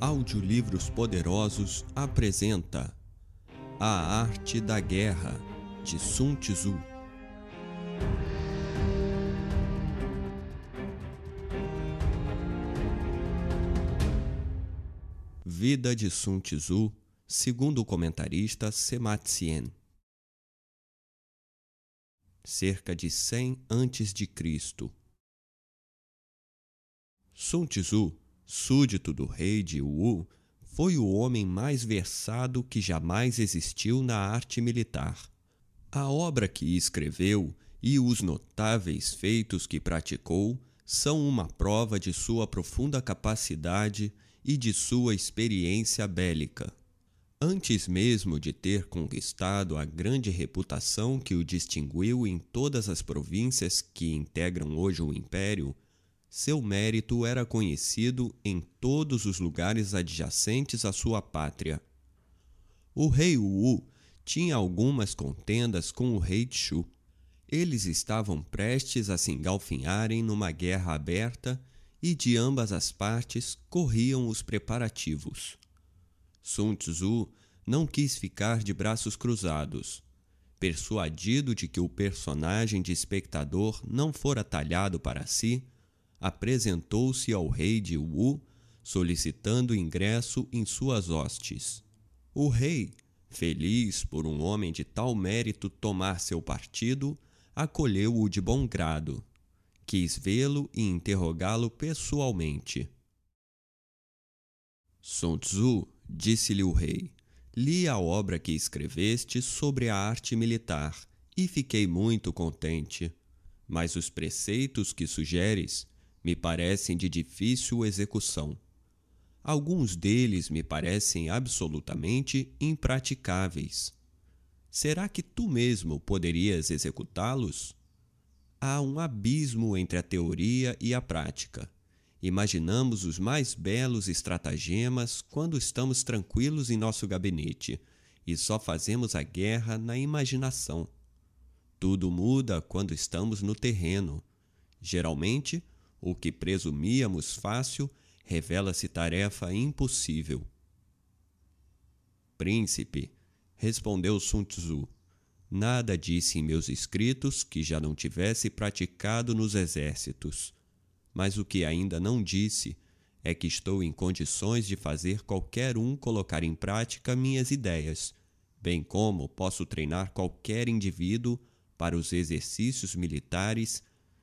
Audiolivros Poderosos apresenta A Arte da Guerra, de Sun Tzu. Vida de Sun Tzu, segundo o comentarista Sema-Tsien. Cerca de 100 antes de Cristo. Sun Tzu súdito do rei de Wu, foi o homem mais versado que jamais existiu na arte militar. A obra que escreveu e os notáveis feitos que praticou são uma prova de sua profunda capacidade e de sua experiência bélica. Antes mesmo de ter conquistado a grande reputação que o distinguiu em todas as províncias que integram hoje o império, seu mérito era conhecido em todos os lugares adjacentes à sua pátria. O rei Wu tinha algumas contendas com o rei Chu. Eles estavam prestes a se engalfinharem numa guerra aberta e de ambas as partes corriam os preparativos. Sun Tzu não quis ficar de braços cruzados. Persuadido de que o personagem de espectador não fora talhado para si, apresentou-se ao rei de Wu, solicitando ingresso em suas hostes. O rei, feliz por um homem de tal mérito tomar seu partido, acolheu-o de bom grado. Quis vê-lo e interrogá-lo pessoalmente. Sun Tzu, disse-lhe o rei, li a obra que escreveste sobre a arte militar e fiquei muito contente. Mas os preceitos que sugeres me parecem de difícil execução. Alguns deles me parecem absolutamente impraticáveis. Será que tu mesmo poderias executá-los? Há um abismo entre a teoria e a prática. Imaginamos os mais belos estratagemas quando estamos tranquilos em nosso gabinete e só fazemos a guerra na imaginação. Tudo muda quando estamos no terreno. Geralmente, o que presumíamos fácil revela-se tarefa impossível. Príncipe, respondeu Sun Tzu, nada disse em meus escritos que já não tivesse praticado nos exércitos. Mas o que ainda não disse é que estou em condições de fazer qualquer um colocar em prática minhas ideias, bem como posso treinar qualquer indivíduo para os exercícios militares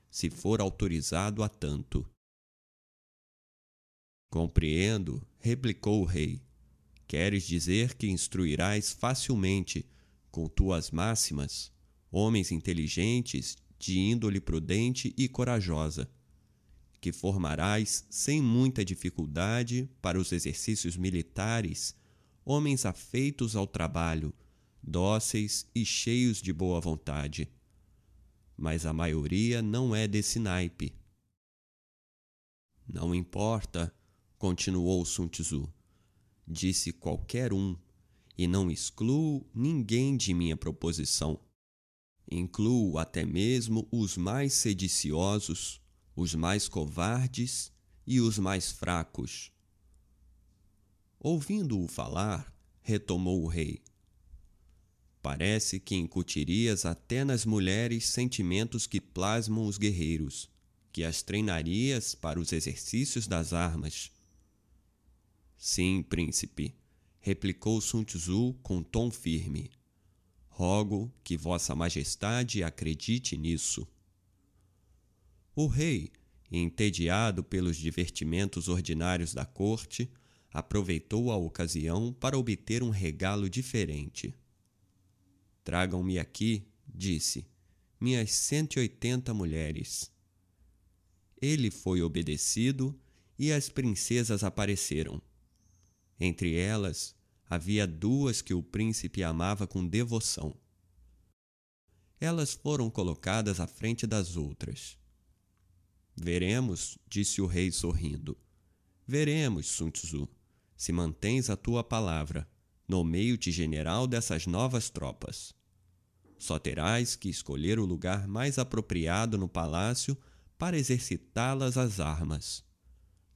se for autorizado a tanto. Compreendo, replicou o rei. Queres dizer que instruirás facilmente, com tuas máximas, homens inteligentes, de índole prudente e corajosa, que formarás sem muita dificuldade para os exercícios militares homens afeitos ao trabalho, dóceis e cheios de boa vontade mas a maioria não é desse naipe. Não importa, continuou Sun Tzu, disse qualquer um, e não excluo ninguém de minha proposição. Incluo até mesmo os mais sediciosos, os mais covardes e os mais fracos. Ouvindo-o falar, retomou o rei. Parece que incutirias até nas mulheres sentimentos que plasmam os guerreiros, que as treinarias para os exercícios das armas. Sim, príncipe, replicou Sun Tzu com tom firme. Rogo que Vossa Majestade acredite nisso. O rei, entediado pelos divertimentos ordinários da corte, aproveitou a ocasião para obter um regalo diferente. Tragam-me aqui, disse, minhas cento e oitenta mulheres. Ele foi obedecido e as princesas apareceram. Entre elas havia duas que o príncipe amava com devoção. Elas foram colocadas à frente das outras. Veremos, disse o rei sorrindo. Veremos, Sun Tzu, se mantens a tua palavra. Nomeio-te general dessas novas tropas. Só terás que escolher o lugar mais apropriado no palácio para exercitá-las as armas.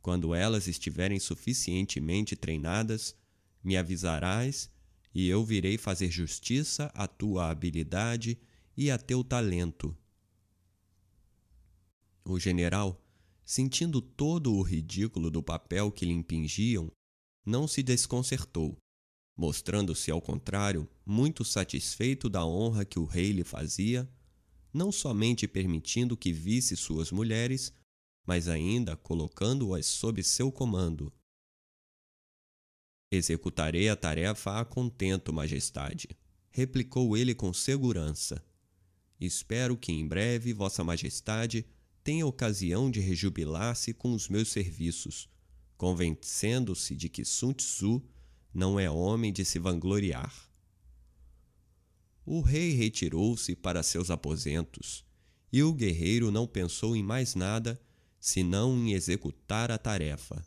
Quando elas estiverem suficientemente treinadas, me avisarás e eu virei fazer justiça à tua habilidade e a teu talento. O general, sentindo todo o ridículo do papel que lhe impingiam, não se desconcertou, mostrando-se, ao contrário, muito satisfeito da honra que o rei lhe fazia, não somente permitindo que visse suas mulheres, mas ainda colocando-as sob seu comando. Executarei a tarefa a contento, Majestade, replicou ele com segurança. Espero que em breve Vossa Majestade tenha ocasião de rejubilar-se com os meus serviços, convencendo-se de que Sun Tzu não é homem de se vangloriar. O rei retirou-se para seus aposentos, e o guerreiro não pensou em mais nada senão em executar a tarefa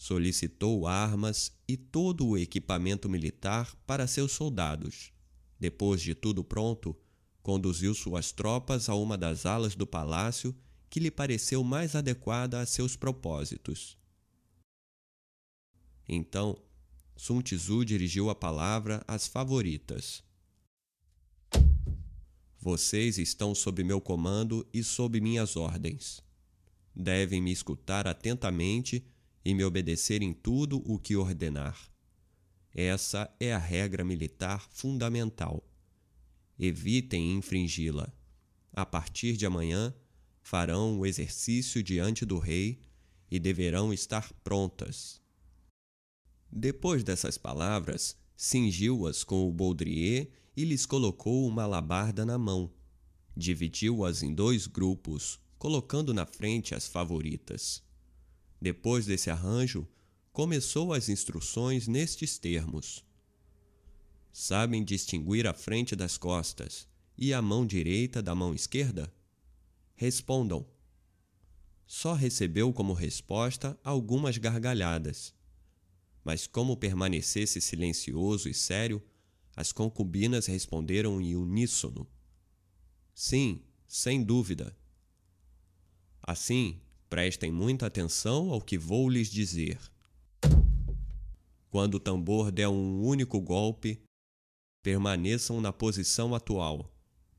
solicitou armas e todo o equipamento militar para seus soldados. Depois de tudo pronto, conduziu suas tropas a uma das alas do palácio que lhe pareceu mais adequada a seus propósitos. Então, Sun Tzu dirigiu a palavra às favoritas. Vocês estão sob meu comando e sob minhas ordens. Devem me escutar atentamente e me obedecer em tudo o que ordenar. Essa é a regra militar fundamental. Evitem infringi-la. A partir de amanhã, farão o exercício diante do rei e deverão estar prontas. Depois dessas palavras, cingiu-as com o baudrier e lhes colocou uma alabarda na mão. Dividiu-as em dois grupos, colocando na frente as favoritas. Depois desse arranjo, começou as instruções nestes termos: Sabem distinguir a frente das costas e a mão direita da mão esquerda? Respondam. Só recebeu como resposta algumas gargalhadas. Mas, como permanecesse silencioso e sério, as concubinas responderam em uníssono: Sim, sem dúvida. Assim, Prestem muita atenção ao que vou lhes dizer. Quando o tambor der um único golpe, permaneçam na posição atual,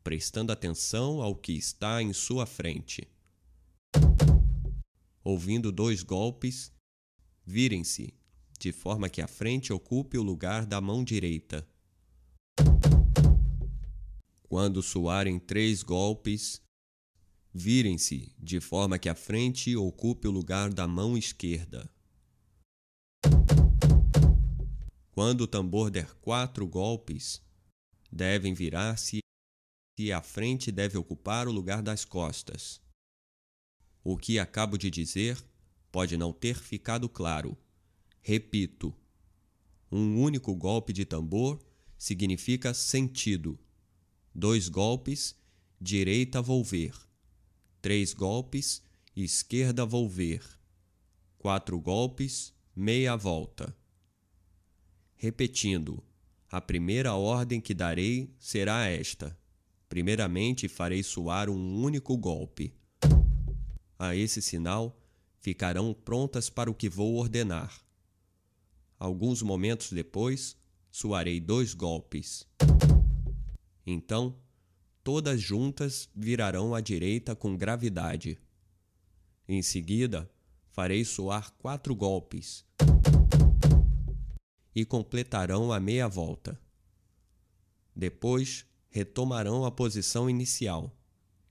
prestando atenção ao que está em sua frente. Ouvindo dois golpes, virem-se, de forma que a frente ocupe o lugar da mão direita. Quando soarem três golpes, Virem-se de forma que a frente ocupe o lugar da mão esquerda. Quando o tambor der quatro golpes, devem virar-se e a frente deve ocupar o lugar das costas. O que acabo de dizer pode não ter ficado claro. Repito: um único golpe de tambor significa sentido. Dois golpes, direita volver três golpes, esquerda volver, quatro golpes, meia volta. Repetindo, a primeira ordem que darei será esta: primeiramente farei soar um único golpe. A esse sinal, ficarão prontas para o que vou ordenar. Alguns momentos depois, soarei dois golpes. Então, todas juntas virarão à direita com gravidade. Em seguida, farei soar quatro golpes e completarão a meia volta. Depois, retomarão a posição inicial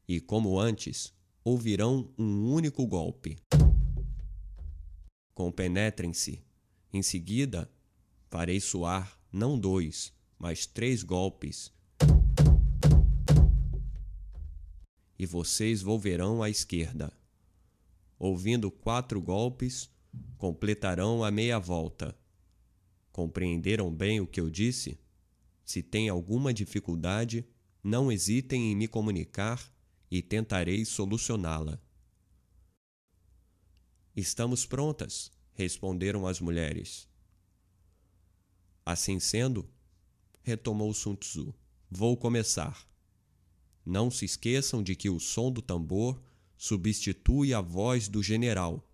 e, como antes, ouvirão um único golpe. Compenetrem-se. Em seguida, farei soar não dois, mas três golpes e vocês volverão à esquerda. Ouvindo quatro golpes, completarão a meia volta. Compreenderam bem o que eu disse? Se tem alguma dificuldade, não hesitem em me comunicar e tentarei solucioná-la. Estamos prontas, responderam as mulheres. Assim sendo, retomou Sun Tzu, vou começar. Não se esqueçam de que o som do tambor substitui a voz do general,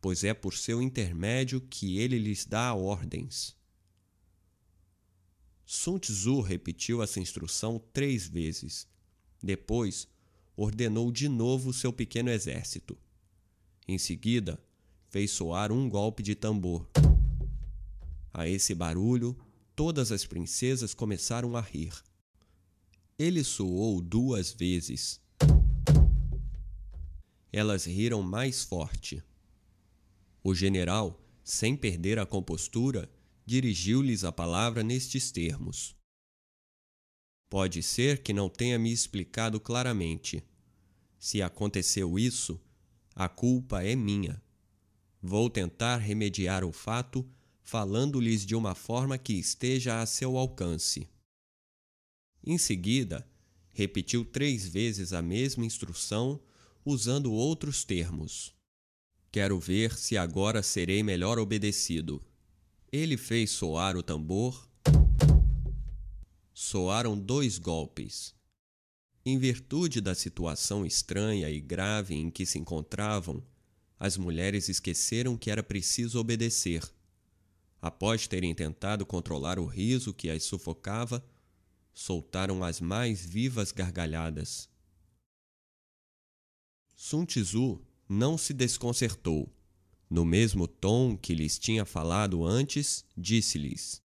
pois é por seu intermédio que ele lhes dá ordens. Sun Tzu repetiu essa instrução três vezes. Depois, ordenou de novo seu pequeno exército. Em seguida, fez soar um golpe de tambor. A esse barulho, todas as princesas começaram a rir. Ele soou duas vezes. Elas riram mais forte. O general, sem perder a compostura, dirigiu-lhes a palavra nestes termos: Pode ser que não tenha me explicado claramente. Se aconteceu isso, a culpa é minha. Vou tentar remediar o fato falando-lhes de uma forma que esteja a seu alcance. Em seguida, repetiu três vezes a mesma instrução, usando outros termos. Quero ver se agora serei melhor obedecido. Ele fez soar o tambor. Soaram dois golpes. Em virtude da situação estranha e grave em que se encontravam, as mulheres esqueceram que era preciso obedecer. Após terem tentado controlar o riso que as sufocava, soltaram as mais vivas gargalhadas. Sun Tzu não se desconcertou no mesmo tom que lhes tinha falado antes, disse-lhes: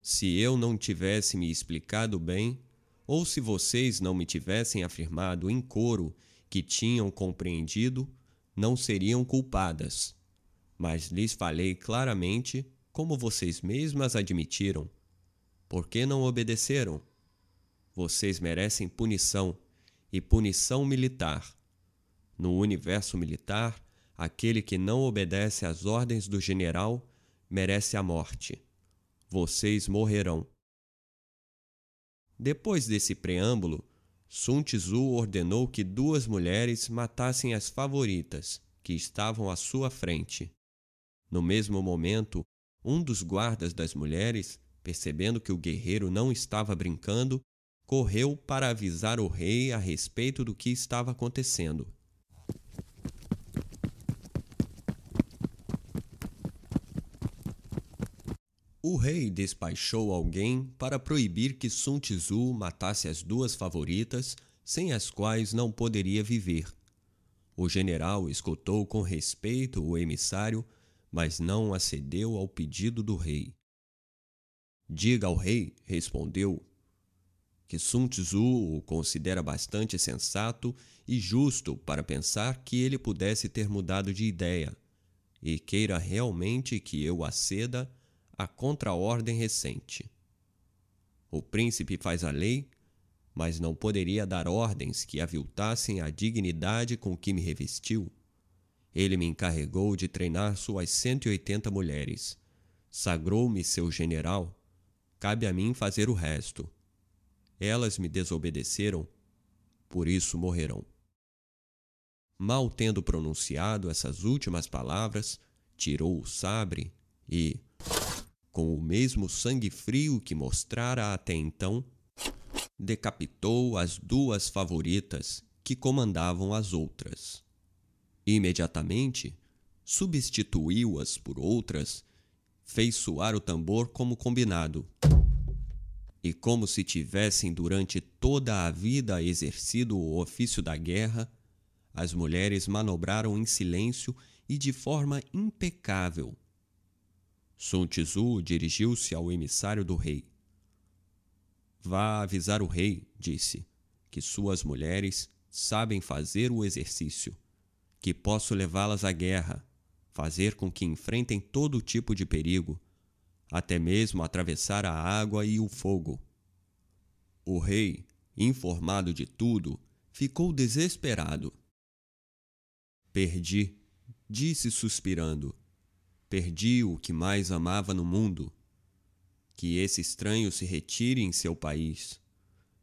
Se eu não tivesse me explicado bem, ou se vocês não me tivessem afirmado em coro que tinham compreendido, não seriam culpadas. Mas lhes falei claramente, como vocês mesmas admitiram. Por que não obedeceram? Vocês merecem punição, e punição militar. No universo militar, Aquele que não obedece às ordens do general merece a morte. Vocês morrerão. Depois desse preâmbulo, Sun Tzu ordenou que duas mulheres matassem as favoritas, que estavam à sua frente. No mesmo momento, um dos guardas das mulheres, percebendo que o guerreiro não estava brincando, correu para avisar o rei a respeito do que estava acontecendo. O rei despachou alguém para proibir que Sun Tzu matasse as duas favoritas, sem as quais não poderia viver. O general escutou com respeito o emissário, mas não acedeu ao pedido do rei. Diga ao rei, respondeu, que Sun Tzu o considera bastante sensato e justo para pensar que ele pudesse ter mudado de ideia, e queira realmente que eu aceda a contraordem recente. O príncipe faz a lei, mas não poderia dar ordens que aviltassem a dignidade com que me revestiu. Ele me encarregou de treinar suas 180 mulheres. Sagrou-me seu general. Cabe a mim fazer o resto. Elas me desobedeceram, por isso morrerão. Mal tendo pronunciado essas últimas palavras, tirou o sabre e, com o mesmo sangue frio que mostrara até então, decapitou as duas favoritas que comandavam as outras. Imediatamente, substituiu-as por outras, fez soar o tambor como combinado. E como se tivessem durante toda a vida exercido o ofício da guerra, as mulheres manobraram em silêncio e de forma impecável Sun Tzu dirigiu-se ao emissário do rei. Vá avisar o rei, disse, que suas mulheres sabem fazer o exercício, que posso levá-las à guerra, fazer com que enfrentem todo tipo de perigo, até mesmo atravessar a água e o fogo. O rei, informado de tudo, ficou desesperado. Perdi, disse suspirando. Perdi o que mais amava no mundo. Que esse estranho se retire em seu país.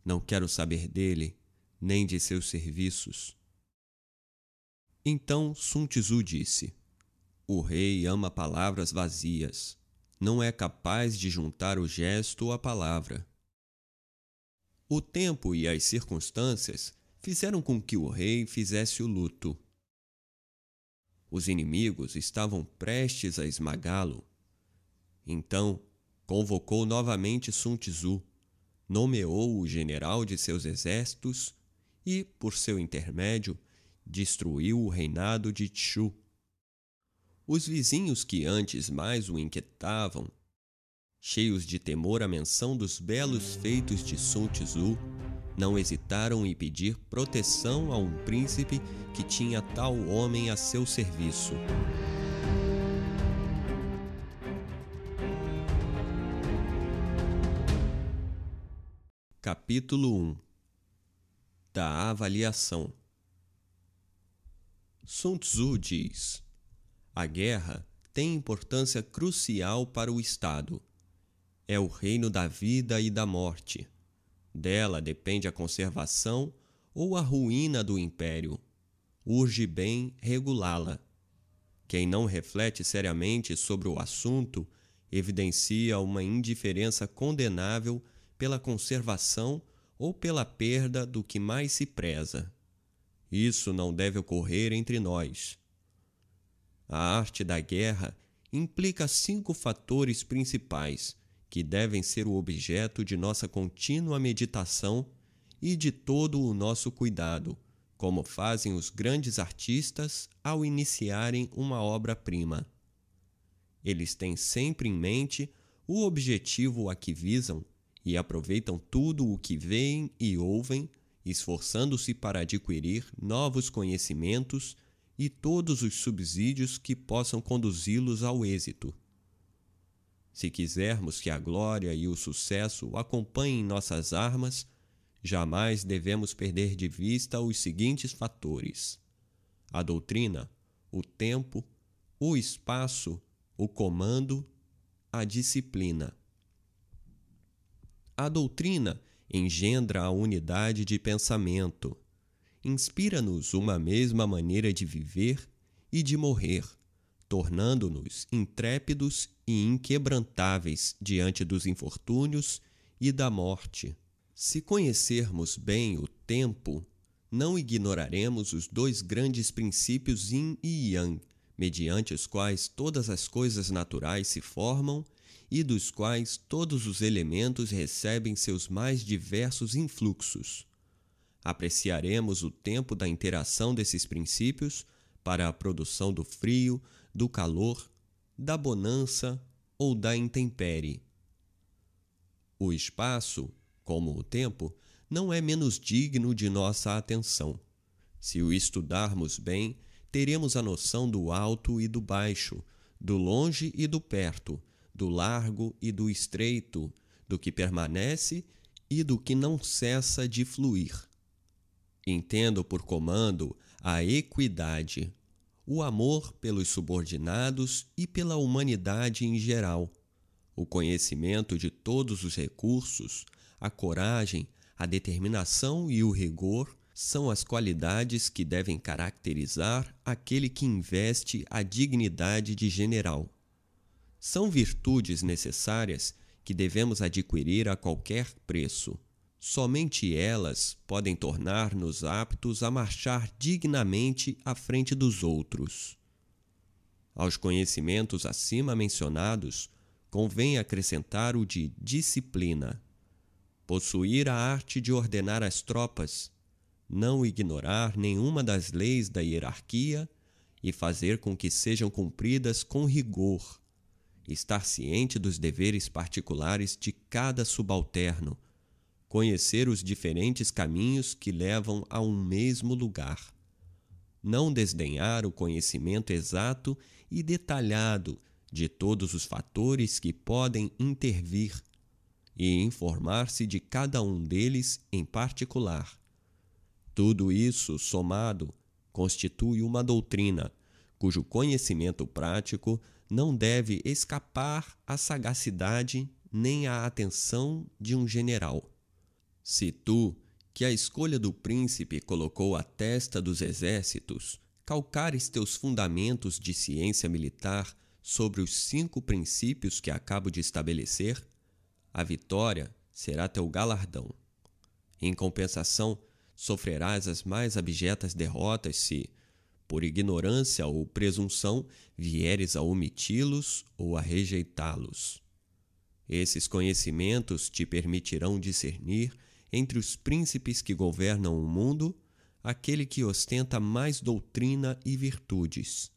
Não quero saber dele, nem de seus serviços. Então Sun Tzu disse: O rei ama palavras vazias. Não é capaz de juntar o gesto à palavra. O tempo e as circunstâncias fizeram com que o rei fizesse o luto. Os inimigos estavam prestes a esmagá-lo. Então, convocou novamente Sun Tzu, nomeou o general de seus exércitos e, por seu intermédio, destruiu o reinado de Chu. Os vizinhos que antes mais o inquietavam, cheios de temor à menção dos belos feitos de Sun Tzu, não hesitaram em pedir proteção a um príncipe que tinha tal homem a seu serviço. Capítulo 1 Da Avaliação Sun Tzu diz: A guerra tem importância crucial para o Estado. É o reino da vida e da morte. Dela depende a conservação ou a ruína do império. Urge bem regulá-la. Quem não reflete seriamente sobre o assunto evidencia uma indiferença condenável pela conservação ou pela perda do que mais se preza. Isso não deve ocorrer entre nós. A arte da guerra implica cinco fatores principais que devem ser o objeto de nossa contínua meditação e de todo o nosso cuidado, como fazem os grandes artistas ao iniciarem uma obra-prima. Eles têm sempre em mente o objetivo a que visam e aproveitam tudo o que veem e ouvem, esforçando-se para adquirir novos conhecimentos e todos os subsídios que possam conduzi-los ao êxito. Se quisermos que a glória e o sucesso acompanhem nossas armas, jamais devemos perder de vista os seguintes fatores: a doutrina, o tempo, o espaço, o comando, a disciplina. A doutrina engendra a unidade de pensamento, inspira-nos uma mesma maneira de viver e de morrer tornando-nos intrépidos e inquebrantáveis diante dos infortúnios e da morte. Se conhecermos bem o tempo, não ignoraremos os dois grandes princípios yin e yang, mediante os quais todas as coisas naturais se formam e dos quais todos os elementos recebem seus mais diversos influxos. Apreciaremos o tempo da interação desses princípios para a produção do frio, do calor, da bonança ou da intempérie. O espaço, como o tempo, não é menos digno de nossa atenção. Se o estudarmos bem, teremos a noção do alto e do baixo, do longe e do perto, do largo e do estreito, do que permanece e do que não cessa de fluir. Entendo por comando a equidade, o amor pelos subordinados e pela humanidade em geral, o conhecimento de todos os recursos, a coragem, a determinação e o rigor são as qualidades que devem caracterizar aquele que investe a dignidade de general. São virtudes necessárias que devemos adquirir a qualquer preço Somente elas podem tornar-nos aptos a marchar dignamente à frente dos outros. Aos conhecimentos acima mencionados, convém acrescentar o de disciplina. Possuir a arte de ordenar as tropas, não ignorar nenhuma das leis da hierarquia e fazer com que sejam cumpridas com rigor. Estar ciente dos deveres particulares de cada subalterno conhecer os diferentes caminhos que levam a um mesmo lugar. Não desdenhar o conhecimento exato e detalhado de todos os fatores que podem intervir e informar-se de cada um deles em particular. Tudo isso, somado, constitui uma doutrina cujo conhecimento prático não deve escapar à sagacidade nem à atenção de um general. Se tu, que a escolha do príncipe colocou à testa dos exércitos, calcares teus fundamentos de ciência militar sobre os cinco princípios que acabo de estabelecer, a vitória será teu galardão. Em compensação, sofrerás as mais abjetas derrotas se, por ignorância ou presunção, vieres a omiti-los ou a rejeitá-los. Esses conhecimentos te permitirão discernir entre os príncipes que governam o mundo aquele que ostenta mais doutrina e virtudes.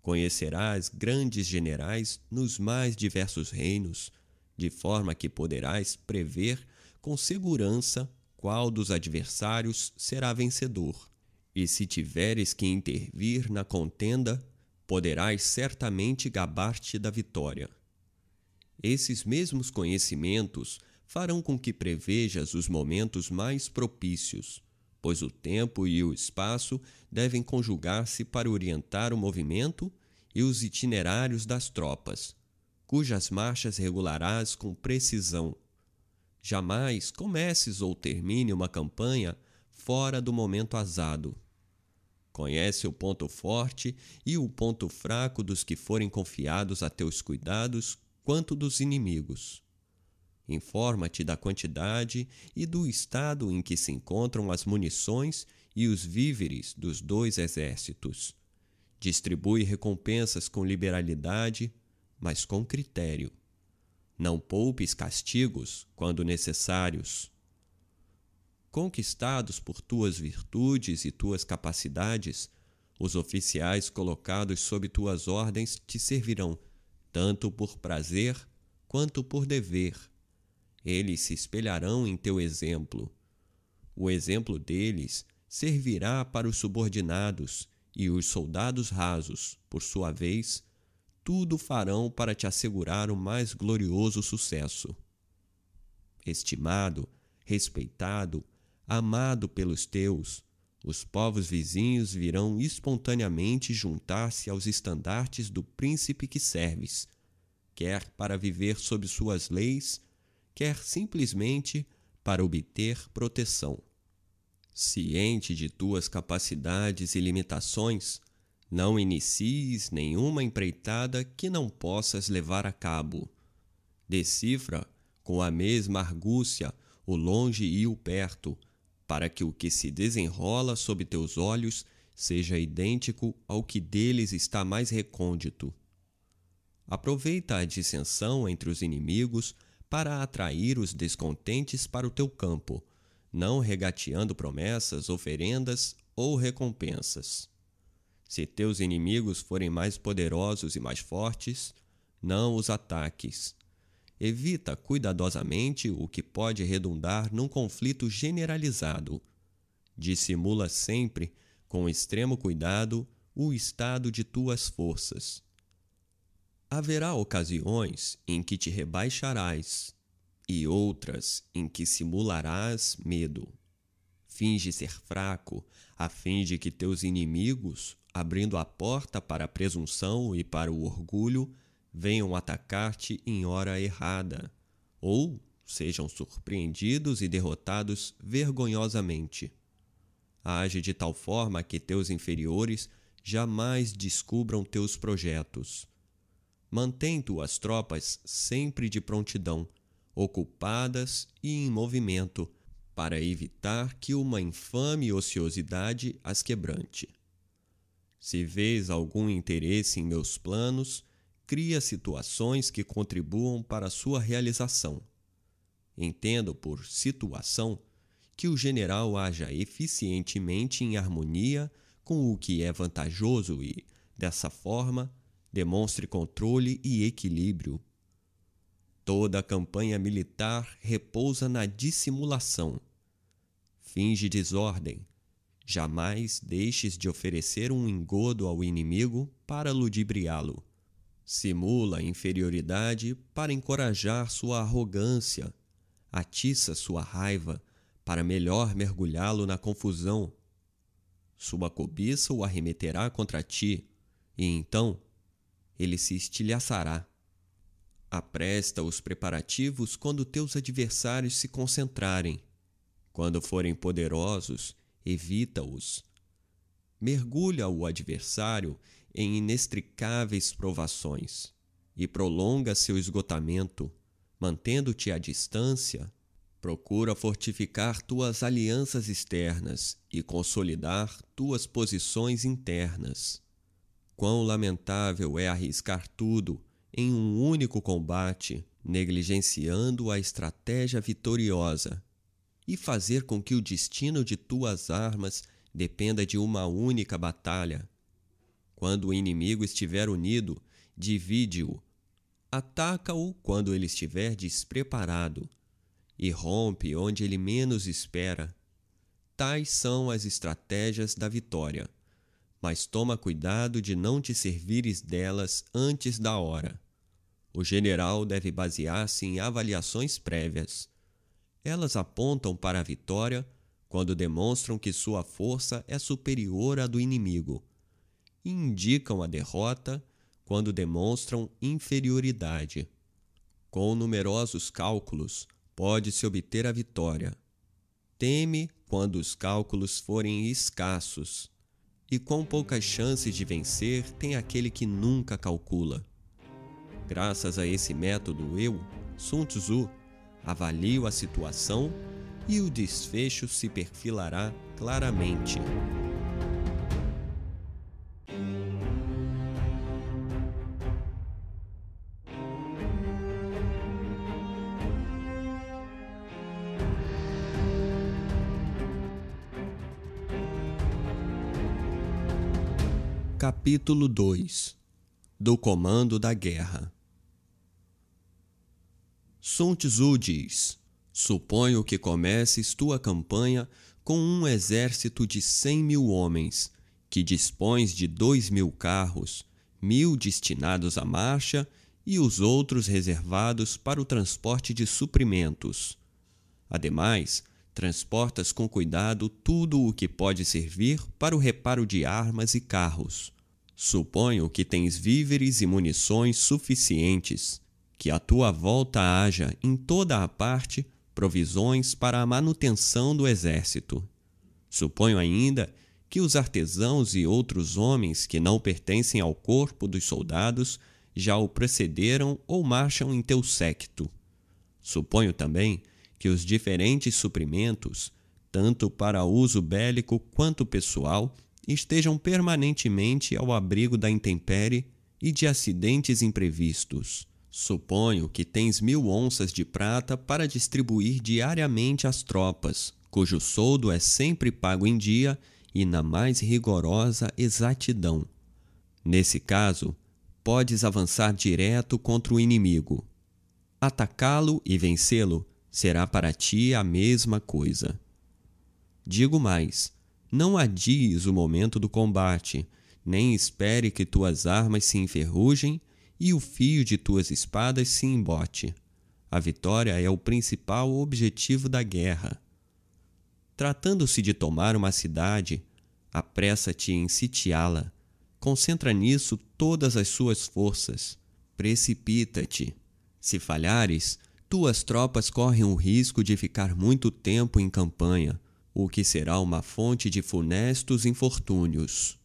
Conhecerás grandes generais nos mais diversos reinos, de forma que poderás prever com segurança qual dos adversários será vencedor. E se tiveres que intervir na contenda, poderás certamente gabar-te da vitória. Esses mesmos conhecimentos farão com que prevejas os momentos mais propícios, pois o tempo e o espaço devem conjugar-se para orientar o movimento e os itinerários das tropas, cujas marchas regularás com precisão. Jamais comeces ou termine uma campanha fora do momento azado. Conhece o ponto forte e o ponto fraco dos que forem confiados a teus cuidados, quanto dos inimigos. Informa-te da quantidade e do estado em que se encontram as munições e os víveres dos dois exércitos. Distribui recompensas com liberalidade, mas com critério. Não poupes castigos quando necessários. Conquistados por tuas virtudes e tuas capacidades, os oficiais colocados sob tuas ordens te servirão tanto por prazer quanto por dever eles se espelharão em teu exemplo. O exemplo deles servirá para os subordinados, e os soldados rasos, por sua vez, tudo farão para te assegurar o mais glorioso sucesso. Estimado, respeitado, amado pelos teus, os povos vizinhos virão espontaneamente juntar-se aos estandartes do príncipe que serves, quer para viver sob suas leis, quer simplesmente para obter proteção. Ciente de tuas capacidades e limitações, não inicies nenhuma empreitada que não possas levar a cabo. Decifra com a mesma argúcia o longe e o perto, para que o que se desenrola sob teus olhos seja idêntico ao que deles está mais recôndito. Aproveita a dissensão entre os inimigos para atrair os descontentes para o teu campo, não regateando promessas, oferendas ou recompensas. Se teus inimigos forem mais poderosos e mais fortes, não os ataques. Evita cuidadosamente o que pode redundar num conflito generalizado. Dissimula sempre, com extremo cuidado, o estado de tuas forças Haverá ocasiões em que te rebaixarás e outras em que simularás medo. Finge ser fraco, a fim de que teus inimigos, abrindo a porta para a presunção e para o orgulho, venham atacar-te em hora errada, ou sejam surpreendidos e derrotados vergonhosamente. Age de tal forma que teus inferiores jamais descubram teus projetos mantém tuas tropas sempre de prontidão, ocupadas e em movimento, para evitar que uma infame ociosidade as quebrante. Se vês algum interesse em meus planos, cria situações que contribuam para sua realização. Entendo por situação que o general haja eficientemente em harmonia com o que é vantajoso e, dessa forma, demonstre controle e equilíbrio. Toda a campanha militar repousa na dissimulação. Finge desordem. Jamais deixes de oferecer um engodo ao inimigo para ludibriá-lo. Simula inferioridade para encorajar sua arrogância. Atiça sua raiva para melhor mergulhá-lo na confusão. Sua cobiça o arremeterá contra ti, e então ele se estilhaçará. Apresta os preparativos quando teus adversários se concentrarem. Quando forem poderosos, evita-os. Mergulha o adversário em inextricáveis provações e prolonga seu esgotamento, mantendo-te à distância, Procura fortificar tuas alianças externas e consolidar tuas posições internas. Quão lamentável é arriscar tudo em um único combate, negligenciando a estratégia vitoriosa, e fazer com que o destino de tuas armas dependa de uma única batalha. Quando o inimigo estiver unido, divide-o. Ataca-o quando ele estiver despreparado e rompe onde ele menos espera. Tais são as estratégias da vitória. Mas toma cuidado de não te servires delas antes da hora. O general deve basear-se em avaliações prévias. Elas apontam para a vitória quando demonstram que sua força é superior à do inimigo, e indicam a derrota quando demonstram inferioridade. Com numerosos cálculos, pode-se obter a vitória. Teme quando os cálculos forem escassos, e quão poucas chances de vencer tem aquele que nunca calcula. Graças a esse método, eu, Sun Tzu, avalio a situação e o desfecho se perfilará claramente. Capítulo 2 Do Comando da Guerra Sun Tzu diz: Suponho que comeces tua campanha com um exército de cem mil homens, que dispões de dois mil carros, mil destinados à marcha e os outros reservados para o transporte de suprimentos. Ademais, transportas com cuidado tudo o que pode servir para o reparo de armas e carros. Suponho que tens víveres e munições suficientes, que à tua volta haja em toda a parte provisões para a manutenção do exército. Suponho ainda que os artesãos e outros homens que não pertencem ao corpo dos soldados já o precederam ou marcham em teu séquito. Suponho também que os diferentes suprimentos, tanto para uso bélico quanto pessoal, estejam permanentemente ao abrigo da intempérie e de acidentes imprevistos. Suponho que tens mil onças de prata para distribuir diariamente às tropas, cujo soldo é sempre pago em dia e na mais rigorosa exatidão. Nesse caso, podes avançar direto contra o inimigo. Atacá-lo e vencê-lo será para ti a mesma coisa. Digo mais: não adies o momento do combate, nem espere que tuas armas se enferrujem e o fio de tuas espadas se embote. A vitória é o principal objetivo da guerra. Tratando-se de tomar uma cidade, apressa-te em sitiá-la. Concentra nisso todas as suas forças. Precipita-te. Se falhares, tuas tropas correm o risco de ficar muito tempo em campanha, o que será uma fonte de funestos infortúnios.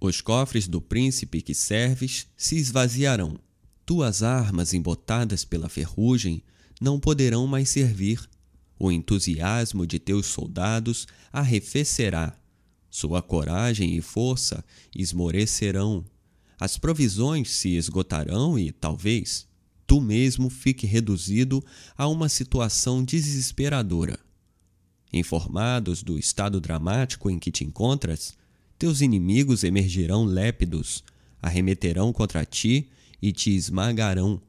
Os cofres do príncipe que serves se esvaziarão. Tuas armas embotadas pela ferrugem não poderão mais servir. O entusiasmo de teus soldados arrefecerá. Sua coragem e força esmorecerão. As provisões se esgotarão e, talvez, tu mesmo fique reduzido a uma situação desesperadora. Informados do estado dramático em que te encontras, teus inimigos emergirão lépidos, arremeterão contra ti e te esmagarão.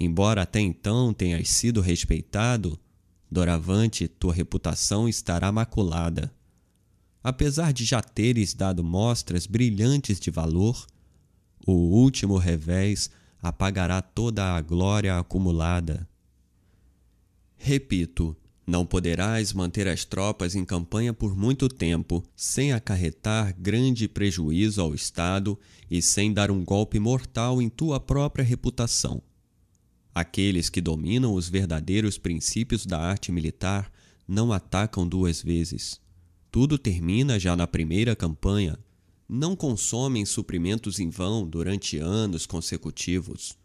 Embora até então tenhas sido respeitado, doravante tua reputação estará maculada. Apesar de já teres dado mostras brilhantes de valor, o último revés apagará toda a glória acumulada. Repito, não poderás manter as tropas em campanha por muito tempo sem acarretar grande prejuízo ao Estado e sem dar um golpe mortal em tua própria reputação. Aqueles que dominam os verdadeiros princípios da arte militar não atacam duas vezes. Tudo termina já na primeira campanha não consomem suprimentos em vão durante anos consecutivos.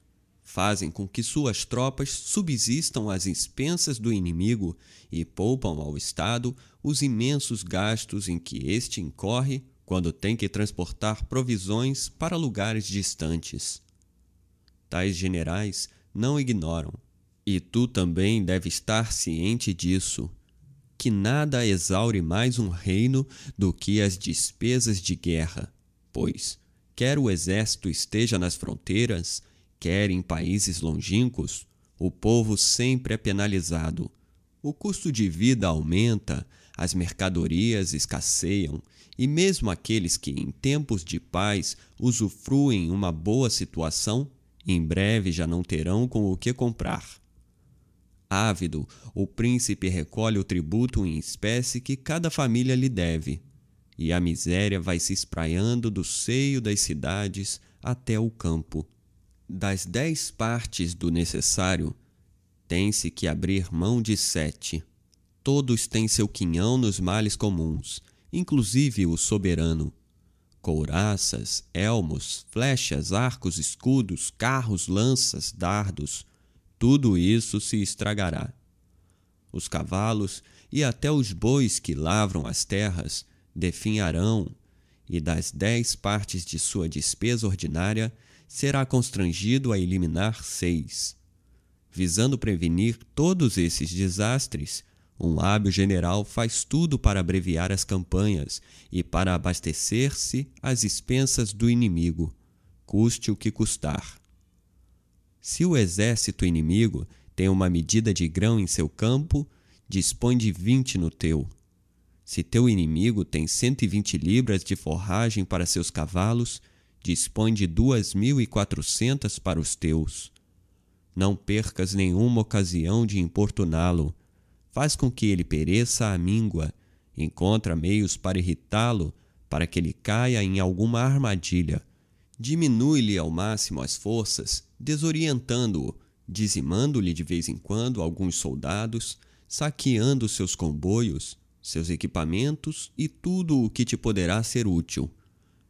Fazem com que suas tropas subsistam às expensas do inimigo e poupam ao Estado os imensos gastos em que este incorre quando tem que transportar provisões para lugares distantes. Tais generais não ignoram, e tu também deve estar ciente disso, que nada exaure mais um reino do que as despesas de guerra, pois, quer o exército esteja nas fronteiras, quer em países longínquos, o povo sempre é penalizado. O custo de vida aumenta, as mercadorias escasseiam, e mesmo aqueles que em tempos de paz usufruem uma boa situação, em breve já não terão com o que comprar. Ávido, o príncipe recolhe o tributo em espécie que cada família lhe deve, e a miséria vai se espraiando do seio das cidades até o campo. Das dez partes do necessário, tem-se que abrir mão de sete. Todos têm seu quinhão nos males comuns, inclusive o soberano. Couraças, elmos, flechas, arcos, escudos, carros, lanças, dardos, tudo isso se estragará. Os cavalos e até os bois que lavram as terras definharão, e das dez partes de sua despesa ordinária será constrangido a eliminar seis. Visando prevenir todos esses desastres, um hábil general faz tudo para abreviar as campanhas e para abastecer-se às expensas do inimigo, custe o que custar. Se o exército inimigo tem uma medida de grão em seu campo, dispõe de vinte no teu. Se teu inimigo tem cento e vinte libras de forragem para seus cavalos, dispõe de duas mil e quatrocentas para os teus. Não percas nenhuma ocasião de importuná-lo. Faz com que ele pereça à míngua. Encontra meios para irritá-lo, para que ele caia em alguma armadilha. Diminui-lhe ao máximo as forças, desorientando-o, dizimando-lhe de vez em quando alguns soldados, saqueando seus comboios, seus equipamentos e tudo o que te poderá ser útil.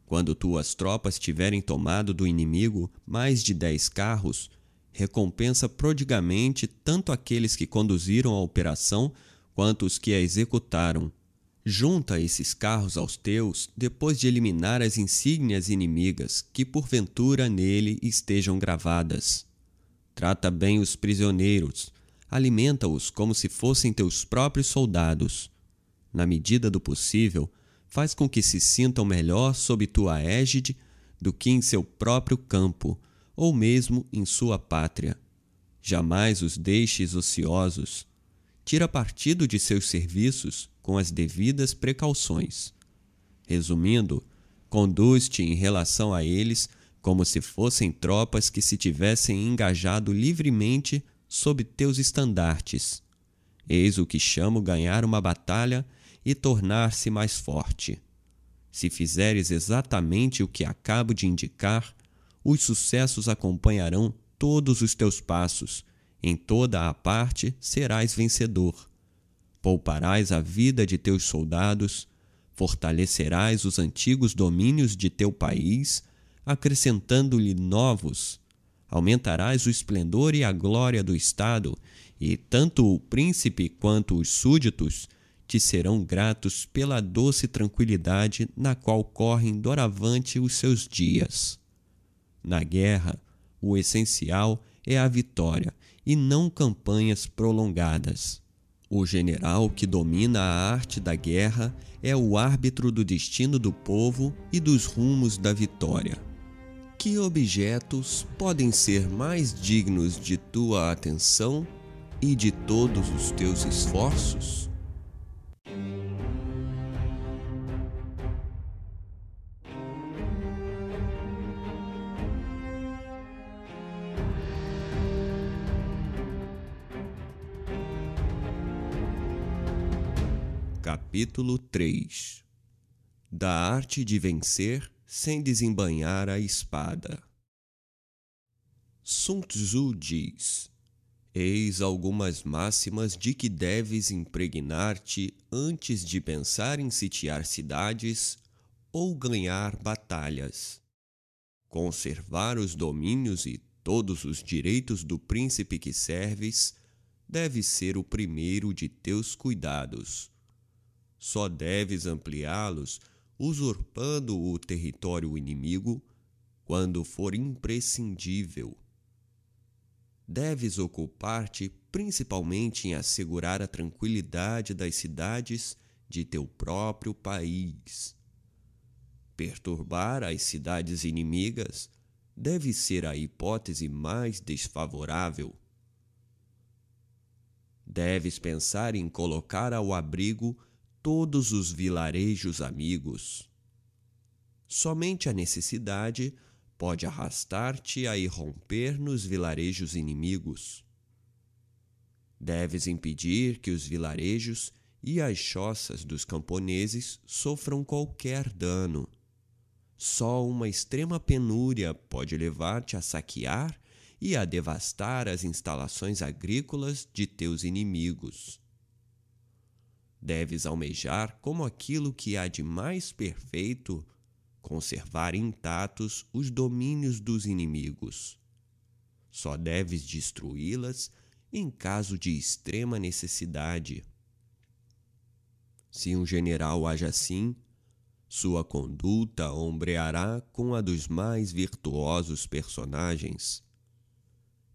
Quando tuas tropas tiverem tomado do inimigo mais de dez carros, recompensa prodigamente tanto aqueles que conduziram a operação quanto os que a executaram. Junta esses carros aos teus depois de eliminar as insígnias inimigas que porventura nele estejam gravadas. Trata bem os prisioneiros, alimenta-os como se fossem teus próprios soldados. Na medida do possível, faz com que se sintam melhor sob tua égide do que em seu próprio campo, ou mesmo em sua pátria. Jamais os deixes ociosos. Tira partido de seus serviços com as devidas precauções. Resumindo, conduz-te em relação a eles como se fossem tropas que se tivessem engajado livremente sob teus estandartes. Eis o que chamo ganhar uma batalha e tornar-se mais forte. Se fizeres exatamente o que acabo de indicar, os sucessos acompanharão todos os teus passos, em toda a parte serás vencedor. Pouparás a vida de teus soldados, fortalecerás os antigos domínios de teu país, acrescentando-lhe novos. Aumentarás o esplendor e a glória do Estado, e tanto o príncipe quanto os súditos te serão gratos pela doce tranquilidade na qual correm doravante os seus dias. Na guerra, o essencial é a vitória e não campanhas prolongadas. O general que domina a arte da guerra é o árbitro do destino do povo e dos rumos da vitória. Que objetos podem ser mais dignos de tua atenção e de todos os teus esforços? Capítulo 3 Da arte de vencer sem desembanhar a espada. Sun Tzu diz: Eis algumas máximas de que deves impregnar-te antes de pensar em sitiar cidades ou ganhar batalhas. Conservar os domínios e todos os direitos do príncipe que serves, deve ser o primeiro de teus cuidados. Só deves ampliá-los usurpando o território inimigo quando for imprescindível. Deves ocupar-te principalmente em assegurar a tranquilidade das cidades de teu próprio país. Perturbar as cidades inimigas deve ser a hipótese mais desfavorável. Deves pensar em colocar ao abrigo todos os vilarejos amigos. Somente a necessidade pode arrastar-te a irromper nos vilarejos inimigos. Deves impedir que os vilarejos e as choças dos camponeses sofram qualquer dano. Só uma extrema penúria pode levar-te a saquear e a devastar as instalações agrícolas de teus inimigos. Deves almejar como aquilo que há de mais perfeito conservar intactos os domínios dos inimigos. Só deves destruí-las em caso de extrema necessidade. Se um general age assim, sua conduta ombreará com a dos mais virtuosos personagens.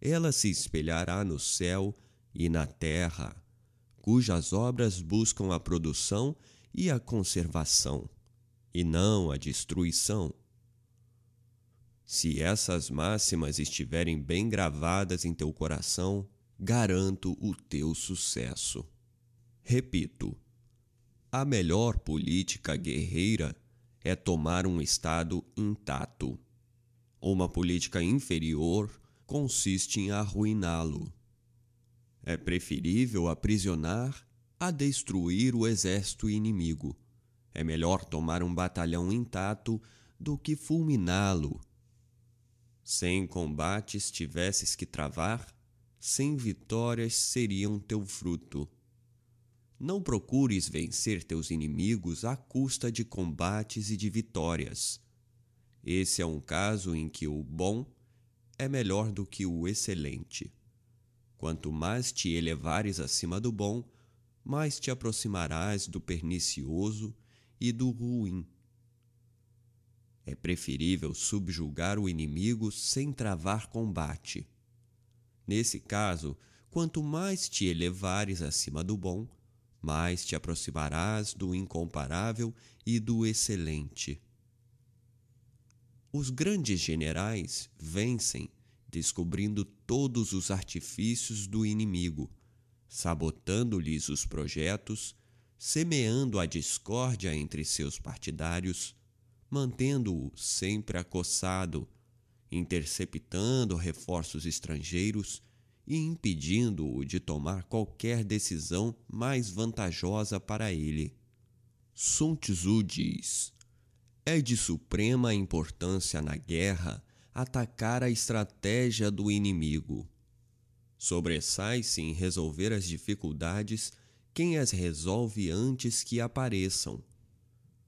Ela se espelhará no céu e na terra, cujas obras buscam a produção e a conservação, e não a destruição. Se essas máximas estiverem bem gravadas em teu coração, garanto o teu sucesso. Repito, a melhor política guerreira é tomar um Estado intacto. Uma política inferior consiste em arruiná-lo. É preferível aprisionar a destruir o exército inimigo. É melhor tomar um batalhão intacto do que fulminá-lo. Sem combates tivesses que travar, sem vitórias seriam teu fruto. Não procures vencer teus inimigos à custa de combates e de vitórias. Esse é um caso em que o bom é melhor do que o excelente. Quanto mais te elevares acima do bom, mais te aproximarás do pernicioso e do ruim. É preferível subjugar o inimigo sem travar combate Nesse caso, quanto mais te elevares acima do bom, mais te aproximarás do incomparável e do excelente. Os grandes generais vencem descobrindo todos os artifícios do inimigo, sabotando-lhes os projetos, semeando a discórdia entre seus partidários, mantendo-o sempre acossado interceptando reforços estrangeiros e impedindo-o de tomar qualquer decisão mais vantajosa para ele. Sun Tzu diz: É de suprema importância na guerra atacar a estratégia do inimigo. Sobressai-se em resolver as dificuldades quem as resolve antes que apareçam.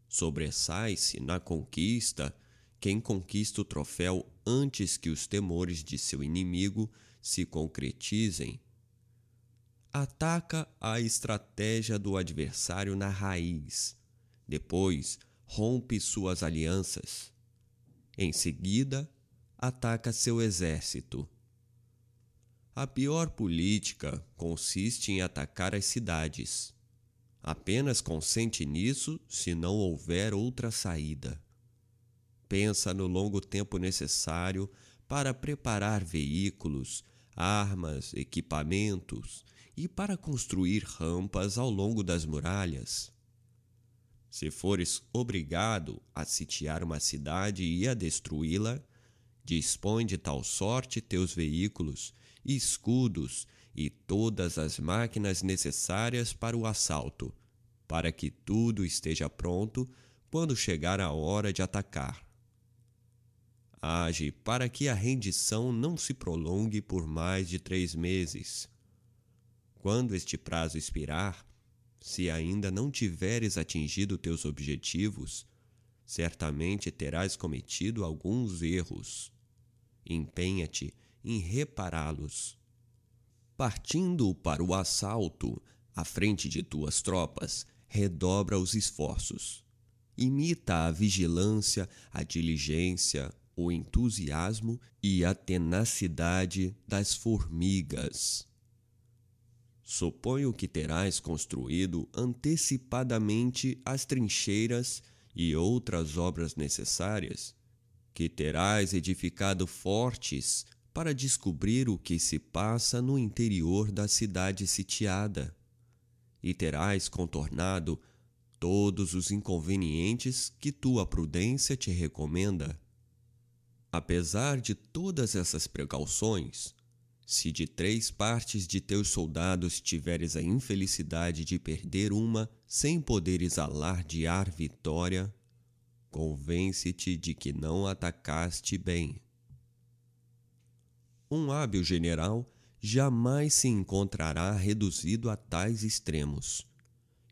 Sobressai-se na conquista quem conquista o troféu antes que os temores de seu inimigo se concretizem. Ataca a estratégia do adversário na raiz. Depois, rompe suas alianças. Em seguida, ataca seu exército. A pior política consiste em atacar as cidades. Apenas consente nisso se não houver outra saída pensa no longo tempo necessário para preparar veículos, armas, equipamentos e para construir rampas ao longo das muralhas. Se fores obrigado a sitiar uma cidade e a destruí-la, dispõe de tal sorte teus veículos, escudos e todas as máquinas necessárias para o assalto, para que tudo esteja pronto quando chegar a hora de atacar age para que a rendição não se prolongue por mais de três meses. Quando este prazo expirar, se ainda não tiveres atingido teus objetivos, certamente terás cometido alguns erros. Empenha-te em repará-los. Partindo para o assalto, à frente de tuas tropas, redobra os esforços. Imita a vigilância, a diligência, o entusiasmo e a tenacidade das formigas. Suponho que terás construído antecipadamente as trincheiras e outras obras necessárias, que terás edificado fortes para descobrir o que se passa no interior da cidade sitiada, e terás contornado todos os inconvenientes que tua prudência te recomenda. Apesar de todas essas precauções, se de três partes de teus soldados tiveres a infelicidade de perder uma sem poderes alardear vitória, convence-te de que não atacaste bem. Um hábil general jamais se encontrará reduzido a tais extremos.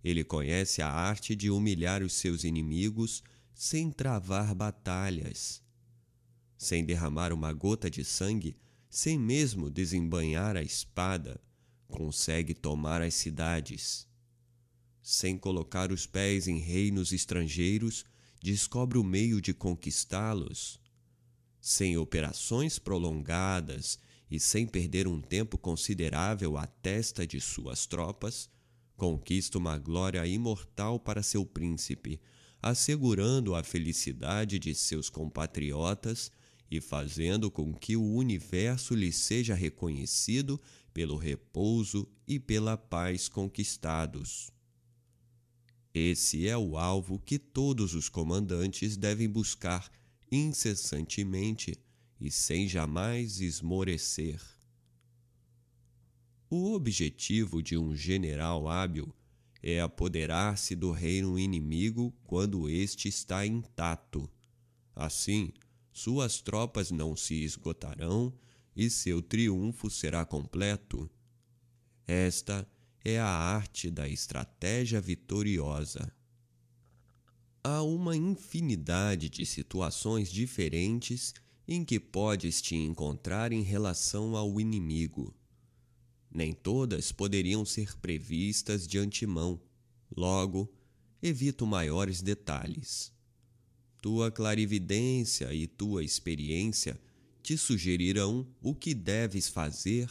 Ele conhece a arte de humilhar os seus inimigos sem travar batalhas sem derramar uma gota de sangue, sem mesmo desembanhar a espada, consegue tomar as cidades. Sem colocar os pés em reinos estrangeiros, descobre o meio de conquistá-los. Sem operações prolongadas e sem perder um tempo considerável à testa de suas tropas, conquista uma glória imortal para seu príncipe, assegurando a felicidade de seus compatriotas e fazendo com que o universo lhe seja reconhecido pelo repouso e pela paz conquistados. Esse é o alvo que todos os comandantes devem buscar incessantemente e sem jamais esmorecer. O objetivo de um general hábil é apoderar-se do reino inimigo quando este está intacto. Assim, suas tropas não se esgotarão e seu triunfo será completo. Esta é a arte da estratégia vitoriosa. Há uma infinidade de situações diferentes em que podes te encontrar em relação ao inimigo. Nem todas poderiam ser previstas de antemão, logo, evito maiores detalhes. Tua clarividência e tua experiência te sugerirão o que deves fazer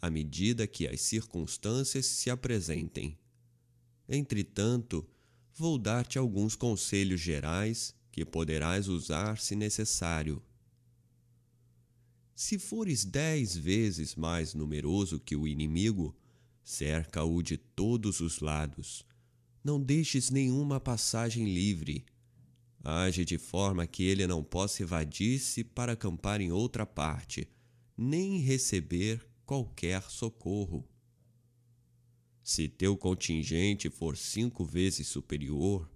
à medida que as circunstâncias se apresentem. Entretanto, vou dar-te alguns conselhos gerais que poderás usar se necessário. Se fores dez vezes mais numeroso que o inimigo, cerca-o de todos os lados. Não deixes nenhuma passagem livre Age de forma que ele não possa evadir-se para acampar em outra parte, nem receber qualquer socorro. Se teu contingente for cinco vezes superior,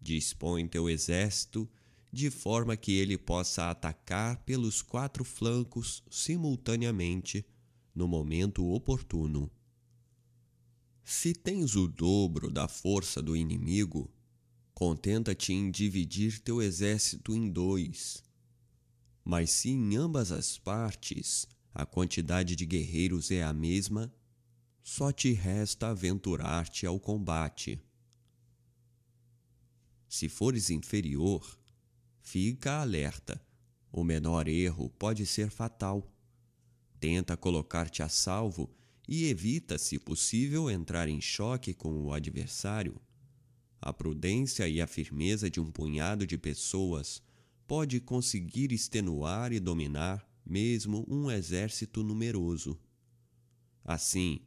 dispõe teu exército de forma que ele possa atacar pelos quatro flancos simultaneamente no momento oportuno. Se tens o dobro da força do inimigo, Contenta-te em dividir teu exército em dois. Mas se em ambas as partes a quantidade de guerreiros é a mesma, só te resta aventurar-te ao combate. Se fores inferior, fica alerta. O menor erro pode ser fatal. Tenta colocar-te a salvo e evita, se possível, entrar em choque com o adversário. A prudência e a firmeza de um punhado de pessoas pode conseguir extenuar e dominar mesmo um exército numeroso. Assim,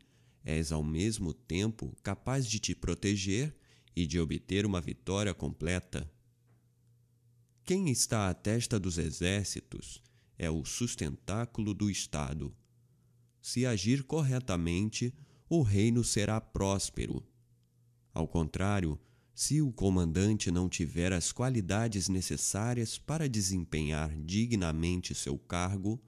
és ao mesmo tempo capaz de te proteger e de obter uma vitória completa. Quem está à testa dos exércitos é o sustentáculo do Estado. Se agir corretamente, o reino será próspero. Ao contrário, se o comandante não tiver as qualidades necessárias para desempenhar dignamente seu cargo,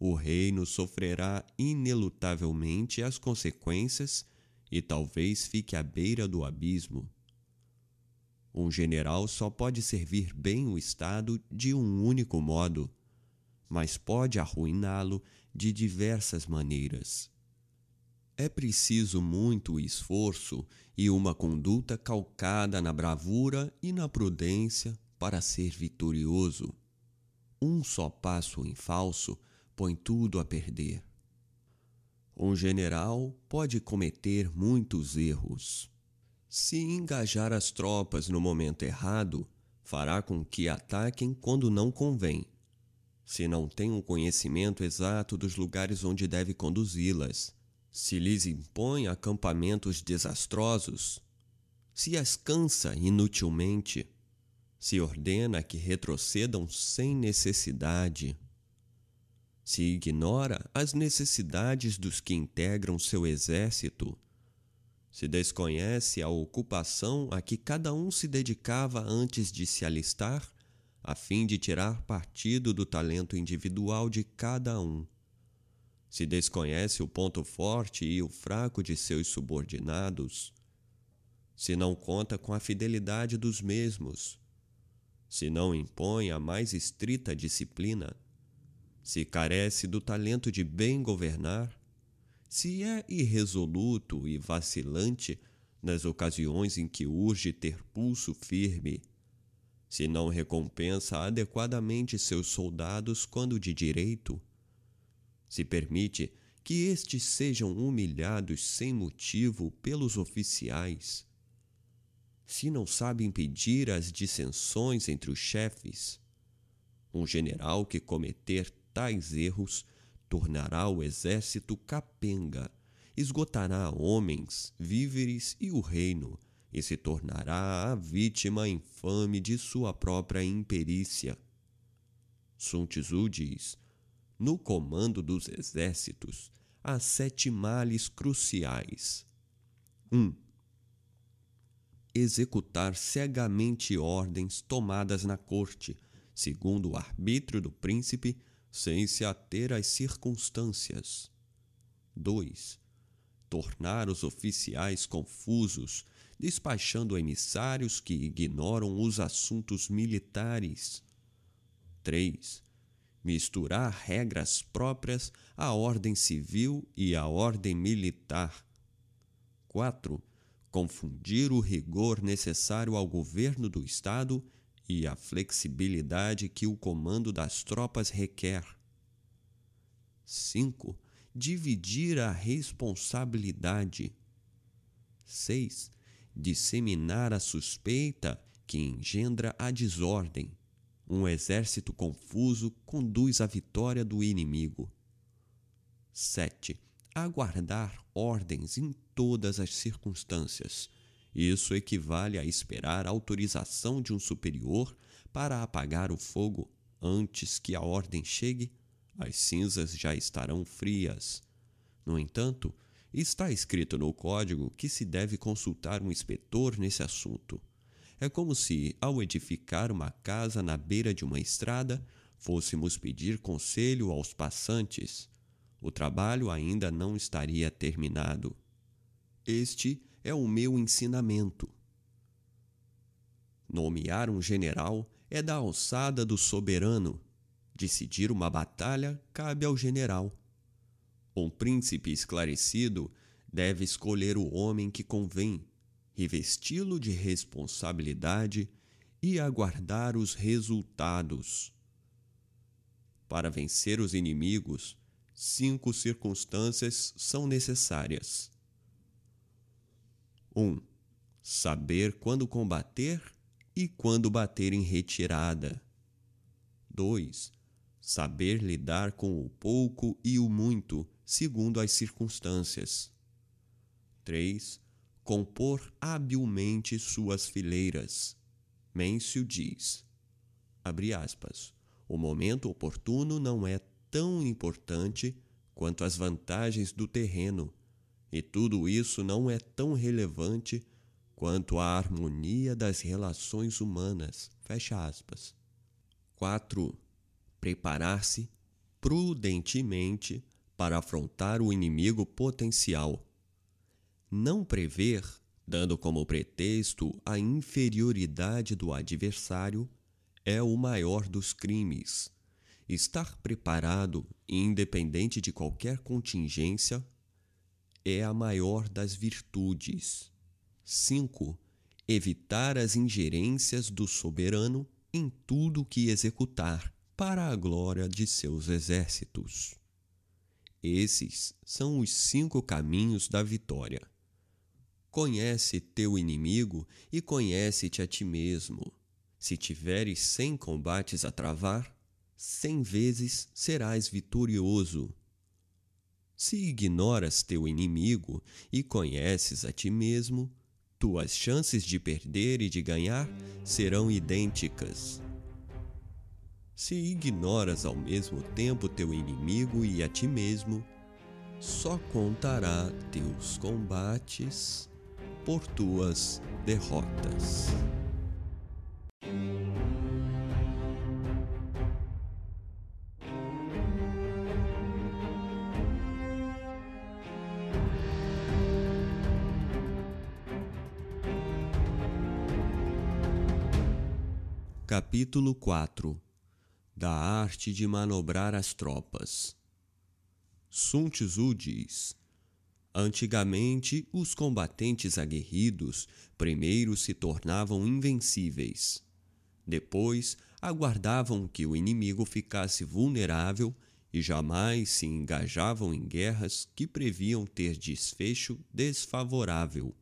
o reino sofrerá inelutavelmente as consequências e talvez fique à beira do abismo. Um general só pode servir bem o Estado de um único modo, mas pode arruiná-lo de diversas maneiras. É preciso muito esforço e uma conduta calcada na bravura e na prudência para ser vitorioso. Um só passo em falso põe tudo a perder. Um general pode cometer muitos erros. Se engajar as tropas no momento errado, fará com que ataquem quando não convém. Se não tem um conhecimento exato dos lugares onde deve conduzi-las, se lhes impõe acampamentos desastrosos, se as cansa inutilmente, se ordena que retrocedam sem necessidade, se ignora as necessidades dos que integram seu exército, se desconhece a ocupação a que cada um se dedicava antes de se alistar, a fim de tirar partido do talento individual de cada um. Se desconhece o ponto forte e o fraco de seus subordinados, se não conta com a fidelidade dos mesmos, se não impõe a mais estrita disciplina, se carece do talento de bem governar, se é irresoluto e vacilante nas ocasiões em que urge ter pulso firme, se não recompensa adequadamente seus soldados quando de direito, se permite que estes sejam humilhados sem motivo pelos oficiais, se não sabe impedir as dissensões entre os chefes, um general que cometer tais erros, tornará o exército capenga, esgotará homens, víveres e o reino, e se tornará a vítima infame de sua própria imperícia. Sun Tzu diz: no comando dos exércitos há sete males cruciais. 1. Um, executar cegamente ordens tomadas na corte, segundo o arbítrio do príncipe sem se ater às circunstâncias. 2. Tornar os oficiais confusos, despachando emissários que ignoram os assuntos militares. 3. Misturar regras próprias à ordem civil e à ordem militar. 4. Confundir o rigor necessário ao governo do Estado e a flexibilidade que o comando das tropas requer. 5. Dividir a responsabilidade. 6. Disseminar a suspeita que engendra a desordem. Um exército confuso conduz à vitória do inimigo. 7. Aguardar ordens em todas as circunstâncias isso equivale a esperar autorização de um superior para apagar o fogo antes que a ordem chegue. As cinzas já estarão frias. No entanto, está escrito no código que se deve consultar um inspetor nesse assunto. É como se, ao edificar uma casa na beira de uma estrada, fôssemos pedir conselho aos passantes. O trabalho ainda não estaria terminado. Este é o meu ensinamento. Nomear um general é da alçada do soberano. Decidir uma batalha cabe ao general. Um príncipe esclarecido deve escolher o homem que convém, revesti-lo de responsabilidade e aguardar os resultados. Para vencer os inimigos, cinco circunstâncias são necessárias. 1. Um, saber quando combater e quando bater em retirada. 2. Saber lidar com o pouco e o muito, segundo as circunstâncias. 3. Compor habilmente suas fileiras. Mêncio diz, abre aspas, o momento oportuno não é tão importante quanto as vantagens do terreno e tudo isso não é tão relevante quanto a harmonia das relações humanas. Fecha aspas. 4. Preparar-se prudentemente para afrontar o inimigo potencial. Não prever, dando como pretexto a inferioridade do adversário, é o maior dos crimes. Estar preparado, independente de qualquer contingência, é a maior das virtudes. 5. Evitar as ingerências do soberano em tudo que executar para a glória de seus exércitos. Esses são os cinco caminhos da vitória. Conhece teu inimigo e conhece-te a ti mesmo. Se tiveres cem combates a travar, cem vezes serás vitorioso. Se ignoras teu inimigo e conheces a ti mesmo, tuas chances de perder e de ganhar serão idênticas. Se ignoras ao mesmo tempo teu inimigo e a ti mesmo, só contará teus combates por tuas derrotas. Capítulo 4 Da arte de manobrar as tropas Sun Tzu diz: Antigamente, os combatentes aguerridos primeiro se tornavam invencíveis. Depois, aguardavam que o inimigo ficasse vulnerável e jamais se engajavam em guerras que previam ter desfecho desfavorável.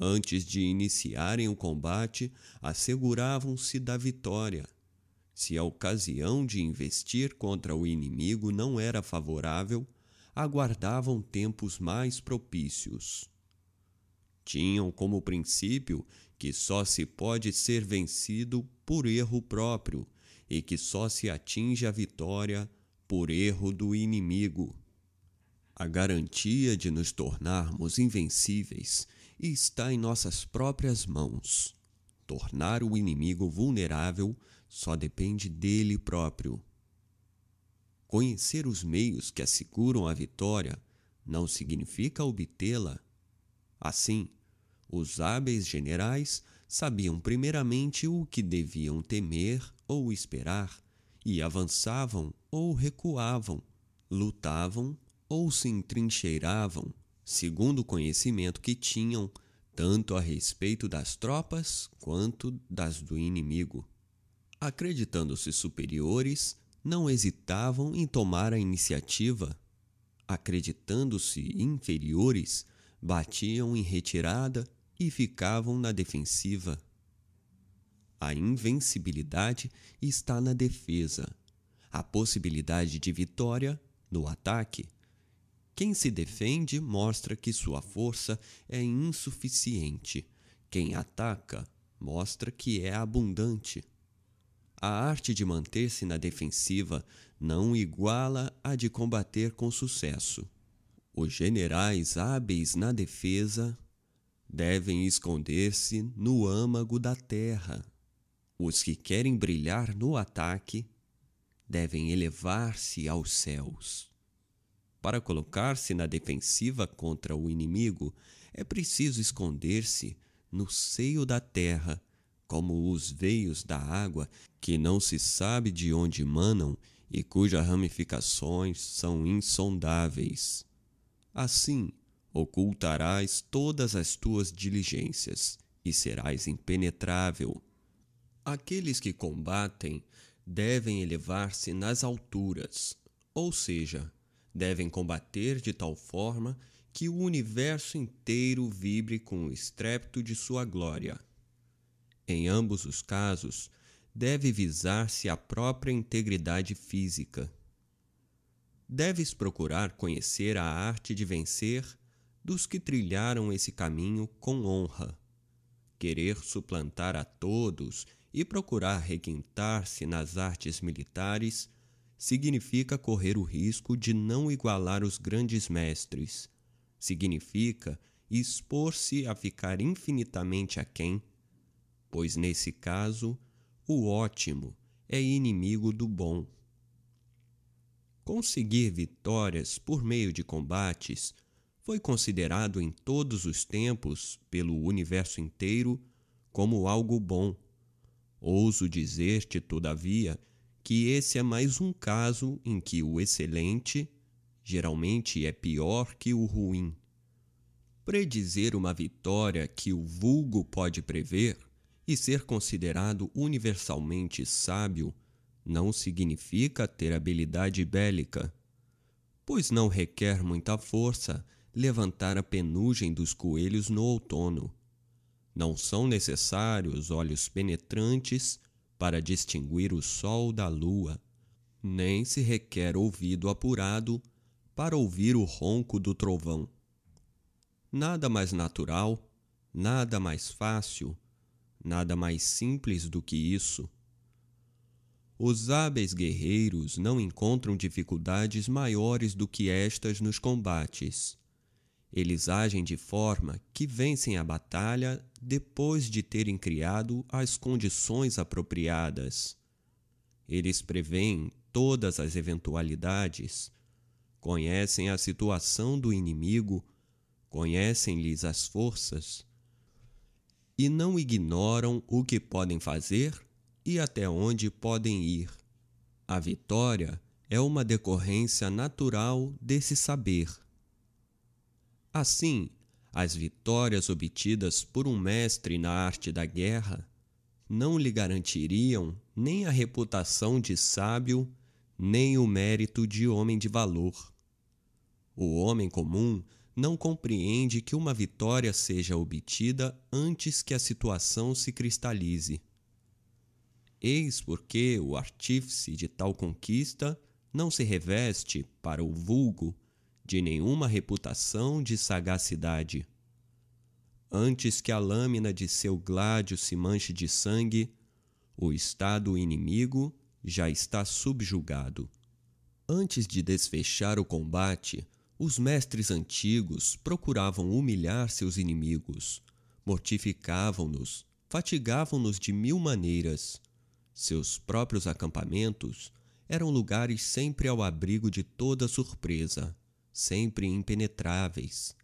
Antes de iniciarem o combate, asseguravam-se da vitória. Se a ocasião de investir contra o inimigo não era favorável, aguardavam tempos mais propícios. Tinham como princípio que só se pode ser vencido por erro próprio e que só se atinge a vitória por erro do inimigo. A garantia de nos tornarmos invencíveis está em nossas próprias mãos. Tornar o inimigo vulnerável só depende dele próprio. Conhecer os meios que asseguram a vitória não significa obtê-la. Assim, os hábeis generais sabiam primeiramente o que deviam temer ou esperar, e avançavam ou recuavam, lutavam ou se entrincheiravam, segundo o conhecimento que tinham, tanto a respeito das tropas quanto das do inimigo. Acreditando-se superiores, não hesitavam em tomar a iniciativa. Acreditando-se inferiores, batiam em retirada e ficavam na defensiva. A invencibilidade está na defesa, a possibilidade de vitória no ataque. Quem se defende mostra que sua força é insuficiente. Quem ataca mostra que é abundante. A arte de manter-se na defensiva não iguala a de combater com sucesso. Os generais hábeis na defesa devem esconder-se no âmago da terra. Os que querem brilhar no ataque devem elevar-se aos céus. Para colocar-se na defensiva contra o inimigo, é preciso esconder-se no seio da terra, como os veios da água que não se sabe de onde manam e cujas ramificações são insondáveis. Assim, ocultarás todas as tuas diligências e serás impenetrável. Aqueles que combatem devem elevar-se nas alturas, ou seja, devem combater de tal forma que o universo inteiro vibre com o estrépito de sua glória. Em ambos os casos, deve visar-se a própria integridade física. Deves procurar conhecer a arte de vencer dos que trilharam esse caminho com honra. Querer suplantar a todos e procurar requintar-se nas artes militares significa correr o risco de não igualar os grandes mestres. Significa expor-se a ficar infinitamente aquém, pois nesse caso o ótimo é inimigo do bom. Conseguir vitórias por meio de combates foi considerado em todos os tempos pelo universo inteiro como algo bom. Ouso dizer-te, todavia, que esse é mais um caso em que o excelente geralmente é pior que o ruim. Predizer uma vitória que o vulgo pode prever e ser considerado universalmente sábio não significa ter habilidade bélica, pois não requer muita força levantar a penugem dos coelhos no outono. Não são necessários olhos penetrantes para distinguir o sol da lua, nem se requer ouvido apurado para ouvir o ronco do trovão. Nada mais natural, nada mais fácil, nada mais simples do que isso. Os hábeis guerreiros não encontram dificuldades maiores do que estas nos combates. Eles agem de forma que vencem a batalha depois de terem criado as condições apropriadas. Eles preveem todas as eventualidades, conhecem a situação do inimigo, conhecem-lhes as forças e não ignoram o que podem fazer e até onde podem ir. A vitória é uma decorrência natural desse saber. Assim, as vitórias obtidas por um mestre na arte da guerra não lhe garantiriam nem a reputação de sábio, nem o mérito de homem de valor. O homem comum não compreende que uma vitória seja obtida antes que a situação se cristalize. Eis porque o artífice de tal conquista não se reveste, para o vulgo, de nenhuma reputação de sagacidade. Antes que a lâmina de seu gládio se manche de sangue, o estado inimigo já está subjugado. Antes de desfechar o combate, os mestres antigos procuravam humilhar seus inimigos, mortificavam-nos, fatigavam-nos de mil maneiras. Seus próprios acampamentos eram lugares sempre ao abrigo de toda surpresa, sempre impenetráveis.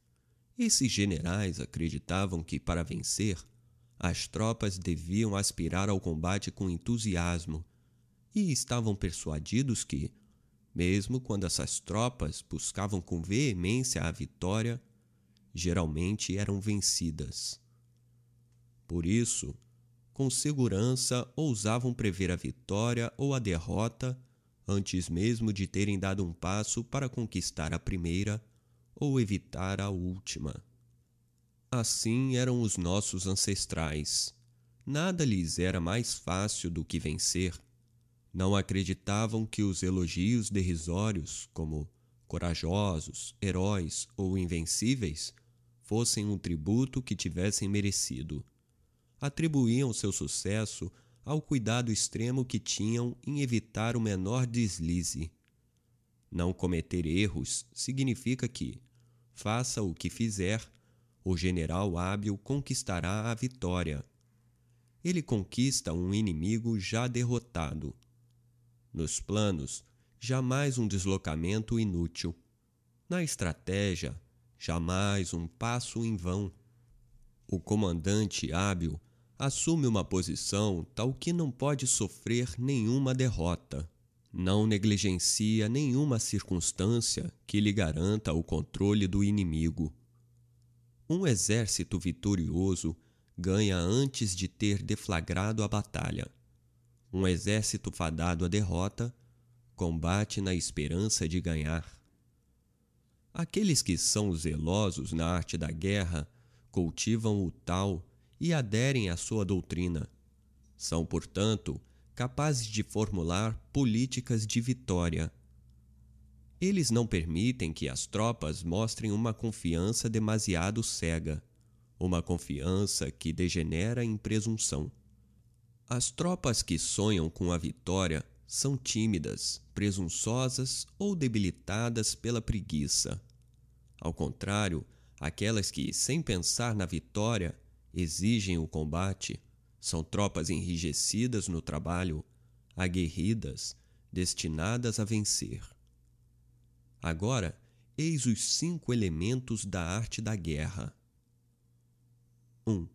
Esses generais acreditavam que, para vencer, as tropas deviam aspirar ao combate com entusiasmo e estavam persuadidos que, mesmo quando essas tropas buscavam com veemência a vitória, geralmente eram vencidas. Por isso, com segurança ousavam prever a vitória ou a derrota antes mesmo de terem dado um passo para conquistar a primeira ou evitar a última. Assim eram os nossos ancestrais. Nada lhes era mais fácil do que vencer não acreditavam que os elogios derrisórios, como corajosos, heróis ou invencíveis, fossem um tributo que tivessem merecido. Atribuíam seu sucesso ao cuidado extremo que tinham em evitar o menor deslize. Não cometer erros significa que, faça o que fizer, o general hábil conquistará a vitória. Ele conquista um inimigo já derrotado nos planos, jamais um deslocamento inútil. Na estratégia, jamais um passo em vão. O comandante hábil assume uma posição tal que não pode sofrer nenhuma derrota. Não negligencia nenhuma circunstância que lhe garanta o controle do inimigo. Um exército vitorioso ganha antes de ter deflagrado a batalha. Um exército fadado à derrota combate na esperança de ganhar. Aqueles que são zelosos na arte da guerra cultivam o tal e aderem à sua doutrina. São, portanto, capazes de formular políticas de vitória. Eles não permitem que as tropas mostrem uma confiança demasiado cega, uma confiança que degenera em presunção. As tropas que sonham com a vitória são tímidas, presunçosas ou debilitadas pela preguiça. Ao contrário, aquelas que, sem pensar na vitória, exigem o combate, são tropas enrijecidas no trabalho, aguerridas, destinadas a vencer. Agora, eis os cinco elementos da arte da guerra. 1. Um,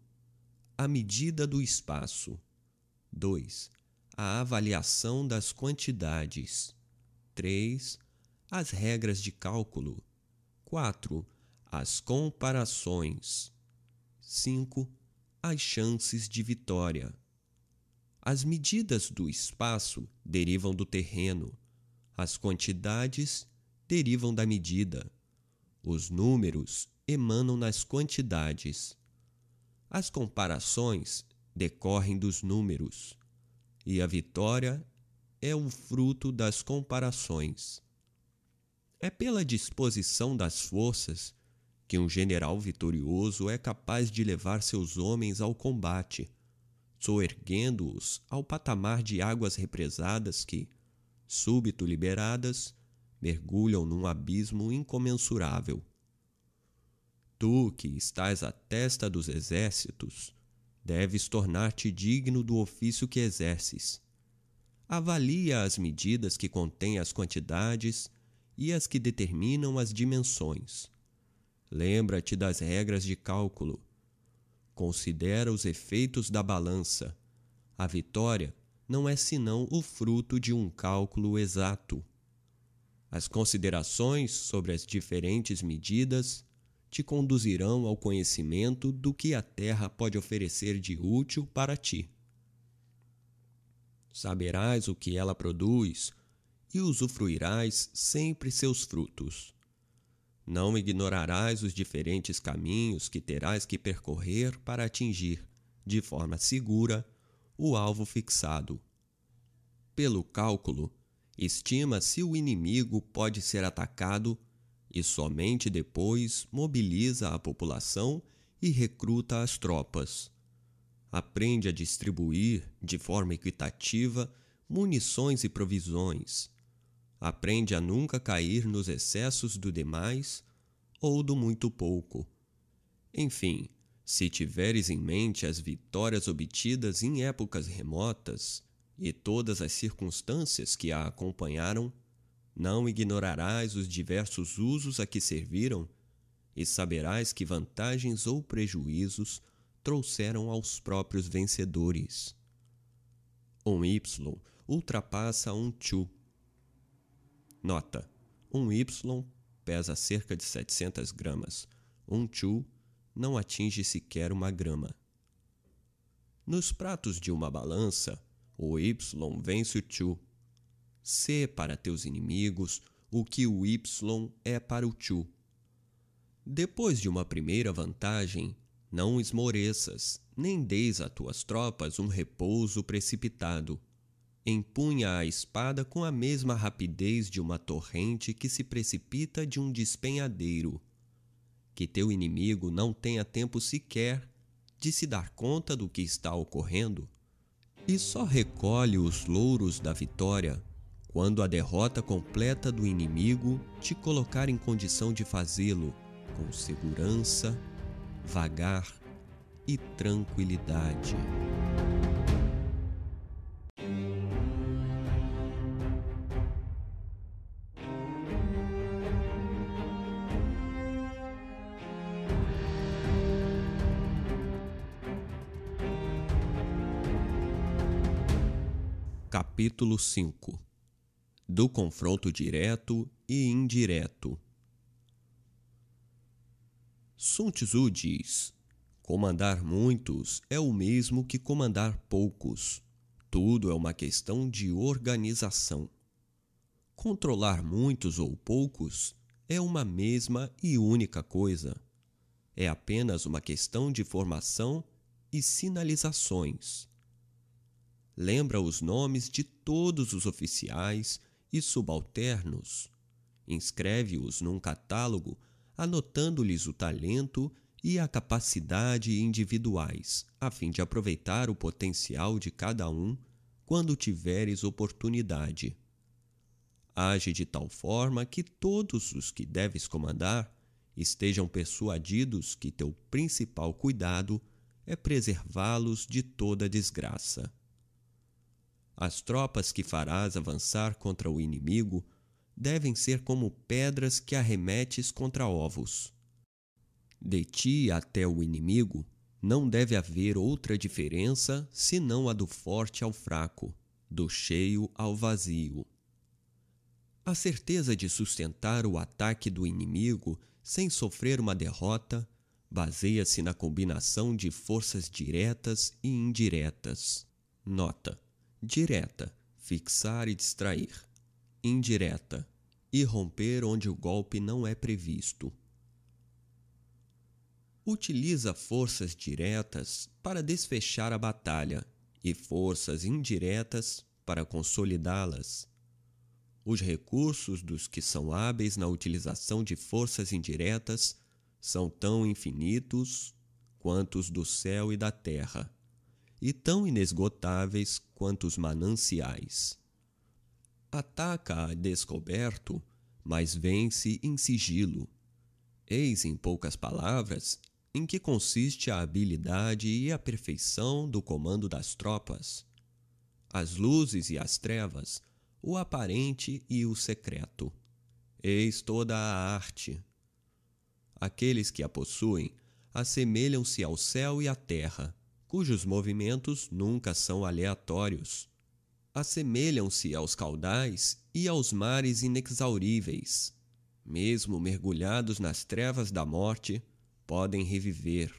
a medida do espaço. 2. a avaliação das quantidades. 3. As regras de cálculo. 4. As comparações. 5. As chances de vitória. As medidas do espaço derivam do terreno. As quantidades derivam da medida. Os números emanam nas quantidades. As comparações decorrem dos números. E a vitória é o fruto das comparações. É pela disposição das forças que um general vitorioso é capaz de levar seus homens ao combate soerguendo-os ao patamar de águas represadas que, súbito liberadas, mergulham num abismo incomensurável. Tu, que estás à testa dos exércitos, deves tornar-te digno do ofício que exerces. Avalia as medidas que contêm as quantidades e as que determinam as dimensões. Lembra-te das regras de cálculo Considera os efeitos da balança. A vitória não é senão o fruto de um cálculo exato. As considerações sobre as diferentes medidas te conduzirão ao conhecimento do que a terra pode oferecer de útil para ti. Saberás o que ela produz e usufruirás sempre seus frutos. Não ignorarás os diferentes caminhos que terás que percorrer para atingir, de forma segura, o alvo fixado. Pelo cálculo, estima se o inimigo pode ser atacado e somente depois mobiliza a população e recruta as tropas. Aprende a distribuir, de forma equitativa, munições e provisões Aprende a nunca cair nos excessos do demais ou do muito pouco. Enfim, se tiveres em mente as vitórias obtidas em épocas remotas e todas as circunstâncias que a acompanharam, não ignorarás os diversos usos a que serviram e saberás que vantagens ou prejuízos trouxeram aos próprios vencedores. Um Y ultrapassa um Chu Nota: um Y pesa cerca de 700 gramas. Um Chu não atinge sequer uma grama. Nos pratos de uma balança, o Y vence o Chu. Sê para teus inimigos o que o Y é para o Chu. Depois de uma primeira vantagem, não esmoreças, nem deis a tuas tropas um repouso precipitado empunha a espada com a mesma rapidez de uma torrente que se precipita de um despenhadeiro. Que teu inimigo não tenha tempo sequer de se dar conta do que está ocorrendo, e só recolhe os louros da vitória quando a derrota completa do inimigo te colocar em condição de fazê-lo com segurança, vagar e tranquilidade. Capítulo 5 Do confronto direto e indireto. Sun Tzu diz: Comandar muitos é o mesmo que comandar poucos. Tudo é uma questão de organização. Controlar muitos ou poucos é uma mesma e única coisa. É apenas uma questão de formação e sinalizações lembra os nomes de todos os oficiais e subalternos. Inscreve-os num catálogo, anotando-lhes o talento e a capacidade individuais, a fim de aproveitar o potencial de cada um quando tiveres oportunidade. Age de tal forma que todos os que deves comandar estejam persuadidos que teu principal cuidado é preservá-los de toda desgraça. As tropas que farás avançar contra o inimigo devem ser como pedras que arremetes contra ovos. De ti até o inimigo não deve haver outra diferença senão a do forte ao fraco, do cheio ao vazio. A certeza de sustentar o ataque do inimigo sem sofrer uma derrota baseia-se na combinação de forças diretas e indiretas. Nota: direta, fixar e distrair. Indireta, irromper onde o golpe não é previsto. Utiliza forças diretas para desfechar a batalha e forças indiretas para consolidá-las. Os recursos dos que são hábeis na utilização de forças indiretas são tão infinitos quanto os do céu e da terra, e tão inesgotáveis quanto os mananciais. Ataca a descoberto, mas vence em sigilo. Eis, em poucas palavras, em que consiste a habilidade e a perfeição do comando das tropas. As luzes e as trevas, o aparente e o secreto. Eis toda a arte, Aqueles que a possuem assemelham-se ao céu e à terra, cujos movimentos nunca são aleatórios. Assemelham-se aos caudais e aos mares inexauríveis. Mesmo mergulhados nas trevas da morte, podem reviver.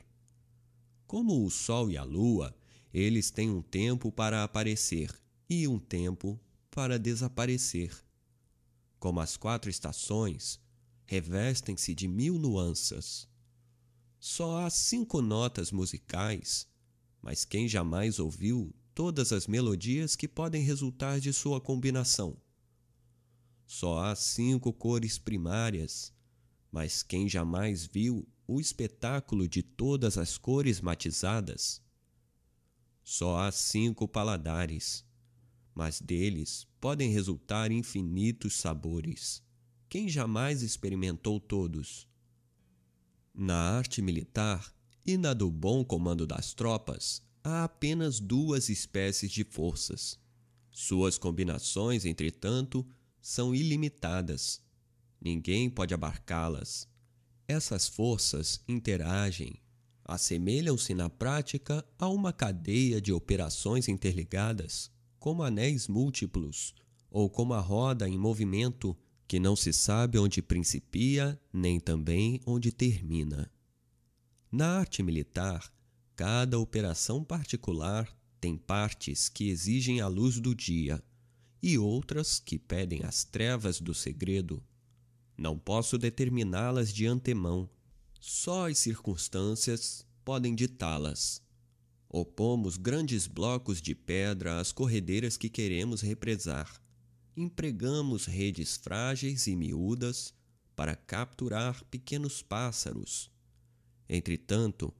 Como o sol e a lua, eles têm um tempo para aparecer e um tempo para desaparecer. Como as quatro estações, revestem-se de mil nuances. Só há cinco notas musicais, mas quem jamais ouviu todas as melodias que podem resultar de sua combinação? Só há cinco cores primárias, mas quem jamais viu o espetáculo de todas as cores matizadas? Só há cinco paladares, mas deles podem resultar infinitos sabores. Quem jamais experimentou todos? Na arte militar e na do bom comando das tropas, há apenas duas espécies de forças. Suas combinações, entretanto, são ilimitadas. Ninguém pode abarcá-las. Essas forças interagem, assemelham-se na prática a uma cadeia de operações interligadas, como anéis múltiplos, ou como a roda em movimento que não se sabe onde principia, nem também onde termina. Na arte militar, cada operação particular tem partes que exigem a luz do dia e outras que pedem as trevas do segredo. Não posso determiná-las de antemão, só as circunstâncias podem ditá-las. Opomos grandes blocos de pedra às corredeiras que queremos represar empregamos redes frágeis e miúdas para capturar pequenos pássaros. Entretanto,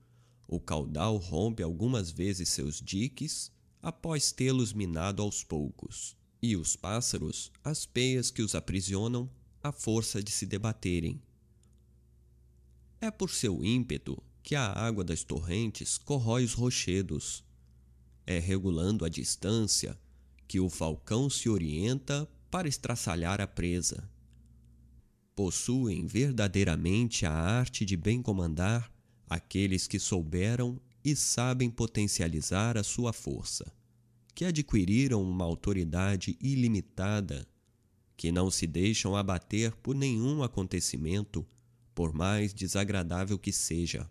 o caudal rompe algumas vezes seus diques após tê-los minado aos poucos, e os pássaros, as peias que os aprisionam, a força de se debaterem. É por seu ímpeto que a água das torrentes corrói os rochedos. É regulando a distância que o falcão se orienta para estraçalhar a presa. Possuem verdadeiramente a arte de bem comandar aqueles que souberam e sabem potencializar a sua força, que adquiriram uma autoridade ilimitada, que não se deixam abater por nenhum acontecimento, por mais desagradável que seja,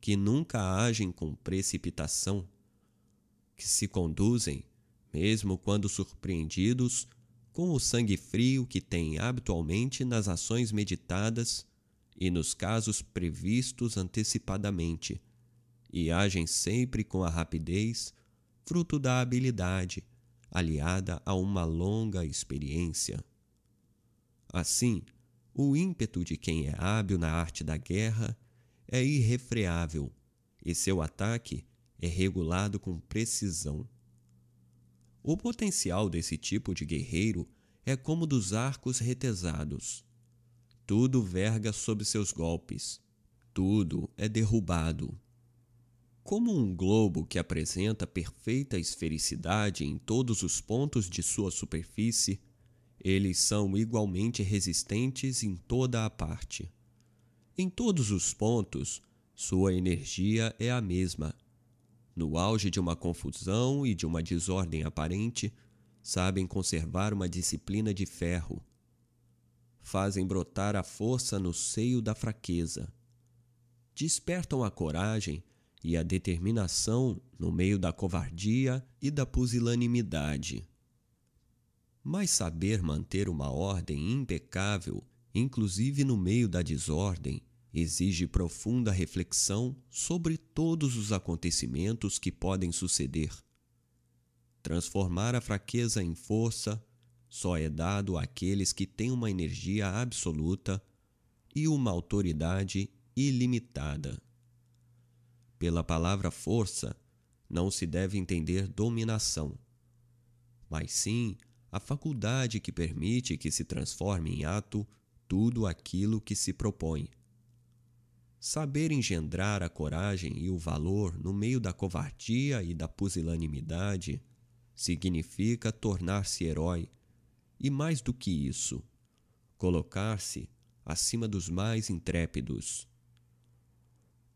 que nunca agem com precipitação, que se conduzem mesmo quando surpreendidos, com o sangue frio que têm habitualmente nas ações meditadas e nos casos previstos antecipadamente, e agem sempre com a rapidez, fruto da habilidade, aliada a uma longa experiência. Assim, o ímpeto de quem é hábil na arte da guerra é irrefreável e seu ataque é regulado com precisão. O potencial desse tipo de guerreiro é como dos arcos retesados. Tudo verga sob seus golpes, tudo é derrubado. Como um globo que apresenta perfeita esfericidade em todos os pontos de sua superfície, eles são igualmente resistentes em toda a parte. Em todos os pontos, sua energia é a mesma. no auge de uma confusão e de uma desordem aparente, sabem conservar uma disciplina de ferro. Fazem brotar a força no seio da fraqueza. Despertam a coragem e a determinação no meio da covardia e da pusilanimidade. Mas saber manter uma ordem impecável, inclusive no meio da desordem, exige profunda reflexão sobre todos os acontecimentos que podem suceder. Transformar a fraqueza em força só é dado àqueles que têm uma energia absoluta e uma autoridade ilimitada. Pela palavra força, não se deve entender dominação, mas sim a faculdade que permite que se transforme em ato tudo aquilo que se propõe. Saber engendrar a coragem e o valor no meio da covardia e da pusilanimidade significa tornar-se herói e, mais do que isso, colocar-se acima dos mais intrépidos.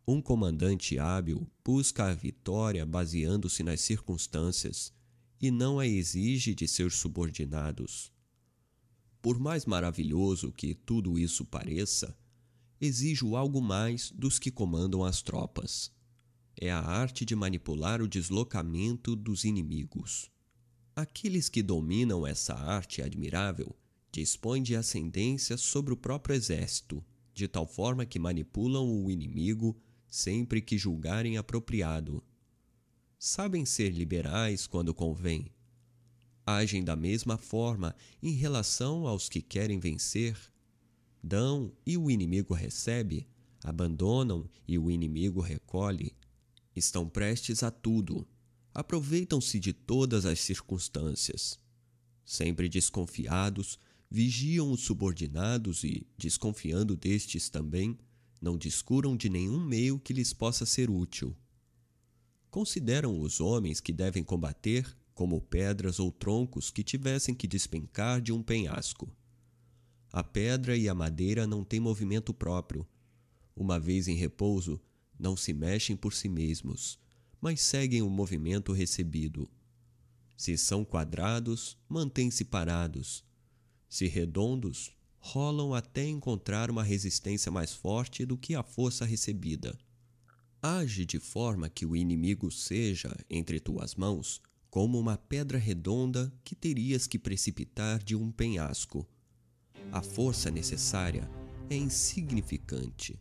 Um comandante hábil busca a vitória baseando-se nas circunstâncias e não a exige de seus subordinados. Por mais maravilhoso que tudo isso pareça, exijo algo mais dos que comandam as tropas. É a arte de manipular o deslocamento dos inimigos. Aqueles que dominam essa arte admirável dispõem de ascendência sobre o próprio exército, de tal forma que manipulam o inimigo sempre que julgarem apropriado. Sabem ser liberais quando convém. Agem da mesma forma em relação aos que querem vencer dão e o inimigo recebe, abandonam e o inimigo recolhe, estão prestes a tudo, aproveitam-se de todas as circunstâncias. Sempre desconfiados, vigiam os subordinados e, desconfiando destes também, não descuram de nenhum meio que lhes possa ser útil. Consideram os homens que devem combater como pedras ou troncos que tivessem que despencar de um penhasco. A pedra e a madeira não têm movimento próprio. Uma vez em repouso, não se mexem por si mesmos, mas seguem o movimento recebido. Se são quadrados, mantêm-se parados. Se redondos, rolam até encontrar uma resistência mais forte do que a força recebida. Age de forma que o inimigo seja, entre tuas mãos, como uma pedra redonda que terias que precipitar de um penhasco a força necessária é insignificante,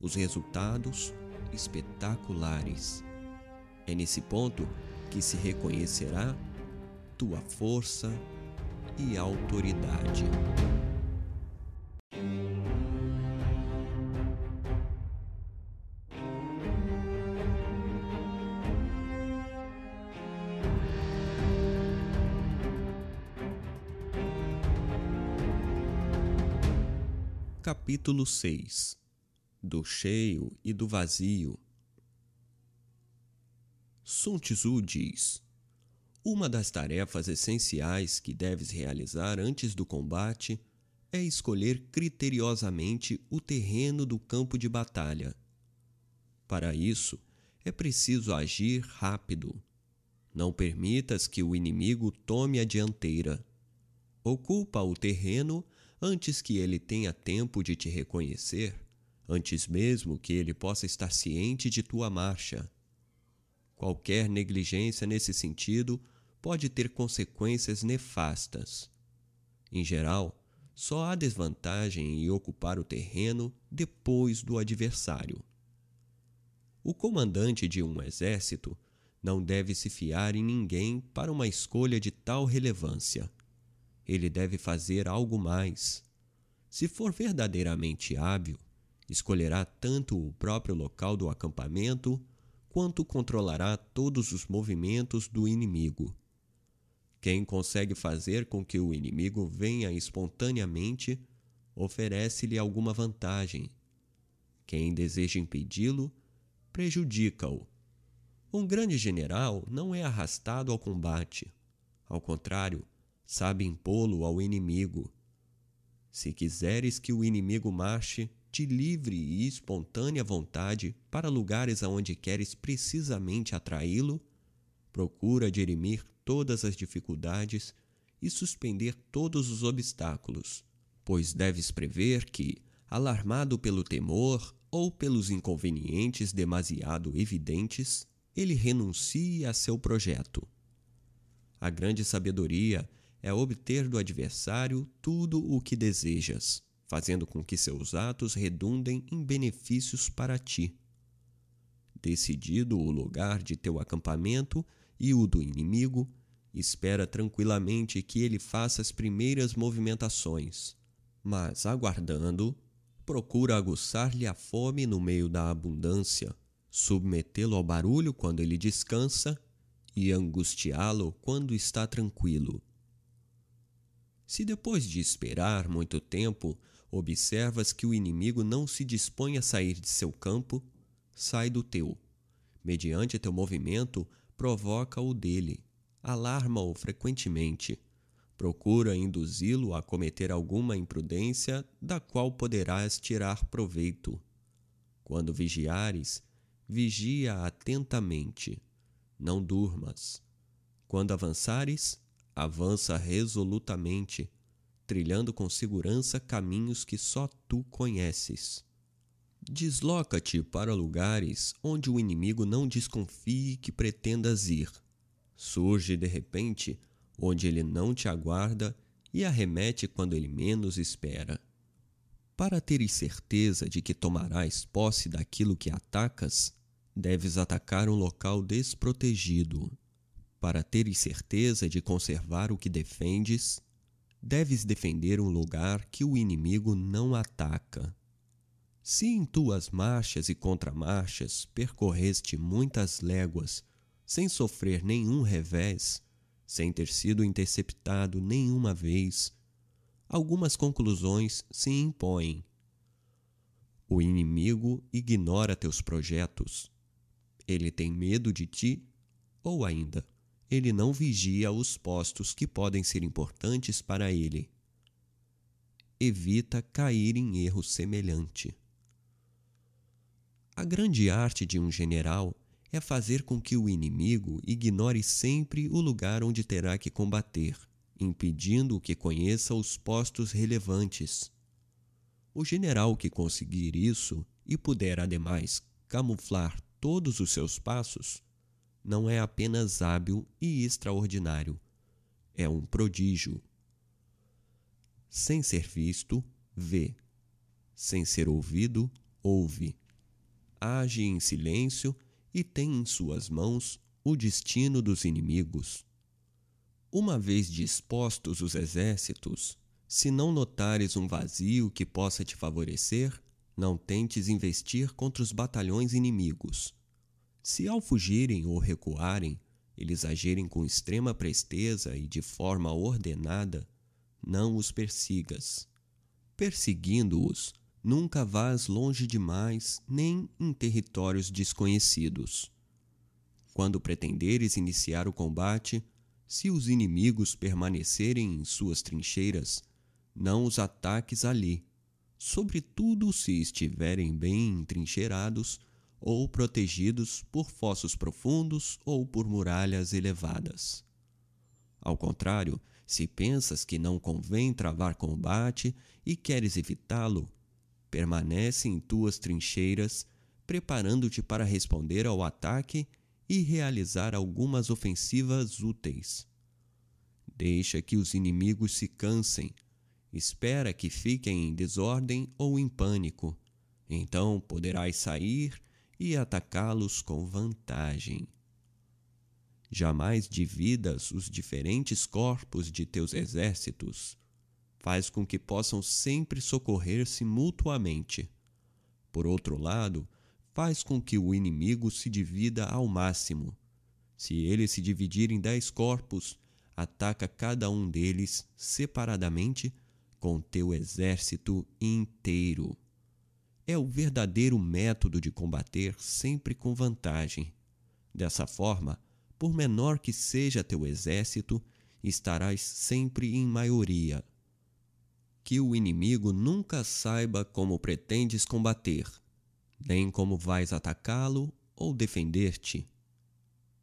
os resultados espetaculares. É nesse ponto que se reconhecerá tua força e autoridade. Capítulo 6 Do cheio e do vazio Sun Tzu diz: Uma das tarefas essenciais que deves realizar antes do combate é escolher criteriosamente o terreno do campo de batalha. Para isso, é preciso agir rápido. Não permitas que o inimigo tome a dianteira. Ocupa o terreno antes que ele tenha tempo de te reconhecer, antes mesmo que ele possa estar ciente de tua marcha. Qualquer negligência nesse sentido pode ter consequências nefastas. Em geral, só há desvantagem em ocupar o terreno depois do adversário. O comandante de um exército não deve se fiar em ninguém para uma escolha de tal relevância ele deve fazer algo mais. Se for verdadeiramente hábil, escolherá tanto o próprio local do acampamento quanto controlará todos os movimentos do inimigo. Quem consegue fazer com que o inimigo venha espontaneamente oferece-lhe alguma vantagem. Quem deseja impedi-lo prejudica-o. Um grande general não é arrastado ao combate. Ao contrário, sabe impô-lo ao inimigo. Se quiseres que o inimigo marche, de livre e espontânea vontade para lugares aonde queres precisamente atraí-lo, procura dirimir todas as dificuldades e suspender todos os obstáculos, pois deves prever que, alarmado pelo temor ou pelos inconvenientes demasiado evidentes, ele renuncie a seu projeto. A grande sabedoria é obter do adversário tudo o que desejas, fazendo com que seus atos redundem em benefícios para ti. Decidido o lugar de teu acampamento e o do inimigo, espera tranquilamente que ele faça as primeiras movimentações, mas, aguardando, procura aguçar-lhe a fome no meio da abundância, submetê-lo ao barulho quando ele descansa e angustiá-lo quando está tranquilo. Se depois de esperar muito tempo observas que o inimigo não se dispõe a sair de seu campo, sai do teu. Mediante teu movimento, provoca o dele, alarma-o frequentemente, procura induzi-lo a cometer alguma imprudência da qual poderás tirar proveito. Quando vigiares, vigia atentamente, não durmas. Quando avançares, avança resolutamente, trilhando com segurança caminhos que só tu conheces. Desloca-te para lugares onde o inimigo não desconfie que pretendas ir. Surge de repente onde ele não te aguarda e arremete quando ele menos espera. Para teres certeza de que tomarás posse daquilo que atacas, deves atacar um local desprotegido. Para teres certeza de conservar o que defendes, deves defender um lugar que o inimigo não ataca. Se em tuas marchas e contramarchas percorreste muitas léguas sem sofrer nenhum revés, sem ter sido interceptado nenhuma vez, algumas conclusões se impõem. O inimigo ignora teus projetos. Ele tem medo de ti, ou ainda, ele não vigia os postos que podem ser importantes para ele. Evita cair em erro semelhante. A grande arte de um general é fazer com que o inimigo ignore sempre o lugar onde terá que combater, impedindo que conheça os postos relevantes. O general que conseguir isso e puder, ademais, camuflar todos os seus passos, não é apenas hábil e extraordinário, é um prodígio. Sem ser visto, vê. Sem ser ouvido, ouve. Age em silêncio e tem em suas mãos o destino dos inimigos. Uma vez dispostos os exércitos, se não notares um vazio que possa te favorecer, não tentes investir contra os batalhões inimigos. Se ao fugirem ou recuarem, eles agirem com extrema presteza e de forma ordenada, não os persigas. Perseguindo-os, Nunca vás longe demais, nem em territórios desconhecidos. Quando pretenderes iniciar o combate, se os inimigos permanecerem em suas trincheiras, não os ataques ali, sobretudo se estiverem bem entrincheirados ou protegidos por fossos profundos ou por muralhas elevadas. Ao contrário, se pensas que não convém travar combate e queres evitá-lo, Permanece em tuas trincheiras, preparando-te para responder ao ataque e realizar algumas ofensivas úteis. Deixa que os inimigos se cansem, espera que fiquem em desordem ou em pânico. Então poderás sair e atacá-los com vantagem. Jamais dividas os diferentes corpos de teus exércitos faz com que possam sempre socorrer-se mutuamente. Por outro lado, faz com que o inimigo se divida ao máximo. Se ele se dividir em dez corpos, ataca cada um deles separadamente com teu exército inteiro. É o verdadeiro método de combater sempre com vantagem. Dessa forma, por menor que seja teu exército, estarás sempre em maioria que o inimigo nunca saiba como pretendes combater, nem como vais atacá-lo ou defender-te.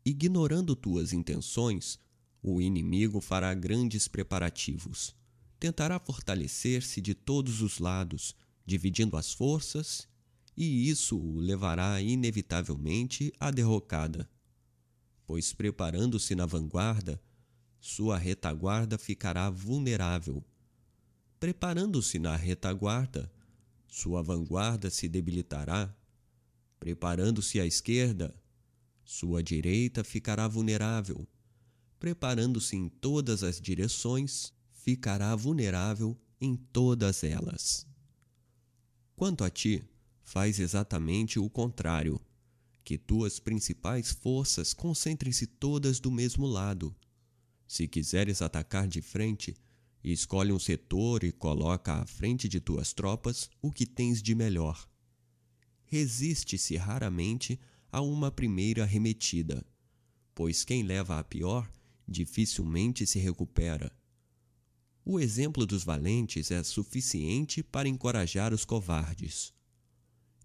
Ignorando tuas intenções, o inimigo fará grandes preparativos. Tentará fortalecer-se de todos os lados, dividindo as forças, e isso o levará inevitavelmente à derrocada. Pois preparando-se na vanguarda, sua retaguarda ficará vulnerável. Preparando-se na retaguarda, sua vanguarda se debilitará. Preparando-se à esquerda, sua direita ficará vulnerável. Preparando-se em todas as direções, ficará vulnerável em todas elas. Quanto a ti, faz exatamente o contrário. Que tuas principais forças concentrem-se todas do mesmo lado se quiseres atacar de frente, escolhe um setor e coloca à frente de tuas tropas o que tens de melhor. Resiste-se raramente a uma primeira arremetida, pois quem leva a pior dificilmente se recupera. O exemplo dos valentes é suficiente para encorajar os covardes.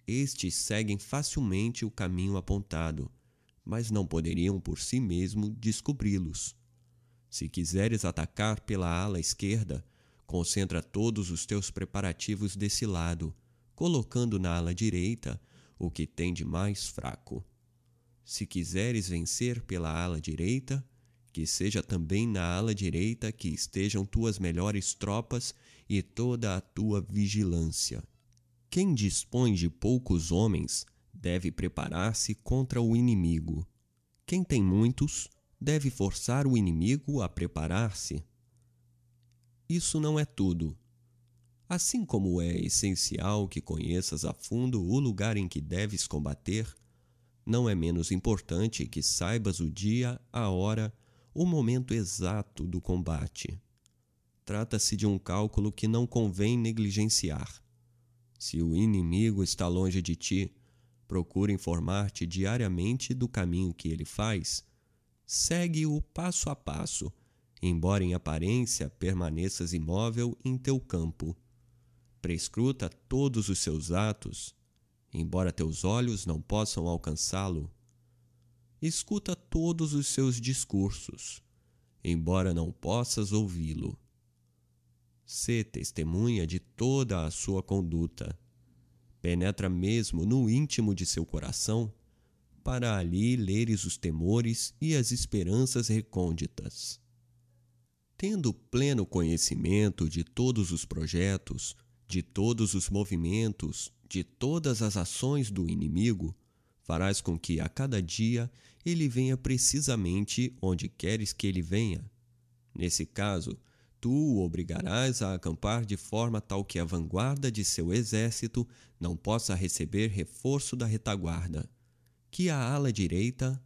Estes seguem facilmente o caminho apontado, mas não poderiam por si mesmo descobri-los. Se quiseres atacar pela ala esquerda, concentra todos os teus preparativos desse lado, colocando na ala direita o que tem de mais fraco. Se quiseres vencer pela ala direita, que seja também na ala direita que estejam tuas melhores tropas e toda a tua vigilância. Quem dispõe de poucos homens deve preparar-se contra o inimigo. Quem tem muitos deve forçar o inimigo a preparar-se. Isso não é tudo. Assim como é essencial que conheças a fundo o lugar em que deves combater, não é menos importante que saibas o dia, a hora, o momento exato do combate. Trata-se de um cálculo que não convém negligenciar. Se o inimigo está longe de ti, procura informar-te diariamente do caminho que ele faz segue-o passo a passo, embora em aparência permaneças imóvel em teu campo. Prescruta todos os seus atos, embora teus olhos não possam alcançá-lo. Escuta todos os seus discursos, embora não possas ouvi-lo. Sê testemunha de toda a sua conduta. Penetra mesmo no íntimo de seu coração para ali leres os temores e as esperanças recônditas. Tendo pleno conhecimento de todos os projetos, de todos os movimentos, de todas as ações do inimigo, farás com que a cada dia ele venha precisamente onde queres que ele venha. Nesse caso, tu o obrigarás a acampar de forma tal que a vanguarda de seu exército não possa receber reforço da retaguarda que a ala direita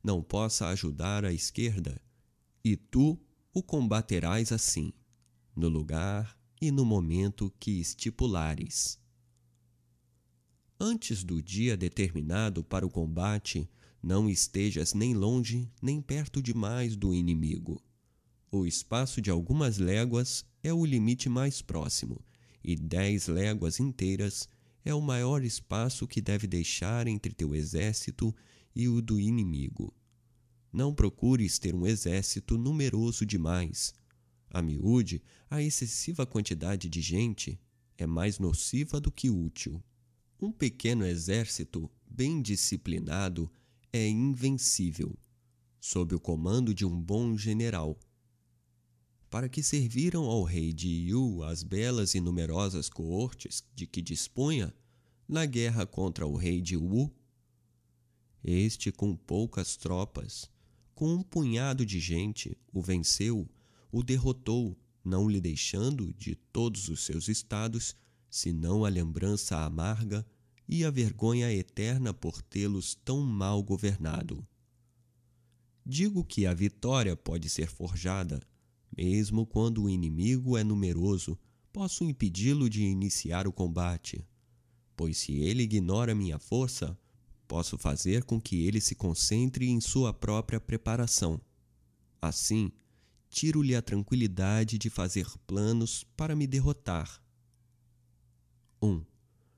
não possa ajudar a esquerda, e tu o combaterás assim, no lugar e no momento que estipulares. Antes do dia determinado para o combate, não estejas nem longe nem perto demais do inimigo. O espaço de algumas léguas é o limite mais próximo, e dez léguas inteiras é o maior espaço que deve deixar entre teu exército e o do inimigo. Não procures ter um exército numeroso demais. A miúde, a excessiva quantidade de gente é mais nociva do que útil. Um pequeno exército bem disciplinado é invencível, sob o comando de um bom general. Para que serviram ao rei de Iu as belas e numerosas coortes de que dispunha na guerra contra o rei de Wu? Este, com poucas tropas, com um punhado de gente, o venceu, o derrotou, não lhe deixando de todos os seus estados, senão a lembrança amarga e a vergonha eterna por tê-los tão mal governado. Digo que a vitória pode ser forjada, mesmo quando o inimigo é numeroso, posso impedi-lo de iniciar o combate. Pois se ele ignora minha força, posso fazer com que ele se concentre em sua própria preparação. Assim, tiro-lhe a tranquilidade de fazer planos para me derrotar. 1. Um,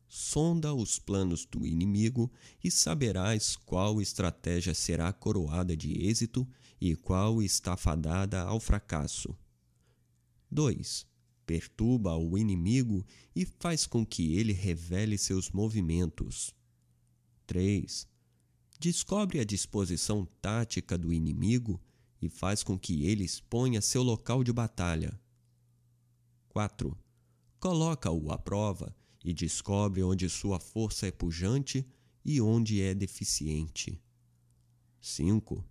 sonda os planos do inimigo e saberás qual estratégia será coroada de êxito e qual está fadada ao fracasso. 2. Perturba o inimigo e faz com que ele revele seus movimentos. 3. Descobre a disposição tática do inimigo e faz com que ele exponha seu local de batalha. 4. Coloca-o à prova e descobre onde sua força é pujante e onde é deficiente. 5.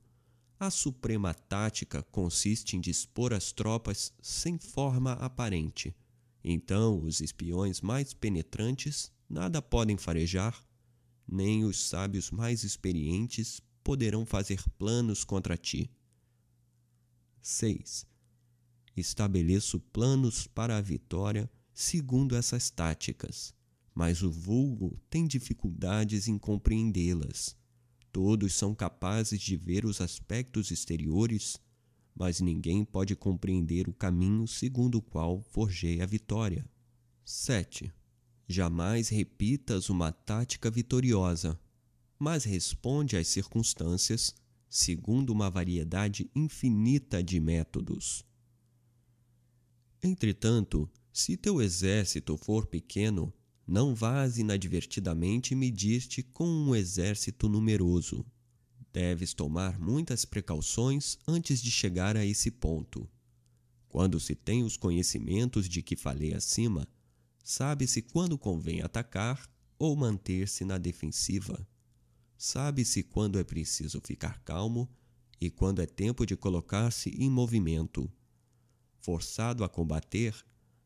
A suprema tática consiste em dispor as tropas sem forma aparente. Então, os espiões mais penetrantes nada podem farejar, nem os sábios mais experientes poderão fazer planos contra ti. 6. Estabeleço planos para a vitória segundo essas táticas, mas o vulgo tem dificuldades em compreendê-las. Todos são capazes de ver os aspectos exteriores, mas ninguém pode compreender o caminho segundo o qual forjei a vitória. 7. Jamais repitas uma tática vitoriosa, mas responde às circunstâncias segundo uma variedade infinita de métodos. Entretanto, se teu exército for pequeno, não vás inadvertidamente medir-te com um exército numeroso. Deves tomar muitas precauções antes de chegar a esse ponto. Quando se tem os conhecimentos de que falei acima, sabe-se quando convém atacar ou manter-se na defensiva. Sabe-se quando é preciso ficar calmo e quando é tempo de colocar-se em movimento. Forçado a combater,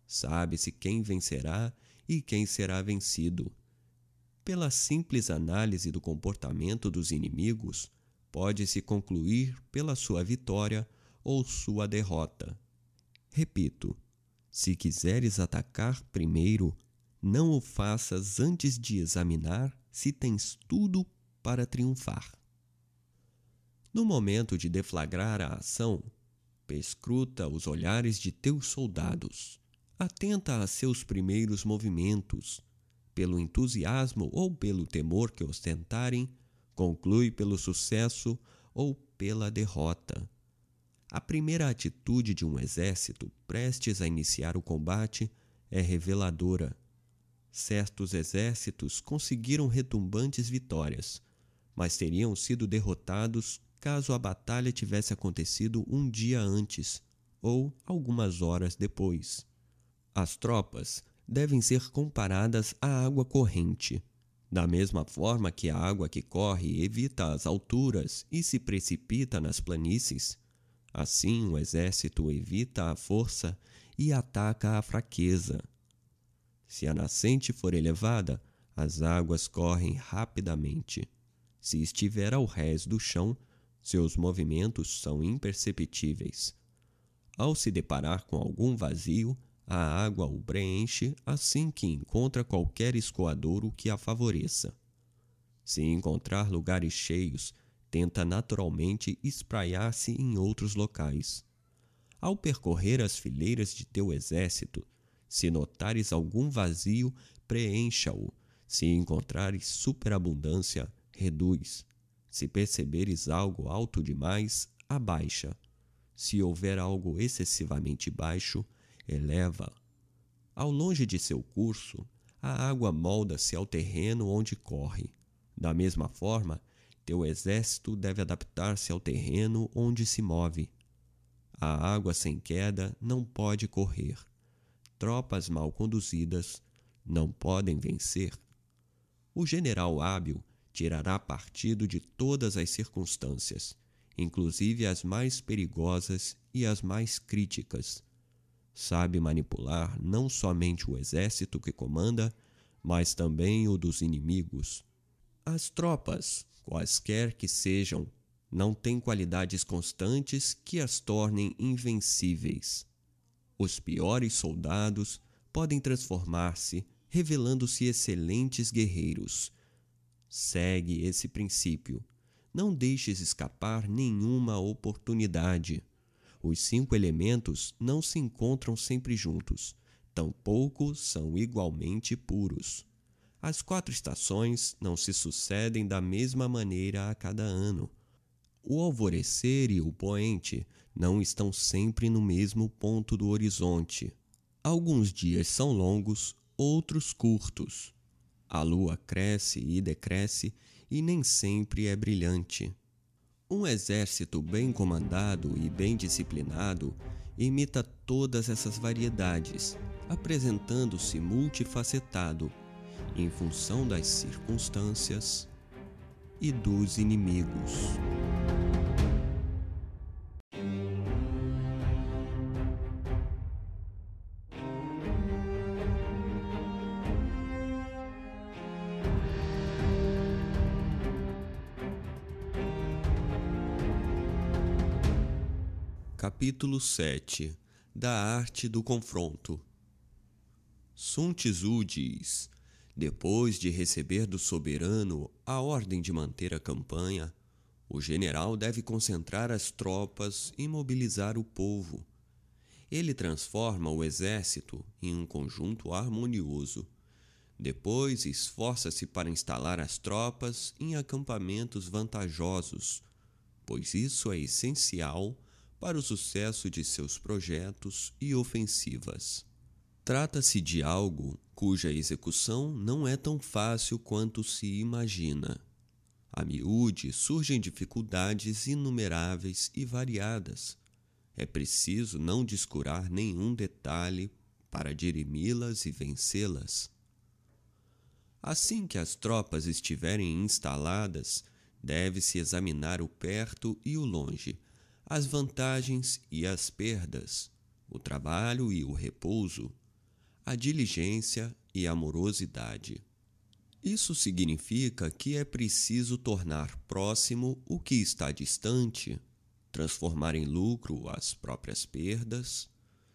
sabe-se quem vencerá e quem será vencido. Pela simples análise do comportamento dos inimigos, pode-se concluir pela sua vitória ou sua derrota. Repito: se quiseres atacar primeiro, não o faças antes de examinar se tens tudo para triunfar. No momento de deflagrar a ação, perscruta os olhares de teus soldados. Atenta a seus primeiros movimentos. Pelo entusiasmo ou pelo temor que ostentarem, conclui pelo sucesso ou pela derrota. A primeira atitude de um exército prestes a iniciar o combate é reveladora. Certos exércitos conseguiram retumbantes vitórias, mas teriam sido derrotados caso a batalha tivesse acontecido um dia antes ou algumas horas depois. As tropas devem ser comparadas à água corrente. Da mesma forma que a água que corre evita as alturas e se precipita nas planícies, assim o exército evita a força e ataca a fraqueza. Se a nascente for elevada, as águas correm rapidamente. Se estiver ao rés do chão, seus movimentos são imperceptíveis. Ao se deparar com algum vazio, a água o preenche assim que encontra qualquer escoadouro que a favoreça. Se encontrar lugares cheios, tenta naturalmente espraiar-se em outros locais. Ao percorrer as fileiras de teu exército, se notares algum vazio, preencha-o. Se encontrares superabundância, reduz. Se perceberes algo alto demais, abaixa. Se houver algo excessivamente baixo, eleva. Ao longe de seu curso, a água molda-se ao terreno onde corre. Da mesma forma, teu exército deve adaptar-se ao terreno onde se move. A água sem queda não pode correr. Tropas mal conduzidas não podem vencer. O general hábil tirará partido de todas as circunstâncias, inclusive as mais perigosas e as mais críticas. Sabe manipular não somente o exército que comanda, mas também o dos inimigos. As tropas, quaisquer que sejam, não têm qualidades constantes que as tornem invencíveis. Os piores soldados podem transformar-se, revelando-se excelentes guerreiros Segue esse princípio. Não deixes escapar nenhuma oportunidade. Os cinco elementos não se encontram sempre juntos, tampouco são igualmente puros. As quatro estações não se sucedem da mesma maneira a cada ano. O alvorecer e o poente não estão sempre no mesmo ponto do horizonte. Alguns dias são longos, outros curtos. A lua cresce e decresce e nem sempre é brilhante. Um exército bem comandado e bem disciplinado imita todas essas variedades, apresentando-se multifacetado em função das circunstâncias e dos inimigos. Capítulo 7 Da Arte do Confronto Sun Tzu diz: Depois de receber do soberano a ordem de manter a campanha, o general deve concentrar as tropas e mobilizar o povo. Ele transforma o exército em um conjunto harmonioso. Depois esforça-se para instalar as tropas em acampamentos vantajosos, pois isso é essencial para o sucesso de seus projetos e ofensivas. Trata-se de algo cuja execução não é tão fácil quanto se imagina. A miúde surgem dificuldades inumeráveis e variadas. É preciso não descurar nenhum detalhe para dirimi-las e vencê-las. Assim que as tropas estiverem instaladas, deve-se examinar o perto e o longe, as vantagens e as perdas, o trabalho e o repouso, a diligência e a amorosidade. Isso significa que é preciso tornar próximo o que está distante, transformar em lucro as próprias perdas,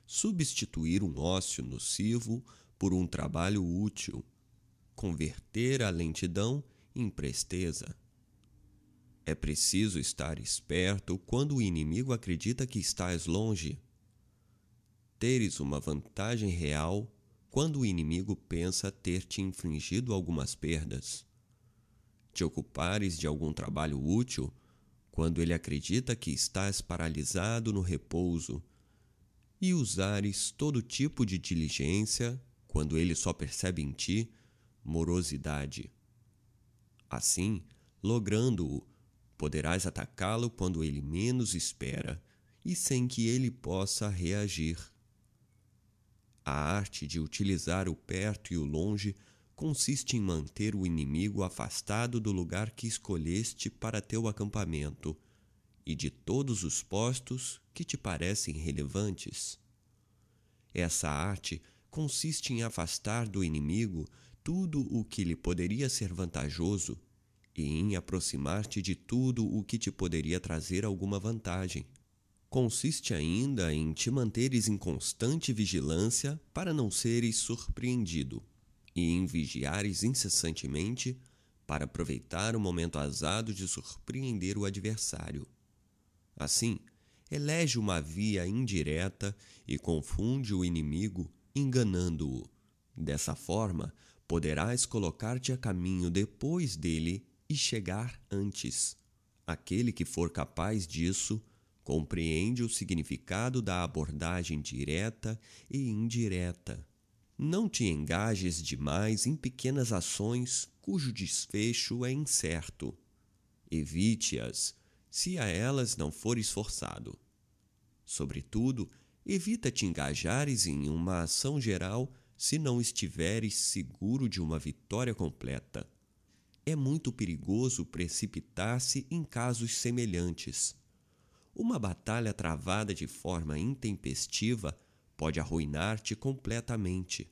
substituir um ócio nocivo por um trabalho útil, converter a lentidão em presteza. É preciso estar esperto quando o inimigo acredita que estás longe. Teres uma vantagem real quando o inimigo pensa ter te infligido algumas perdas. Te ocupares de algum trabalho útil quando ele acredita que estás paralisado no repouso. E usares todo tipo de diligência quando ele só percebe em ti morosidade. Assim, logrando-o, Poderás atacá-lo quando ele menos espera e sem que ele possa reagir. A arte de utilizar o perto e o longe consiste em manter o inimigo afastado do lugar que escolheste para teu acampamento e de todos os postos que te parecem relevantes. Essa arte consiste em afastar do inimigo tudo o que lhe poderia ser vantajoso e em aproximar-te de tudo o que te poderia trazer alguma vantagem. Consiste ainda em te manteres em constante vigilância para não seres surpreendido, e em vigiares incessantemente para aproveitar o momento azado de surpreender o adversário. Assim, elege uma via indireta e confunde o inimigo, enganando-o. Dessa forma, poderás colocar-te a caminho depois dele e chegar antes. Aquele que for capaz disso compreende o significado da abordagem direta e indireta. Não te engajes demais em pequenas ações cujo desfecho é incerto. Evite-as se a elas não fores forçado. Sobretudo, evita te engajares em uma ação geral se não estiveres seguro de uma vitória completa é muito perigoso precipitar-se em casos semelhantes. Uma batalha travada de forma intempestiva pode arruinar-te completamente.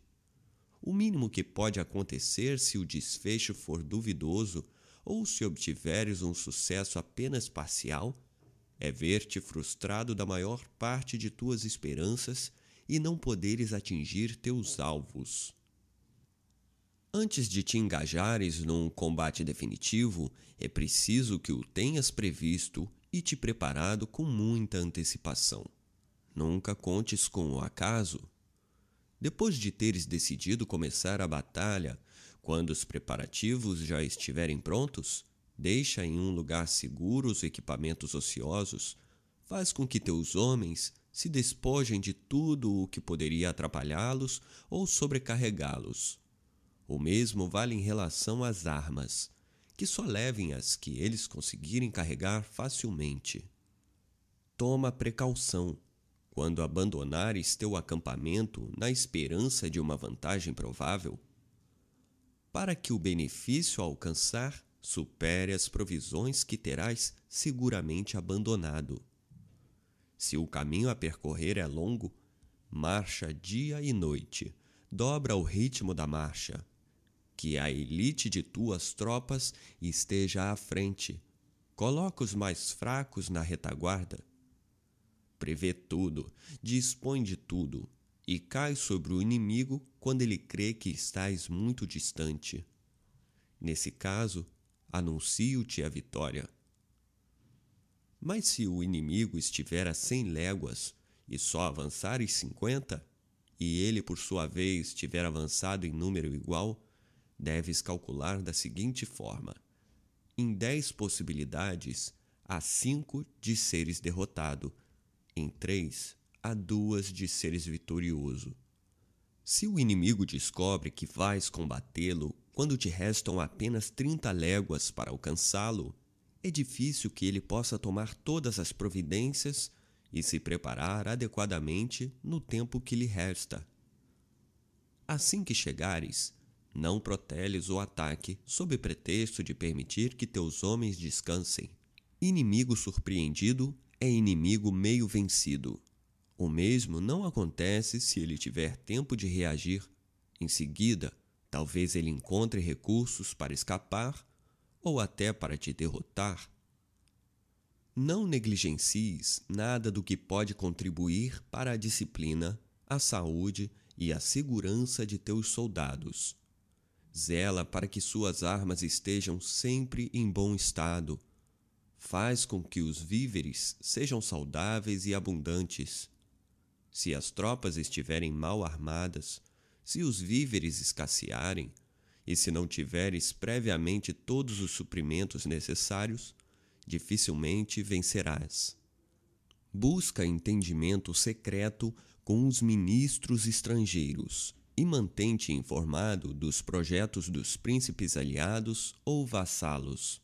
O mínimo que pode acontecer se o desfecho for duvidoso ou se obtiveres um sucesso apenas parcial é ver-te frustrado da maior parte de tuas esperanças e não poderes atingir teus alvos. Antes de te engajares num combate definitivo, é preciso que o tenhas previsto e te preparado com muita antecipação. nunca contes com o acaso. Depois de teres decidido começar a batalha, quando os preparativos já estiverem prontos, deixa em um lugar seguro os equipamentos ociosos, faz com que teus homens se despojem de tudo o que poderia atrapalhá-los ou sobrecarregá-los. O mesmo vale em relação às armas, que só levem as que eles conseguirem carregar facilmente. Toma precaução quando abandonares teu acampamento na esperança de uma vantagem provável, para que o benefício a alcançar supere as provisões que terás seguramente abandonado. Se o caminho a percorrer é longo, marcha dia e noite, dobra o ritmo da marcha, que a elite de tuas tropas esteja à frente, coloca os mais fracos na retaguarda. Prevê tudo, dispõe de tudo, e cai sobre o inimigo quando ele crê que estás muito distante. Nesse caso, anuncio-te a vitória. Mas se o inimigo estiver a cem léguas e só avançares cinquenta, e ele por sua vez tiver avançado em número igual, deves calcular da seguinte forma: em dez possibilidades, há cinco de seres derrotado, em três, há duas de seres vitorioso. Se o inimigo descobre que vais combatê-lo quando te restam apenas trinta léguas para alcançá-lo, é difícil que ele possa tomar todas as providências e se preparar adequadamente no tempo que lhe resta. Assim que chegares, não proteles o ataque sob pretexto de permitir que teus homens descansem. Inimigo surpreendido é inimigo meio vencido. O mesmo não acontece se ele tiver tempo de reagir. Em seguida, talvez ele encontre recursos para escapar ou até para te derrotar. Não negligencies nada do que pode contribuir para a disciplina, a saúde e a segurança de teus soldados. Zela para que suas armas estejam sempre em bom estado. Faz com que os víveres sejam saudáveis e abundantes. Se as tropas estiverem mal armadas, se os víveres escassearem, e se não tiveres previamente todos os suprimentos necessários, dificilmente vencerás. Busca entendimento secreto com os ministros estrangeiros e mantente informado dos projetos dos príncipes aliados ou vassalos.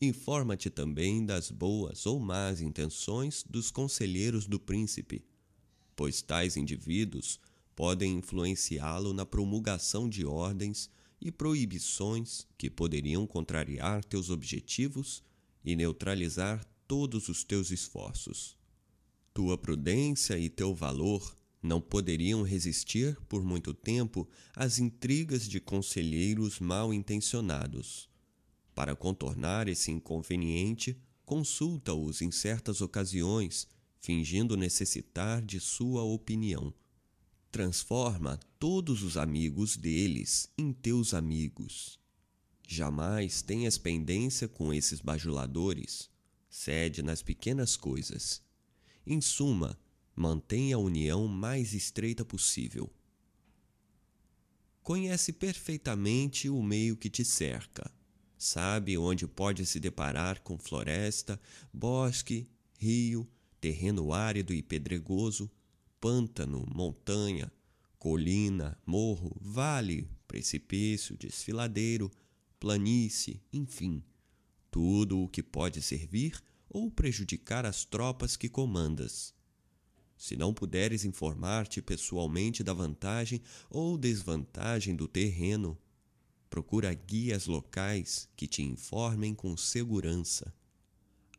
Informa-te também das boas ou más intenções dos conselheiros do príncipe, pois tais indivíduos podem influenciá-lo na promulgação de ordens e proibições que poderiam contrariar teus objetivos e neutralizar todos os teus esforços. Tua prudência e teu valor não poderiam resistir por muito tempo às intrigas de conselheiros mal intencionados. Para contornar esse inconveniente, consulta-os em certas ocasiões, fingindo necessitar de sua opinião transforma todos os amigos deles em teus amigos. Jamais tenhas pendência com esses bajuladores. Cede nas pequenas coisas. Em suma, mantenha a união mais estreita possível. Conhece perfeitamente o meio que te cerca. Sabe onde pode se deparar com floresta, bosque, rio, terreno árido e pedregoso, pântano, montanha, colina, morro, vale, precipício, desfiladeiro, planície, enfim, tudo o que pode servir ou prejudicar as tropas que comandas. Se não puderes informar-te pessoalmente da vantagem ou desvantagem do terreno, procura guias locais que te informem com segurança.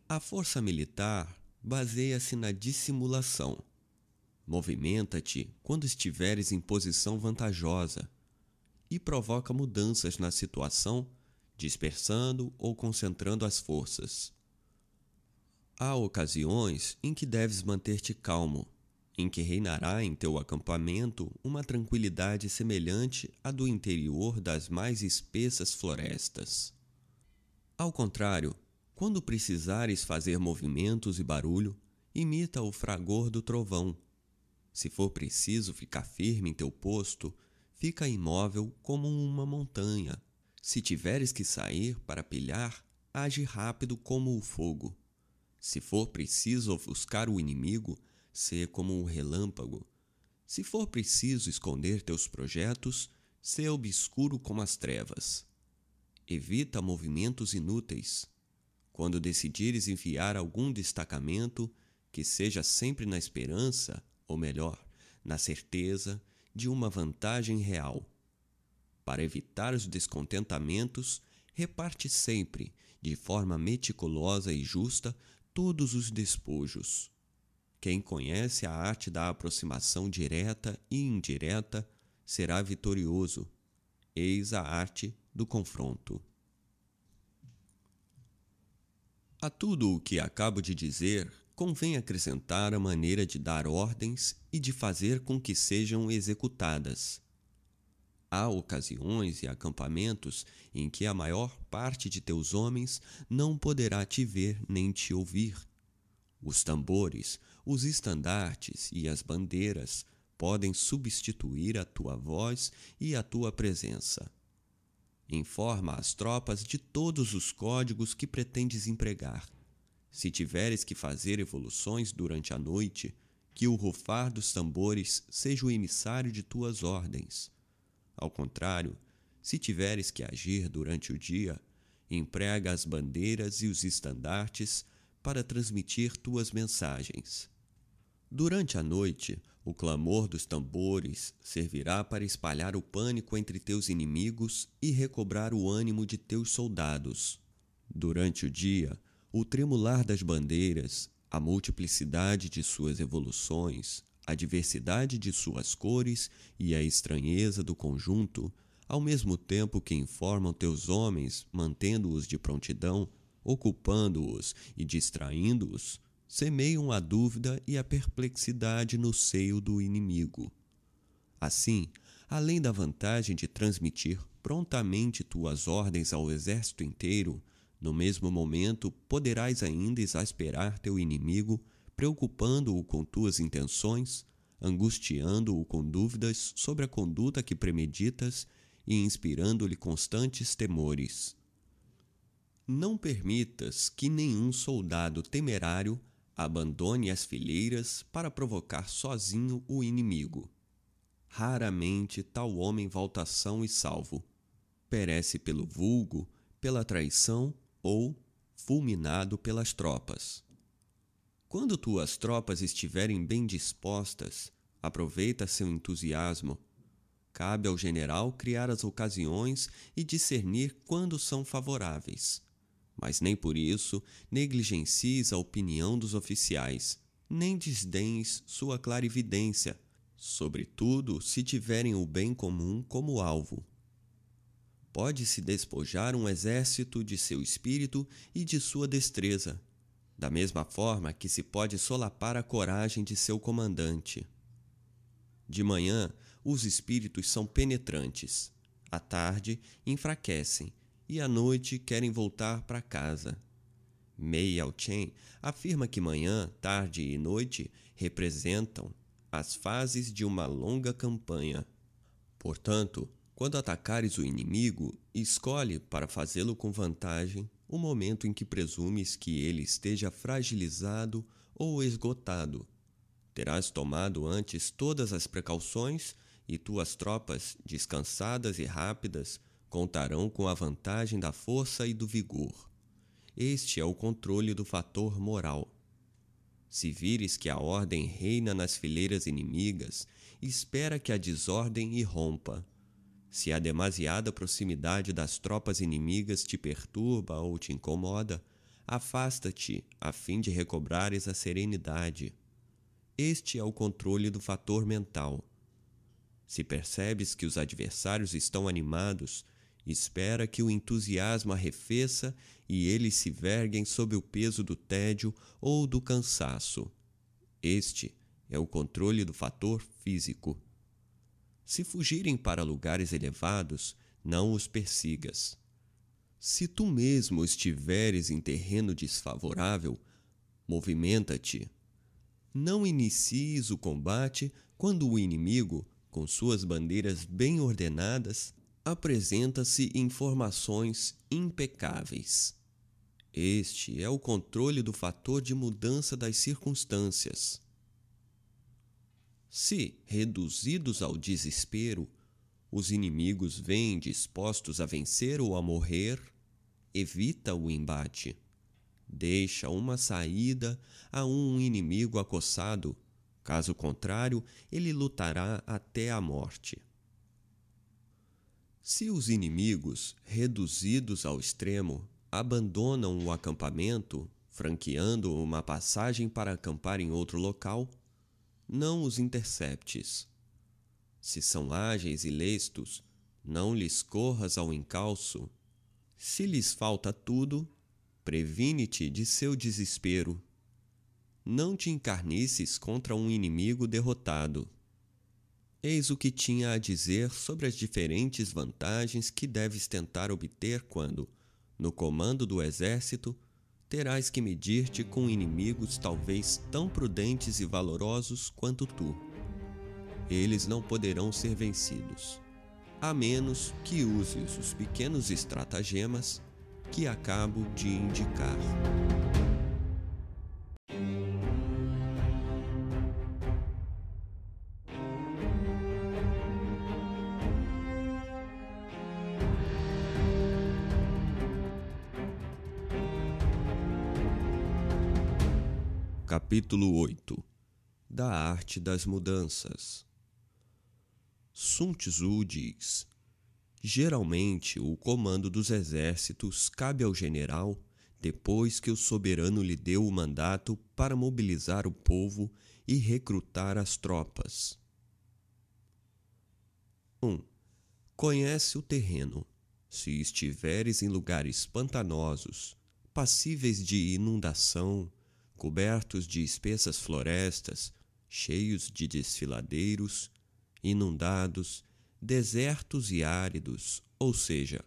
A força militar baseia-se na dissimulação Movimenta-te quando estiveres em posição vantajosa e provoca mudanças na situação, dispersando ou concentrando as forças. Há ocasiões em que deves manter-te calmo, em que reinará em teu acampamento uma tranquilidade semelhante à do interior das mais espessas florestas. Ao contrário, quando precisares fazer movimentos e barulho, imita o fragor do trovão. Se for preciso ficar firme em teu posto, fica imóvel como uma montanha. Se tiveres que sair para pilhar, age rápido como o fogo. Se for preciso ofuscar o inimigo, sê como o relâmpago. Se for preciso esconder teus projetos, sê obscuro como as trevas. Evita movimentos inúteis. Quando decidires enviar algum destacamento, que seja sempre na esperança, ou melhor, na certeza de uma vantagem real. Para evitar os descontentamentos, reparte sempre, de forma meticulosa e justa, todos os despojos. Quem conhece a arte da aproximação direta e indireta será vitorioso. Eis a arte do confronto. A tudo o que acabo de dizer, convém acrescentar a maneira de dar ordens e de fazer com que sejam executadas. Há ocasiões e acampamentos em que a maior parte de teus homens não poderá te ver nem te ouvir. Os tambores, os estandartes e as bandeiras podem substituir a tua voz e a tua presença. Informa as tropas de todos os códigos que pretendes empregar se tiveres que fazer evoluções durante a noite, que o rufar dos tambores seja o emissário de tuas ordens. Ao contrário, se tiveres que agir durante o dia, emprega as bandeiras e os estandartes para transmitir tuas mensagens. Durante a noite, o clamor dos tambores servirá para espalhar o pânico entre teus inimigos e recobrar o ânimo de teus soldados. Durante o dia, o tremular das bandeiras, a multiplicidade de suas evoluções, a diversidade de suas cores e a estranheza do conjunto, ao mesmo tempo que informam teus homens, mantendo-os de prontidão, ocupando-os e distraindo-os, semeiam a dúvida e a perplexidade no seio do inimigo. Assim, além da vantagem de transmitir prontamente tuas ordens ao exército inteiro, no mesmo momento, poderás ainda exasperar teu inimigo, preocupando-o com tuas intenções, angustiando-o com dúvidas sobre a conduta que premeditas e inspirando-lhe constantes temores. Não permitas que nenhum soldado temerário abandone as fileiras para provocar sozinho o inimigo. Raramente tal homem volta são e salvo. Perece pelo vulgo, pela traição ou fulminado pelas tropas. Quando tuas tropas estiverem bem dispostas, aproveita seu entusiasmo. Cabe ao general criar as ocasiões e discernir quando são favoráveis. Mas nem por isso negligencies a opinião dos oficiais, nem desdenhes sua clarividência, sobretudo se tiverem o bem comum como alvo pode-se despojar um exército de seu espírito e de sua destreza, da mesma forma que se pode solapar a coragem de seu comandante. De manhã, os espíritos são penetrantes, à tarde, enfraquecem e à noite querem voltar para casa. Mei Yao Chen afirma que manhã, tarde e noite representam as fases de uma longa campanha. Portanto, quando atacares o inimigo, escolhe para fazê-lo com vantagem o momento em que presumes que ele esteja fragilizado ou esgotado. Terás tomado antes todas as precauções e tuas tropas, descansadas e rápidas, contarão com a vantagem da força e do vigor. Este é o controle do fator moral. Se vires que a ordem reina nas fileiras inimigas, espera que a desordem irrompa se a demasiada proximidade das tropas inimigas te perturba ou te incomoda, afasta-te a fim de recobrares a serenidade. Este é o controle do fator mental. Se percebes que os adversários estão animados, espera que o entusiasmo arrefeça e eles se verguem sob o peso do tédio ou do cansaço. Este é o controle do fator físico. Se fugirem para lugares elevados, não os persigas. Se tu mesmo estiveres em terreno desfavorável, movimenta-te. Não inicies o combate quando o inimigo, com suas bandeiras bem ordenadas, apresenta-se em formações impecáveis. Este é o controle do fator de mudança das circunstâncias. Se, reduzidos ao desespero, os inimigos vêm dispostos a vencer ou a morrer, evita o embate. Deixa uma saída a um inimigo acossado, caso contrário, ele lutará até a morte. Se os inimigos, reduzidos ao extremo, abandonam o acampamento, franqueando uma passagem para acampar em outro local, não os interceptes. Se são ágeis e lestos, não lhes corras ao encalço. Se lhes falta tudo, previne-te de seu desespero. Não te encarnices contra um inimigo derrotado. Eis o que tinha a dizer sobre as diferentes vantagens que deves tentar obter quando, no comando do exército, terás que medir-te com inimigos talvez tão prudentes e valorosos quanto tu. Eles não poderão ser vencidos, a menos que uses os pequenos estratagemas que acabo de indicar. Capítulo 8 Da Arte das Mudanças Sun Tzu diz: Geralmente, o comando dos exércitos cabe ao general depois que o soberano lhe deu o mandato para mobilizar o povo e recrutar as tropas. 1. Um, conhece o terreno. Se estiveres em lugares pantanosos, passíveis de inundação, cobertos de espessas florestas, cheios de desfiladeiros, inundados, desertos e áridos, ou seja,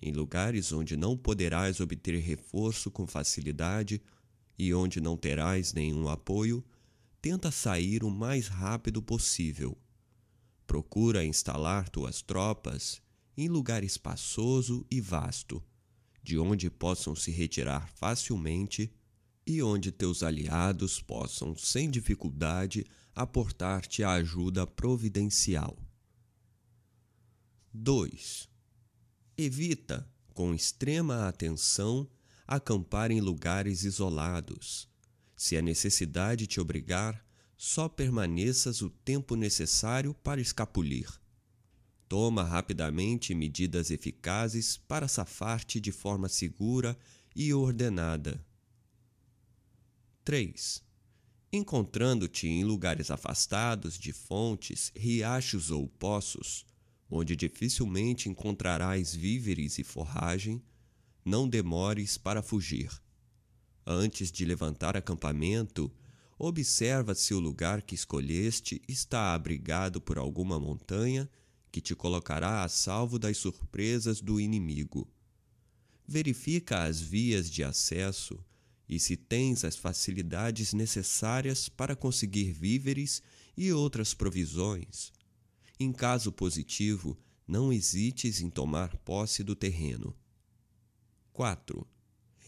em lugares onde não poderás obter reforço com facilidade e onde não terás nenhum apoio, tenta sair o mais rápido possível. Procura instalar tuas tropas em lugar espaçoso e vasto, de onde possam se retirar facilmente e onde teus aliados possam, sem dificuldade, aportar-te a ajuda providencial. 2. Evita, com extrema atenção, acampar em lugares isolados. Se a necessidade te obrigar, só permaneças o tempo necessário para escapulir. Toma rapidamente medidas eficazes para safar-te de forma segura e ordenada 3. Encontrando-te em lugares afastados de fontes, riachos ou poços, onde dificilmente encontrarás víveres e forragem, não demores para fugir. Antes de levantar acampamento, observa se o lugar que escolheste está abrigado por alguma montanha que te colocará a salvo das surpresas do inimigo. Verifica as vias de acesso e se tens as facilidades necessárias para conseguir víveres e outras provisões. Em caso positivo, não hesites em tomar posse do terreno. 4.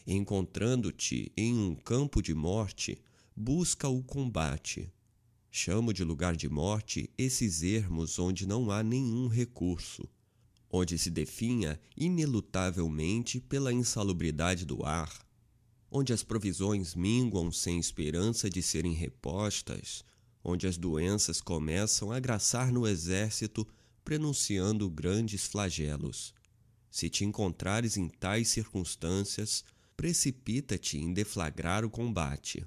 Encontrando-te em um campo de morte, busca o combate. Chamo de lugar de morte esses ermos onde não há nenhum recurso, onde se definha inelutavelmente pela insalubridade do ar, onde as provisões minguam sem esperança de serem repostas, onde as doenças começam a graçar no exército, prenunciando grandes flagelos. Se te encontrares em tais circunstâncias, precipita-te em deflagrar o combate.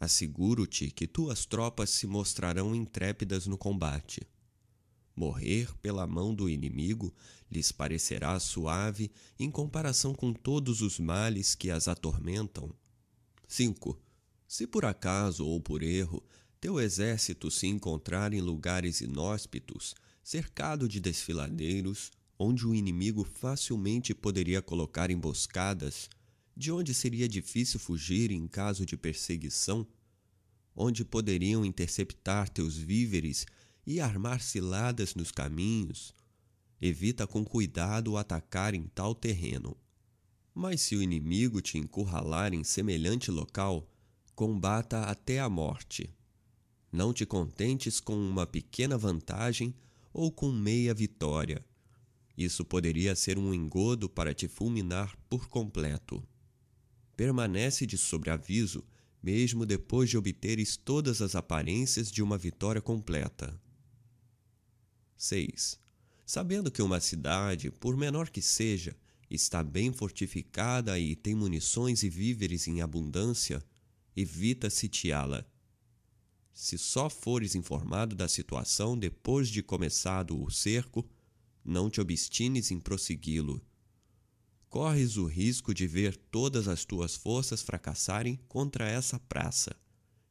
Asseguro-te que tuas tropas se mostrarão intrépidas no combate. Morrer pela mão do inimigo lhes parecerá suave em comparação com todos os males que as atormentam. 5. Se por acaso ou por erro teu exército se encontrar em lugares inóspitos, cercado de desfiladeiros, onde o inimigo facilmente poderia colocar emboscadas, de onde seria difícil fugir em caso de perseguição, onde poderiam interceptar teus víveres e armar ciladas nos caminhos, evita com cuidado atacar em tal terreno. Mas se o inimigo te encurralar em semelhante local, combata até a morte. Não te contentes com uma pequena vantagem ou com meia vitória. Isso poderia ser um engodo para te fulminar por completo. Permanece de sobreaviso, mesmo depois de obteres todas as aparências de uma vitória completa. 6. Sabendo que uma cidade, por menor que seja, está bem fortificada e tem munições e víveres em abundância, evita sitiá-la. Se só fores informado da situação depois de começado o cerco, não te obstines em prossegui-lo. Corres o risco de ver todas as tuas forças fracassarem contra essa praça,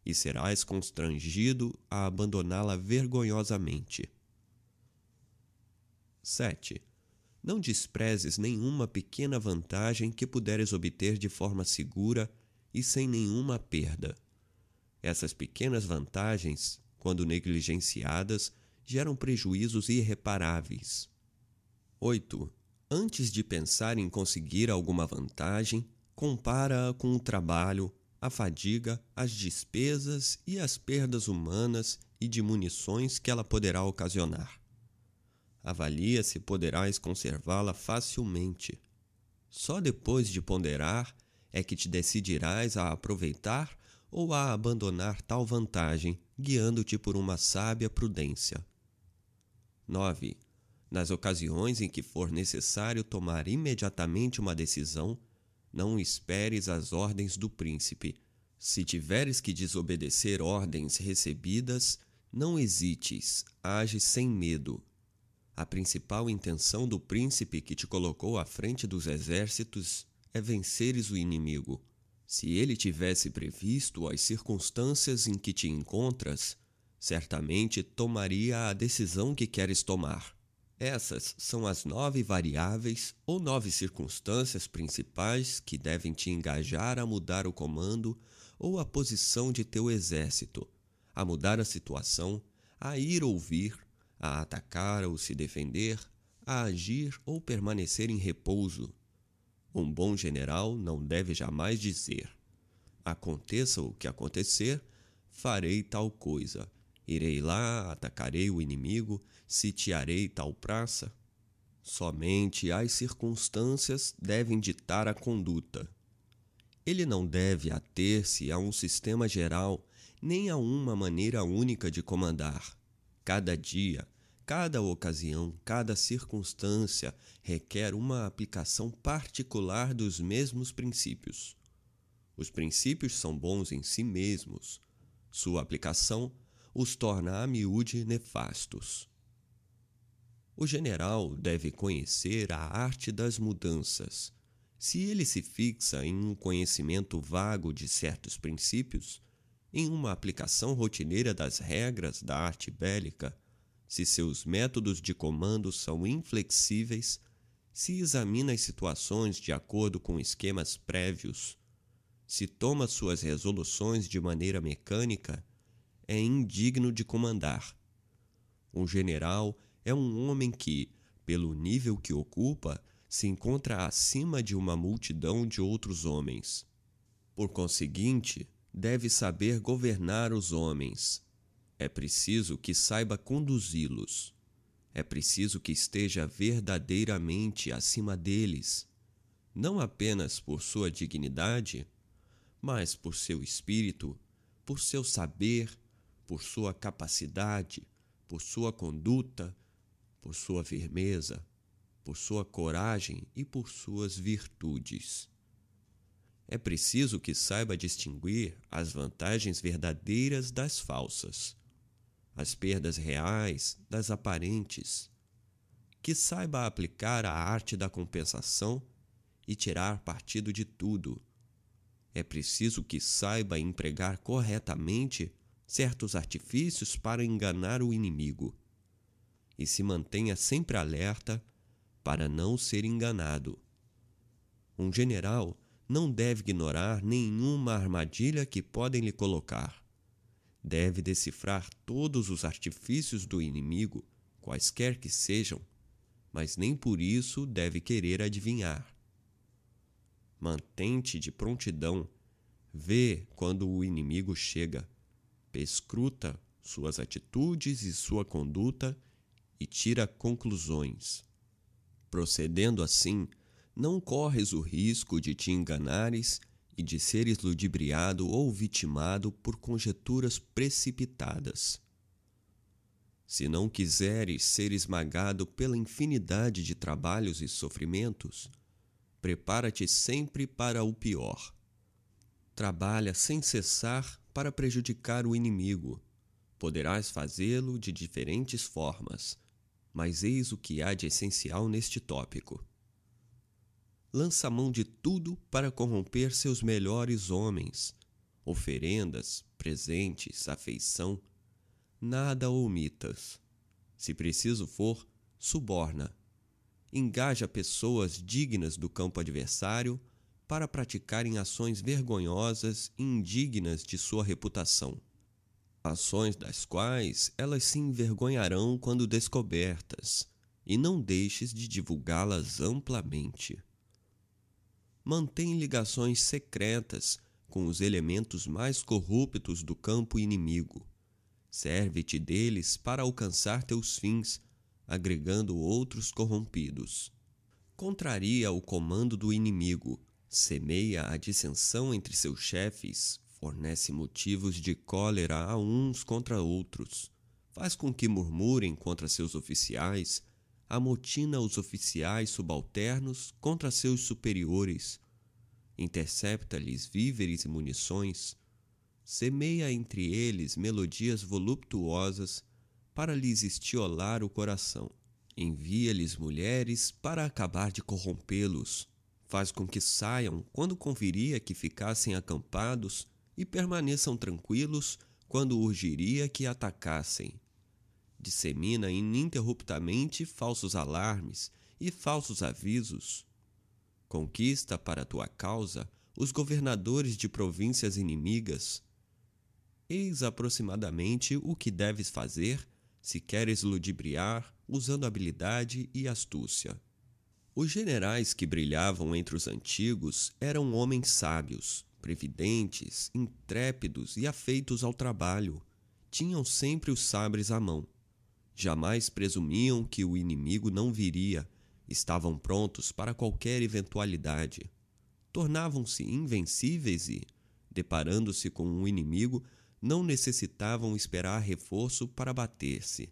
e serás constrangido a abandoná-la vergonhosamente. 7. Não desprezes nenhuma pequena vantagem que puderes obter de forma segura e sem nenhuma perda. Essas pequenas vantagens, quando negligenciadas, geram prejuízos irreparáveis. 8. Antes de pensar em conseguir alguma vantagem, compara-a com o trabalho, a fadiga, as despesas e as perdas humanas e de munições que ela poderá ocasionar. Avalia se poderás conservá-la facilmente. Só depois de ponderar é que te decidirás a aproveitar ou a abandonar tal vantagem, guiando-te por uma sábia prudência. 9. Nas ocasiões em que for necessário tomar imediatamente uma decisão, não esperes as ordens do príncipe. Se tiveres que desobedecer ordens recebidas, não hesites, age sem medo, a principal intenção do príncipe que te colocou à frente dos exércitos é venceres o inimigo. Se ele tivesse previsto as circunstâncias em que te encontras, certamente tomaria a decisão que queres tomar. Essas são as nove variáveis ou nove circunstâncias principais que devem te engajar a mudar o comando ou a posição de teu exército, a mudar a situação, a ir ouvir, a atacar ou se defender, a agir ou permanecer em repouso. Um bom general não deve jamais dizer: aconteça o que acontecer, farei tal coisa. Irei lá, atacarei o inimigo, sitiarei tal praça. Somente as circunstâncias devem ditar a conduta. Ele não deve ater-se a um sistema geral nem a uma maneira única de comandar. Cada dia, Cada ocasião, cada circunstância requer uma aplicação particular dos mesmos princípios. Os princípios são bons em si mesmos, sua aplicação os torna a miúde nefastos. O general deve conhecer a arte das mudanças. Se ele se fixa em um conhecimento vago de certos princípios, em uma aplicação rotineira das regras da arte bélica, se seus métodos de comando são inflexíveis, se examina as situações de acordo com esquemas prévios, se toma suas resoluções de maneira mecânica, é indigno de comandar. Um general é um homem que, pelo nível que ocupa, se encontra acima de uma multidão de outros homens. Por conseguinte, deve saber governar os homens, é preciso que saiba conduzi-los. É preciso que esteja verdadeiramente acima deles, não apenas por sua dignidade, mas por seu espírito, por seu saber, por sua capacidade, por sua conduta, por sua firmeza, por sua coragem e por suas virtudes. É preciso que saiba distinguir as vantagens verdadeiras das falsas as perdas reais das aparentes, que saiba aplicar a arte da compensação e tirar partido de tudo. É preciso que saiba empregar corretamente certos artifícios para enganar o inimigo e se mantenha sempre alerta para não ser enganado. Um general não deve ignorar nenhuma armadilha que podem lhe colocar Deve decifrar todos os artifícios do inimigo, quaisquer que sejam, mas nem por isso deve querer adivinhar. Mantente de prontidão, vê quando o inimigo chega, pescruta suas atitudes e sua conduta e tira conclusões. Procedendo assim, não corres o risco de te enganares e de seres ludibriado ou vitimado por conjecturas precipitadas. Se não quiseres ser esmagado pela infinidade de trabalhos e sofrimentos, prepara-te sempre para o pior. Trabalha sem cessar para prejudicar o inimigo. Poderás fazê-lo de diferentes formas, mas eis o que há de essencial neste tópico lança mão de tudo para corromper seus melhores homens. Oferendas, presentes, afeição, nada omitas. Se preciso for, suborna. Engaja pessoas dignas do campo adversário para praticarem ações vergonhosas e indignas de sua reputação. Ações das quais elas se envergonharão quando descobertas, e não deixes de divulgá-las amplamente mantém ligações secretas com os elementos mais corruptos do campo inimigo. Serve-te deles para alcançar teus fins, agregando outros corrompidos. Contraria o comando do inimigo, semeia a dissensão entre seus chefes, fornece motivos de cólera a uns contra outros, faz com que murmurem contra seus oficiais, amotina os oficiais subalternos contra seus superiores, intercepta-lhes víveres e munições, semeia entre eles melodias voluptuosas para lhes estiolar o coração, envia-lhes mulheres para acabar de corrompê-los, faz com que saiam quando conviria que ficassem acampados e permaneçam tranquilos quando urgiria que atacassem dissemina ininterruptamente falsos alarmes e falsos avisos. Conquista para tua causa os governadores de províncias inimigas. Eis aproximadamente o que deves fazer se queres ludibriar usando habilidade e astúcia. Os generais que brilhavam entre os antigos eram homens sábios, previdentes, intrépidos e afeitos ao trabalho. Tinham sempre os sabres à mão. Jamais presumiam que o inimigo não viria. Estavam prontos para qualquer eventualidade. Tornavam-se invencíveis e, deparando-se com um inimigo, não necessitavam esperar reforço para bater-se.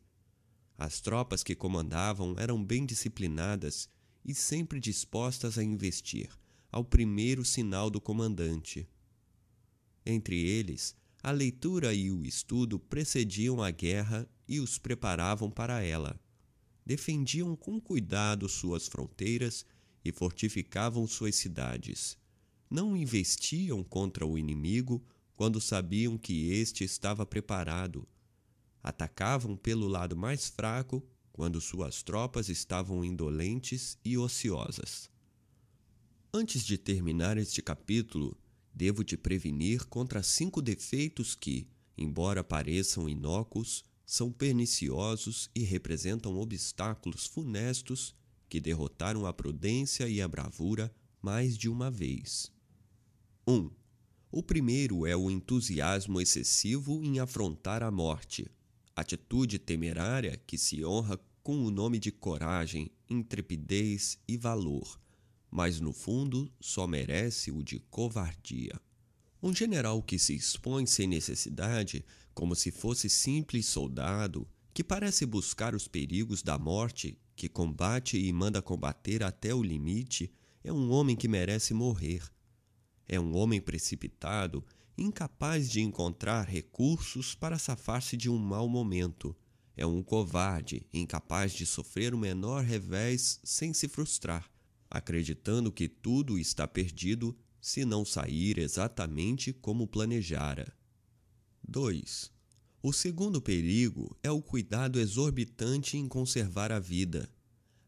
As tropas que comandavam eram bem disciplinadas e sempre dispostas a investir, ao primeiro sinal do comandante. Entre eles, a leitura e o estudo precediam a guerra e os preparavam para ela. Defendiam com cuidado suas fronteiras e fortificavam suas cidades. Não investiam contra o inimigo quando sabiam que este estava preparado. Atacavam pelo lado mais fraco quando suas tropas estavam indolentes e ociosas. Antes de terminar este capítulo, devo te prevenir contra cinco defeitos que, embora pareçam inócuos, são perniciosos e representam obstáculos funestos que derrotaram a prudência e a bravura mais de uma vez. 1. Um, o primeiro é o entusiasmo excessivo em afrontar a morte, atitude temerária que se honra com o nome de coragem, intrepidez e valor mas no fundo só merece o de covardia. Um general que se expõe sem necessidade, como se fosse simples soldado, que parece buscar os perigos da morte, que combate e manda combater até o limite, é um homem que merece morrer. É um homem precipitado, incapaz de encontrar recursos para safar-se de um mau momento. É um covarde, incapaz de sofrer o menor revés sem se frustrar acreditando que tudo está perdido se não sair exatamente como planejara. 2. O segundo perigo é o cuidado exorbitante em conservar a vida.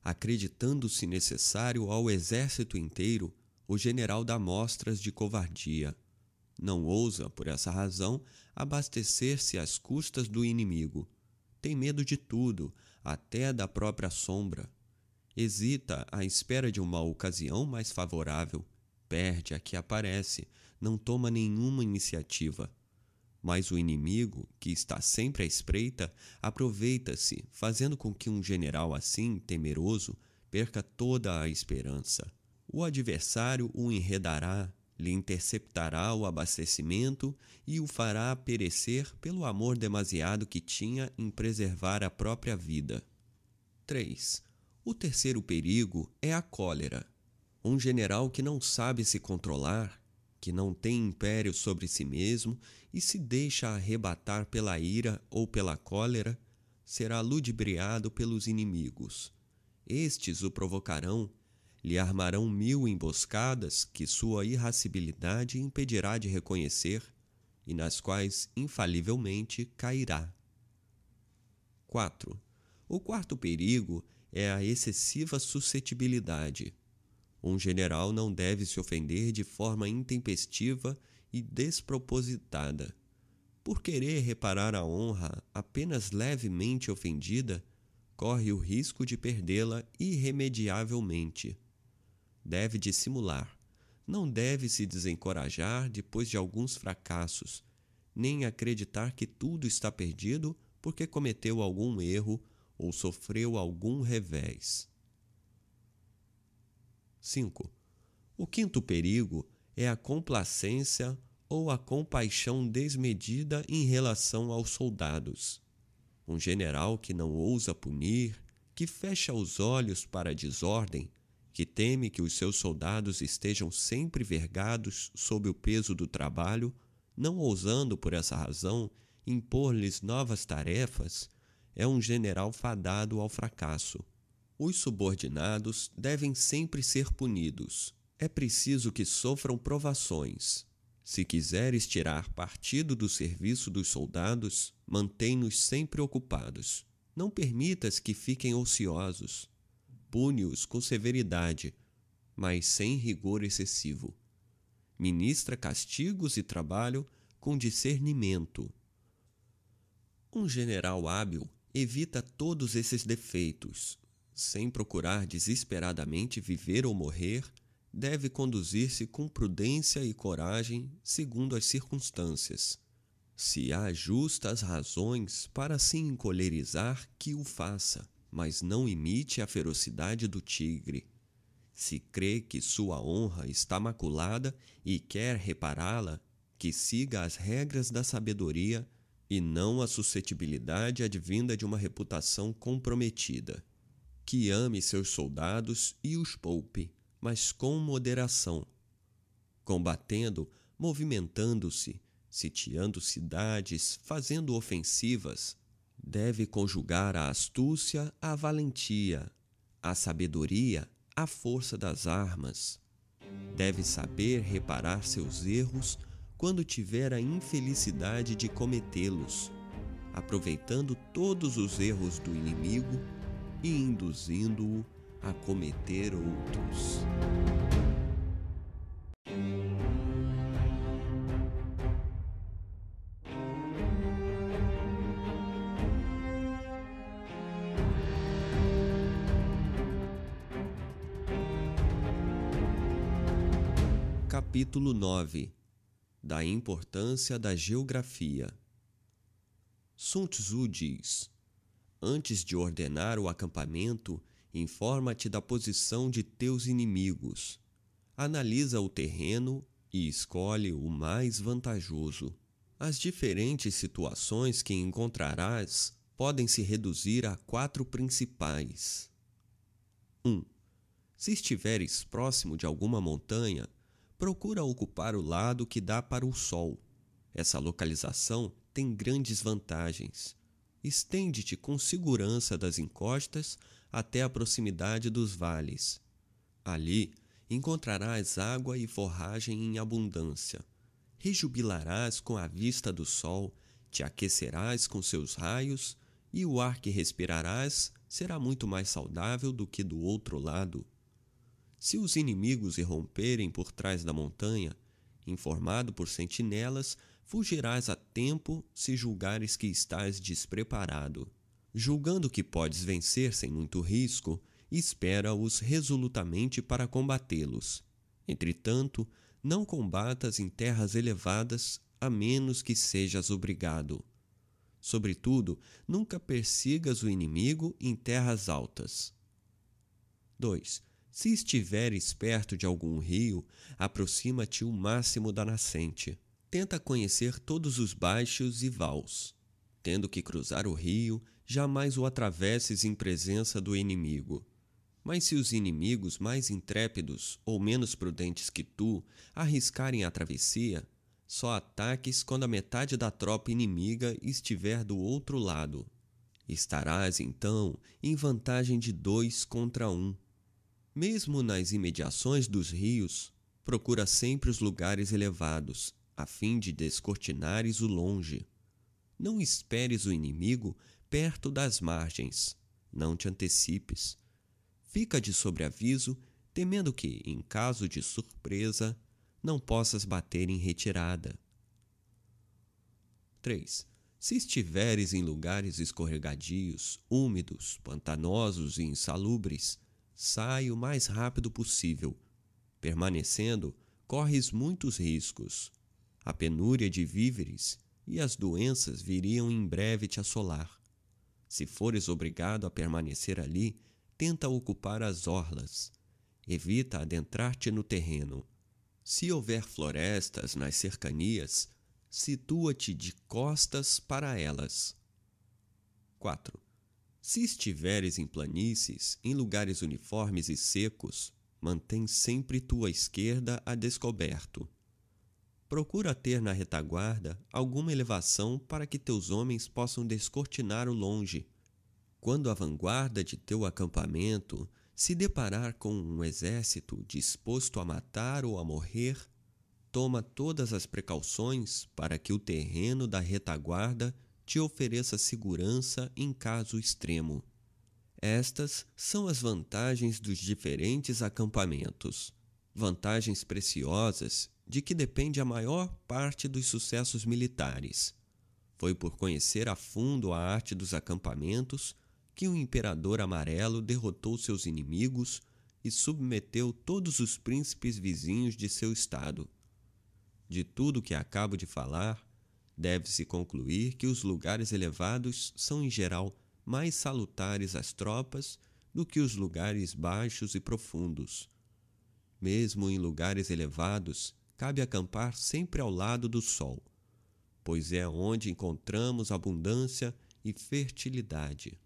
Acreditando-se necessário ao exército inteiro, o general dá mostras de covardia. Não ousa, por essa razão, abastecer-se às custas do inimigo. Tem medo de tudo, até da própria sombra. Hesita à espera de uma ocasião mais favorável. Perde a que aparece, não toma nenhuma iniciativa. Mas o inimigo, que está sempre à espreita, aproveita-se, fazendo com que um general assim, temeroso, perca toda a esperança. O adversário o enredará, lhe interceptará o abastecimento e o fará perecer pelo amor demasiado que tinha em preservar a própria vida. 3. O terceiro perigo é a cólera. Um general que não sabe se controlar, que não tem império sobre si mesmo e se deixa arrebatar pela ira ou pela cólera, será ludibriado pelos inimigos. Estes o provocarão lhe armarão mil emboscadas que sua irascibilidade impedirá de reconhecer e nas quais infalivelmente cairá. 4. O quarto perigo é a excessiva suscetibilidade. Um general não deve se ofender de forma intempestiva e despropositada. Por querer reparar a honra apenas levemente ofendida, corre o risco de perdê-la irremediavelmente deve dissimular. Não deve se desencorajar depois de alguns fracassos, nem acreditar que tudo está perdido porque cometeu algum erro ou sofreu algum revés. 5. O quinto perigo é a complacência ou a compaixão desmedida em relação aos soldados. Um general que não ousa punir, que fecha os olhos para a desordem, que teme que os seus soldados estejam sempre vergados sob o peso do trabalho, não ousando, por essa razão, impor-lhes novas tarefas, é um general fadado ao fracasso. Os subordinados devem sempre ser punidos. É preciso que sofram provações. Se quiseres tirar partido do serviço dos soldados, mantém-nos sempre ocupados. Não permitas que fiquem ociosos pune-os com severidade, mas sem rigor excessivo. Ministra castigos e trabalho com discernimento. Um general hábil evita todos esses defeitos. Sem procurar desesperadamente viver ou morrer, deve conduzir-se com prudência e coragem segundo as circunstâncias. Se há justas razões para se encolerizar, que o faça mas não imite a ferocidade do tigre. Se crê que sua honra está maculada e quer repará-la, que siga as regras da sabedoria e não a suscetibilidade advinda de uma reputação comprometida. Que ame seus soldados e os poupe, mas com moderação, combatendo, movimentando-se, sitiando cidades, fazendo ofensivas, deve conjugar a astúcia à valentia, a sabedoria à força das armas. Deve saber reparar seus erros quando tiver a infelicidade de cometê-los, aproveitando todos os erros do inimigo e induzindo-o a cometer outros. Capítulo 9 Da importância da geografia Sun Tzu diz: Antes de ordenar o acampamento, informa-te da posição de teus inimigos. Analisa o terreno e escolhe o mais vantajoso. As diferentes situações que encontrarás podem se reduzir a quatro principais. 1. Um, se estiveres próximo de alguma montanha, procura ocupar o lado que dá para o sol. Essa localização tem grandes vantagens. Estende-te com segurança das encostas até a proximidade dos vales. Ali encontrarás água e forragem em abundância. Rejubilarás com a vista do sol, te aquecerás com seus raios, e o ar que respirarás será muito mais saudável do que do outro lado. Se os inimigos irromperem por trás da montanha, informado por sentinelas, fugirás a tempo se julgares que estás despreparado. Julgando que podes vencer sem muito risco, espera-os resolutamente para combatê-los. Entretanto, não combatas em terras elevadas a menos que sejas obrigado. Sobretudo, nunca persigas o inimigo em terras altas. 2. Se estiveres perto de algum rio, aproxima-te o máximo da nascente. Tenta conhecer todos os baixos e vals. Tendo que cruzar o rio, jamais o atravesses em presença do inimigo. Mas se os inimigos mais intrépidos ou menos prudentes que tu arriscarem a travessia, só ataques quando a metade da tropa inimiga estiver do outro lado. Estarás, então, em vantagem de dois contra um. Mesmo nas imediações dos rios, procura sempre os lugares elevados, a fim de descortinares o longe. Não esperes o inimigo perto das margens. Não te antecipes. Fica de sobreaviso, temendo que, em caso de surpresa, não possas bater em retirada. 3. Se estiveres em lugares escorregadios, úmidos, pantanosos e insalubres, sai o mais rápido possível. Permanecendo, corres muitos riscos. A penúria de víveres e as doenças viriam em breve te assolar. Se fores obrigado a permanecer ali, tenta ocupar as orlas. Evita adentrar-te no terreno. Se houver florestas nas cercanias, situa-te de costas para elas. 4. Se estiveres em planícies, em lugares uniformes e secos, mantém sempre tua esquerda a descoberto. Procura ter na retaguarda alguma elevação para que teus homens possam descortinar o longe. Quando a vanguarda de teu acampamento se deparar com um exército disposto a matar ou a morrer, toma todas as precauções para que o terreno da retaguarda te ofereça segurança em caso extremo. Estas são as vantagens dos diferentes acampamentos, vantagens preciosas de que depende a maior parte dos sucessos militares. Foi por conhecer a fundo a arte dos acampamentos que o imperador amarelo derrotou seus inimigos e submeteu todos os príncipes vizinhos de seu estado. De tudo que acabo de falar, deve-se concluir que os lugares elevados são em geral mais salutares às tropas do que os lugares baixos e profundos. Mesmo em lugares elevados, cabe acampar sempre ao lado do sol, pois é onde encontramos abundância e fertilidade.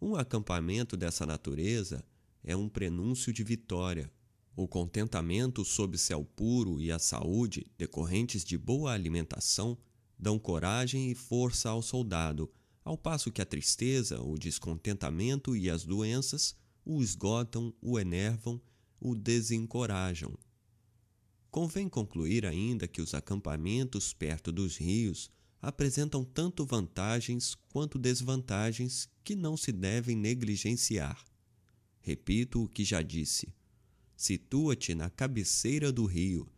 Um acampamento dessa natureza é um prenúncio de vitória. O contentamento sob céu puro e a saúde, decorrentes de boa alimentação, dão coragem e força ao soldado, ao passo que a tristeza, o descontentamento e as doenças o esgotam, o enervam, o desencorajam. Convém concluir ainda que os acampamentos perto dos rios apresentam tanto vantagens quanto desvantagens que não se devem negligenciar. Repito o que já disse. Situa-te na cabeceira do rio,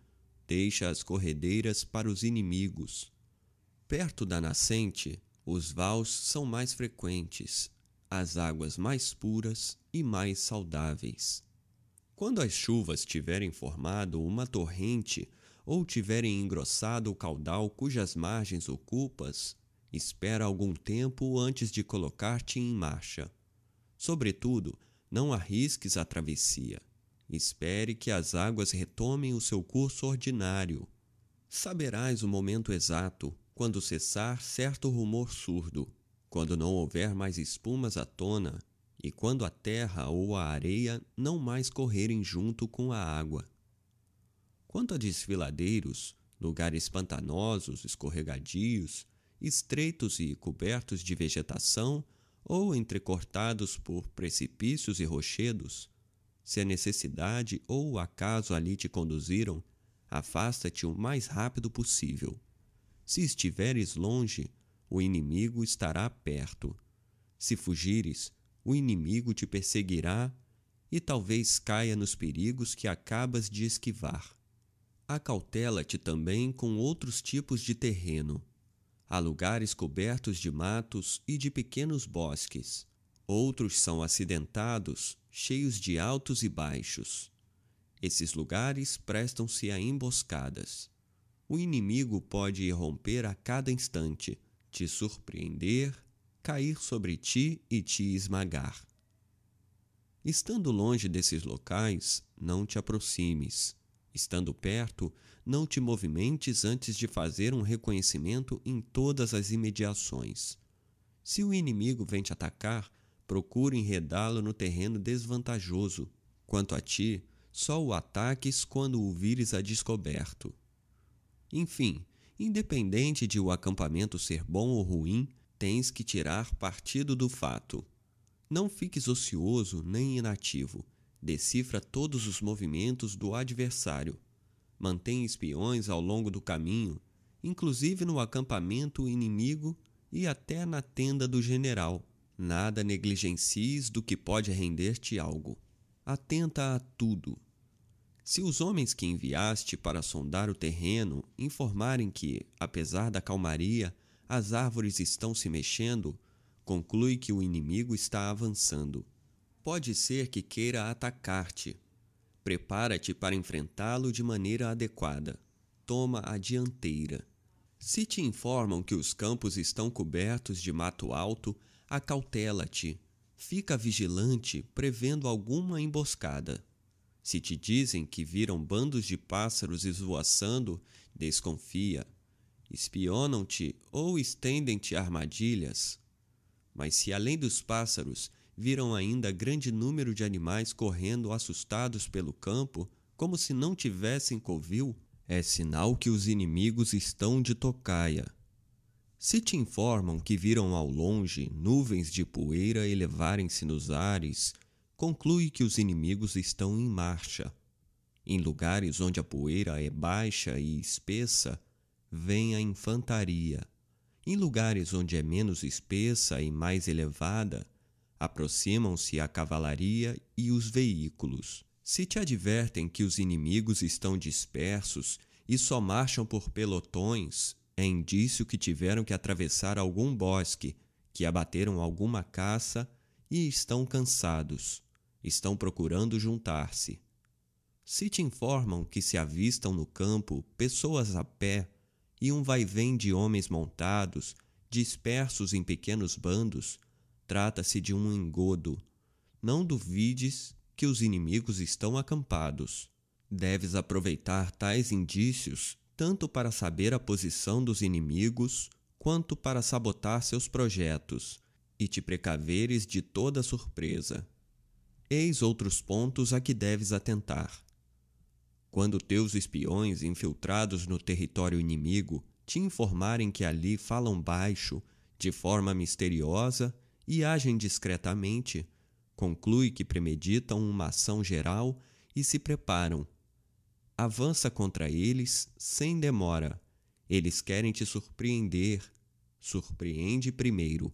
deixa as corredeiras para os inimigos. Perto da nascente, os vals são mais frequentes, as águas mais puras e mais saudáveis. Quando as chuvas tiverem formado uma torrente ou tiverem engrossado o caudal cujas margens ocupas, espera algum tempo antes de colocar-te em marcha. Sobretudo, não arrisques a travessia. Espere que as águas retomem o seu curso ordinário. Saberás o momento exato quando cessar certo rumor surdo, quando não houver mais espumas à tona e quando a terra ou a areia não mais correrem junto com a água. Quanto a desfiladeiros, lugares pantanosos, escorregadios, estreitos e cobertos de vegetação ou entrecortados por precipícios e rochedos, se a necessidade ou o acaso ali te conduziram, afasta-te o mais rápido possível. Se estiveres longe, o inimigo estará perto. Se fugires, o inimigo te perseguirá e talvez caia nos perigos que acabas de esquivar. Acautela-te também com outros tipos de terreno. Há lugares cobertos de matos e de pequenos bosques. Outros são acidentados, cheios de altos e baixos. Esses lugares prestam-se a emboscadas. O inimigo pode irromper a cada instante, te surpreender, cair sobre ti e te esmagar. Estando longe desses locais, não te aproximes. Estando perto, não te movimentes antes de fazer um reconhecimento em todas as imediações. Se o inimigo vem te atacar, procure enredá-lo no terreno desvantajoso. Quanto a ti, só o ataques quando o vires a descoberto. Enfim, independente de o acampamento ser bom ou ruim, tens que tirar partido do fato. Não fiques ocioso nem inativo. Decifra todos os movimentos do adversário. Mantém espiões ao longo do caminho, inclusive no acampamento inimigo e até na tenda do general. Nada negligencies do que pode render-te algo. Atenta a tudo. Se os homens que enviaste para sondar o terreno informarem que, apesar da calmaria, as árvores estão se mexendo, conclui que o inimigo está avançando. Pode ser que queira atacar-te. Prepara-te para enfrentá-lo de maneira adequada. Toma a dianteira. Se te informam que os campos estão cobertos de mato alto, acautela-te. Fica vigilante, prevendo alguma emboscada. Se te dizem que viram bandos de pássaros esvoaçando, desconfia. Espionam-te ou estendem-te armadilhas. Mas se além dos pássaros viram ainda grande número de animais correndo assustados pelo campo, como se não tivessem covil, é sinal que os inimigos estão de tocaia. Se te informam que viram ao longe nuvens de poeira elevarem-se nos ares, conclui que os inimigos estão em marcha. Em lugares onde a poeira é baixa e espessa, vem a infantaria. Em lugares onde é menos espessa e mais elevada, aproximam-se a cavalaria e os veículos. Se te advertem que os inimigos estão dispersos e só marcham por pelotões, é indício que tiveram que atravessar algum bosque, que abateram alguma caça e estão cansados. Estão procurando juntar-se. Se te informam que se avistam no campo pessoas a pé e um vai-vem de homens montados, dispersos em pequenos bandos, trata-se de um engodo. Não duvides que os inimigos estão acampados. Deves aproveitar tais indícios tanto para saber a posição dos inimigos, quanto para sabotar seus projetos, e te precaveres de toda surpresa. Eis outros pontos a que deves atentar. Quando teus espiões infiltrados no território inimigo te informarem que ali falam baixo, de forma misteriosa e agem discretamente, conclui que premeditam uma ação geral e se preparam avança contra eles sem demora. Eles querem te surpreender. Surpreende primeiro.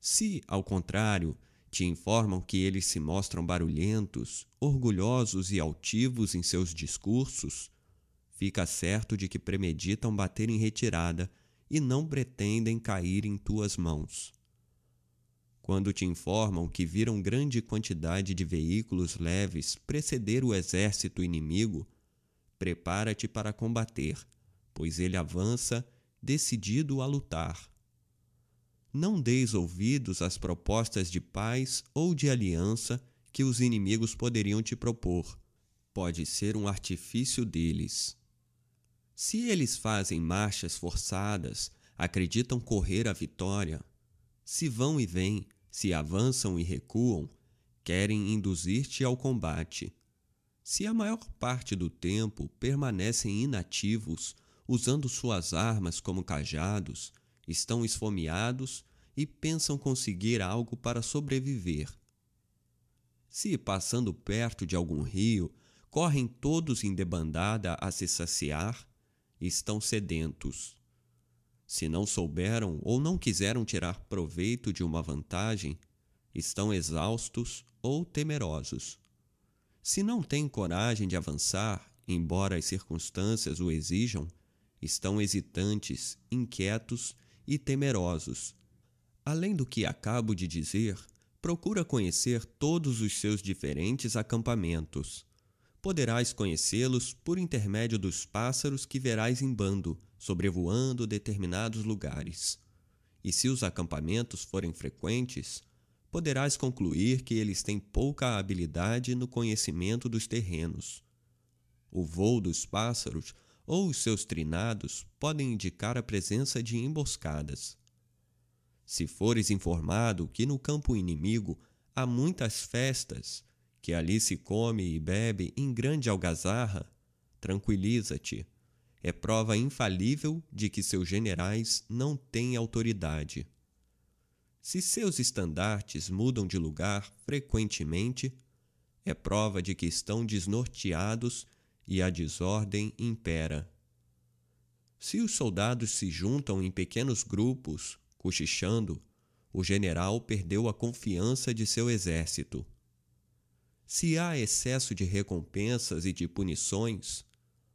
Se, ao contrário, te informam que eles se mostram barulhentos, orgulhosos e altivos em seus discursos, fica certo de que premeditam bater em retirada e não pretendem cair em tuas mãos. Quando te informam que viram grande quantidade de veículos leves preceder o exército inimigo, prepara-te para combater, pois ele avança decidido a lutar. Não deis ouvidos às propostas de paz ou de aliança que os inimigos poderiam te propor. Pode ser um artifício deles. Se eles fazem marchas forçadas, acreditam correr a vitória, se vão e vêm, se avançam e recuam, querem induzir-te ao combate. Se a maior parte do tempo permanecem inativos, usando suas armas como cajados, estão esfomeados e pensam conseguir algo para sobreviver. Se, passando perto de algum rio, correm todos em debandada a se saciar, estão sedentos. Se não souberam ou não quiseram tirar proveito de uma vantagem, estão exaustos ou temerosos. Se não têm coragem de avançar, embora as circunstâncias o exijam, estão hesitantes, inquietos e temerosos. Além do que acabo de dizer, procura conhecer todos os seus diferentes acampamentos. Poderás conhecê-los por intermédio dos pássaros que verás em bando, sobrevoando determinados lugares. E se os acampamentos forem frequentes, poderás concluir que eles têm pouca habilidade no conhecimento dos terrenos. O voo dos pássaros ou os seus trinados podem indicar a presença de emboscadas. Se fores informado que no campo inimigo há muitas festas, que ali se come e bebe em grande algazarra, tranquiliza-te. É prova infalível de que seus generais não têm autoridade. Se seus estandartes mudam de lugar frequentemente, é prova de que estão desnorteados e a desordem impera. Se os soldados se juntam em pequenos grupos, cochichando, o general perdeu a confiança de seu exército. Se há excesso de recompensas e de punições,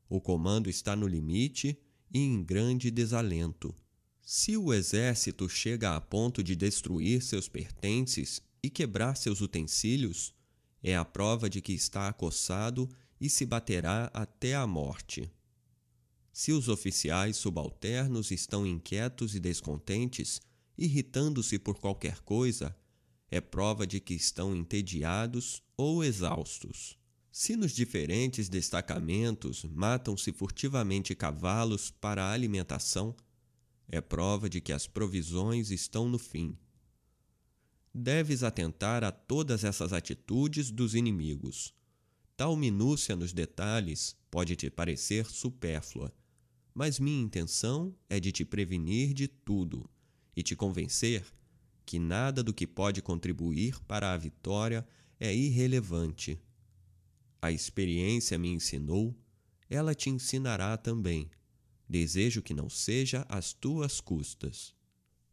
o comando está no limite e em grande desalento. Se o exército chega a ponto de destruir seus pertences e quebrar seus utensílios, é a prova de que está acossado e se baterá até a morte. Se os oficiais subalternos estão inquietos e descontentes, irritando-se por qualquer coisa, é prova de que estão entediados ou exaustos. Se nos diferentes destacamentos matam-se furtivamente cavalos para a alimentação, é prova de que as provisões estão no fim. Deves atentar a todas essas atitudes dos inimigos. Tal minúcia nos detalhes pode te parecer supérflua, mas minha intenção é de te prevenir de tudo e te convencer que nada do que pode contribuir para a vitória é irrelevante. A experiência me ensinou, ela te ensinará também. Desejo que não seja às tuas custas.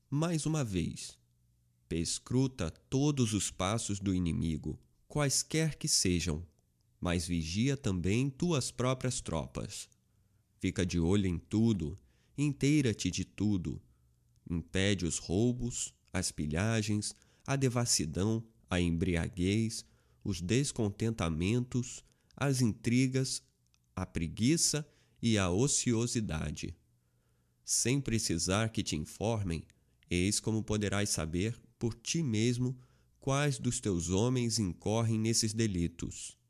Mais uma vez, pescruta todos os passos do inimigo, quaisquer que sejam, mas vigia também tuas próprias tropas. Fica de olho em tudo, inteira-te de tudo. Impede os roubos, as pilhagens, a devassidão, a embriaguez, os descontentamentos, as intrigas, a preguiça e a ociosidade. Sem precisar que te informem, eis como poderás saber por ti mesmo quais dos teus homens incorrem nesses delitos.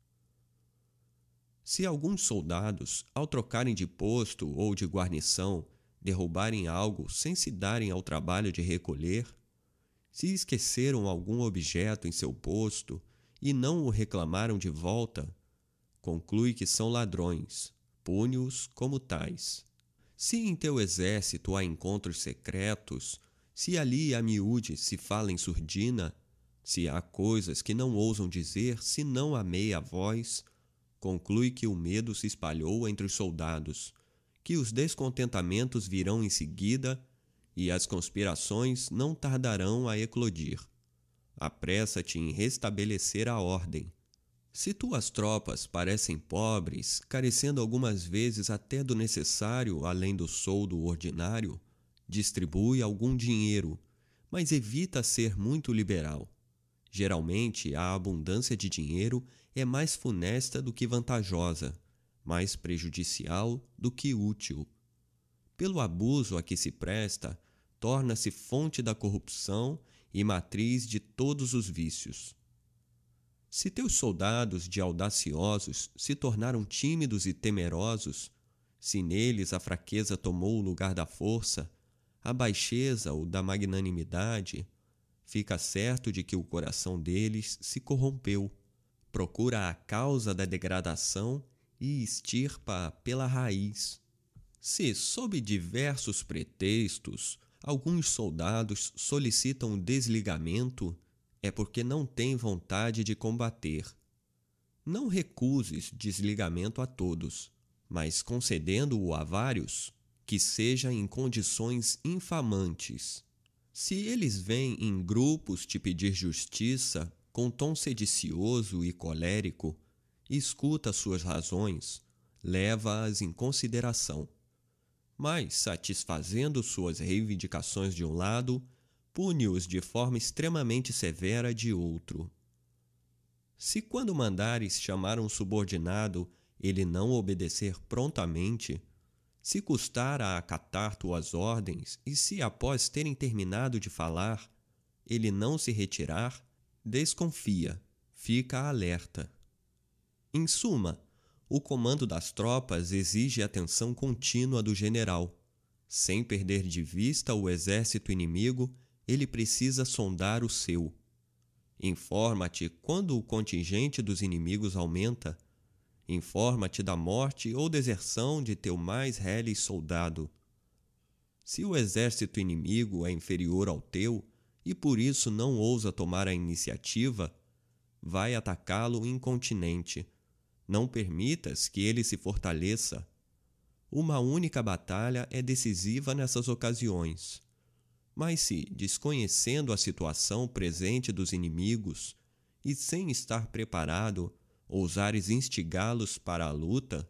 Se alguns soldados, ao trocarem de posto ou de guarnição, derrubarem algo sem se darem ao trabalho de recolher, se esqueceram algum objeto em seu posto e não o reclamaram de volta, conclui que são ladrões pune-os como tais. Se em teu exército há encontros secretos, se ali a miúde se fala em surdina, se há coisas que não ousam dizer senão a meia voz, conclui que o medo se espalhou entre os soldados, que os descontentamentos virão em seguida e as conspirações não tardarão a eclodir. Apressa-te em restabelecer a ordem. Se tuas tropas parecem pobres, carecendo algumas vezes até do necessário além do soldo ordinário, distribui algum dinheiro, mas evita ser muito liberal. Geralmente, a abundância de dinheiro é mais funesta do que vantajosa, mais prejudicial do que útil. Pelo abuso a que se presta, torna-se fonte da corrupção e matriz de todos os vícios. Se teus soldados de audaciosos se tornaram tímidos e temerosos, se neles a fraqueza tomou o lugar da força, a baixeza ou da magnanimidade, fica certo de que o coração deles se corrompeu. Procura a causa da degradação e extirpa pela raiz. Se, sob diversos pretextos, alguns soldados solicitam o desligamento, é porque não tem vontade de combater. Não recuses desligamento a todos, mas concedendo-o a vários, que seja em condições infamantes. Se eles vêm em grupos te pedir justiça, com tom sedicioso e colérico, escuta suas razões, leva-as em consideração. Mas, satisfazendo suas reivindicações de um lado, pune-os de forma extremamente severa de outro. Se, quando mandares chamar um subordinado, ele não obedecer prontamente, se custar a acatar tuas ordens, e se, após terem terminado de falar, ele não se retirar, desconfia, fica alerta. Em suma, o comando das tropas exige atenção contínua do general. Sem perder de vista o exército inimigo, ele precisa sondar o seu. Informa-te quando o contingente dos inimigos aumenta. Informa-te da morte ou deserção de teu mais reles soldado. Se o exército inimigo é inferior ao teu e por isso não ousa tomar a iniciativa, vai atacá-lo incontinente. Não permitas que ele se fortaleça. Uma única batalha é decisiva nessas ocasiões. Mas se, desconhecendo a situação presente dos inimigos e sem estar preparado, ousares instigá-los para a luta,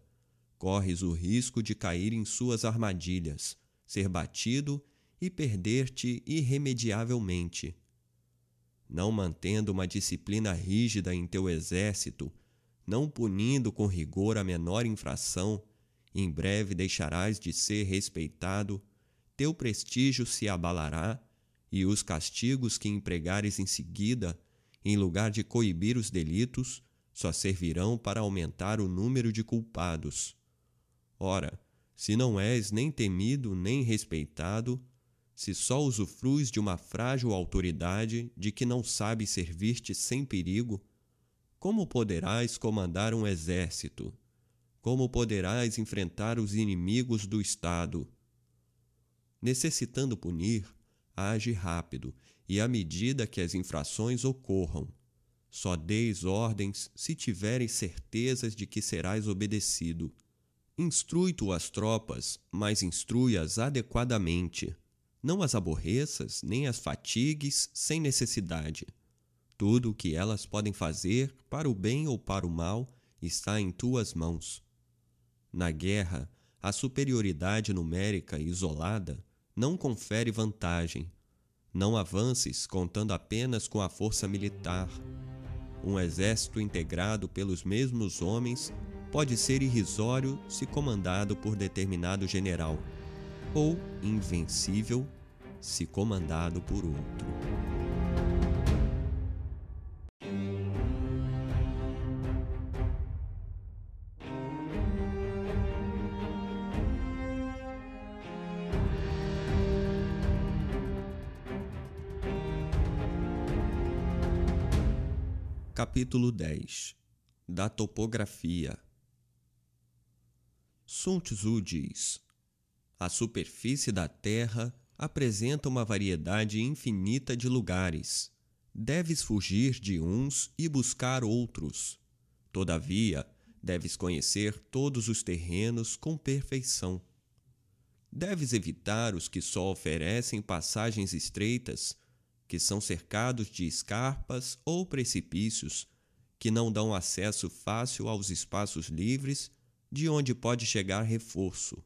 corres o risco de cair em suas armadilhas, ser batido e perder-te irremediavelmente. Não mantendo uma disciplina rígida em teu exército, não punindo com rigor a menor infração, em breve deixarás de ser respeitado teu prestígio se abalará, e os castigos que empregares em seguida, em lugar de coibir os delitos, só servirão para aumentar o número de culpados. Ora, se não és nem temido nem respeitado, se só usufruis de uma frágil autoridade de que não sabes servir-te sem perigo, como poderás comandar um exército? Como poderás enfrentar os inimigos do Estado? necessitando punir, age rápido e à medida que as infrações ocorram. Só deis ordens se tiveres certezas de que serás obedecido. Instrui tu as tropas, mas instrui-as adequadamente. Não as aborreças, nem as fatigues sem necessidade. Tudo o que elas podem fazer, para o bem ou para o mal, está em tuas mãos. Na guerra, a superioridade numérica isolada não confere vantagem. Não avances contando apenas com a força militar. Um exército integrado pelos mesmos homens pode ser irrisório se comandado por determinado general, ou invencível se comandado por outro. Capítulo 10 Da topografia Sun Tzu diz: A superfície da Terra apresenta uma variedade infinita de lugares. Deves fugir de uns e buscar outros. Todavia, deves conhecer todos os terrenos com perfeição. Deves evitar os que só oferecem passagens estreitas que são cercados de escarpas ou precipícios que não dão acesso fácil aos espaços livres de onde pode chegar reforço.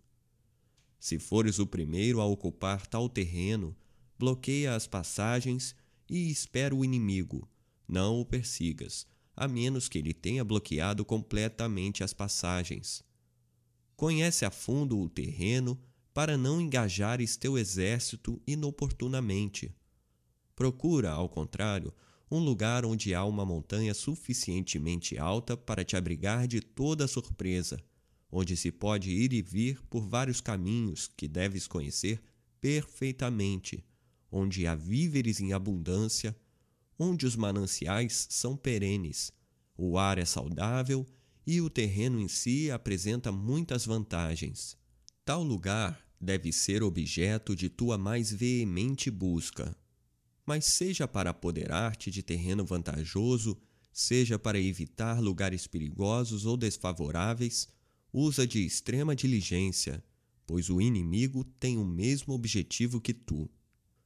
Se fores o primeiro a ocupar tal terreno, bloqueia as passagens e espera o inimigo. Não o persigas, a menos que ele tenha bloqueado completamente as passagens. Conhece a fundo o terreno para não engajares teu exército inoportunamente. Procura, ao contrário, um lugar onde há uma montanha suficientemente alta para te abrigar de toda surpresa, onde se pode ir e vir por vários caminhos que deves conhecer perfeitamente, onde há víveres em abundância, onde os mananciais são perenes, o ar é saudável e o terreno em si apresenta muitas vantagens. Tal lugar deve ser objeto de tua mais veemente busca mas seja para apoderar-te de terreno vantajoso, seja para evitar lugares perigosos ou desfavoráveis, usa de extrema diligência, pois o inimigo tem o mesmo objetivo que tu.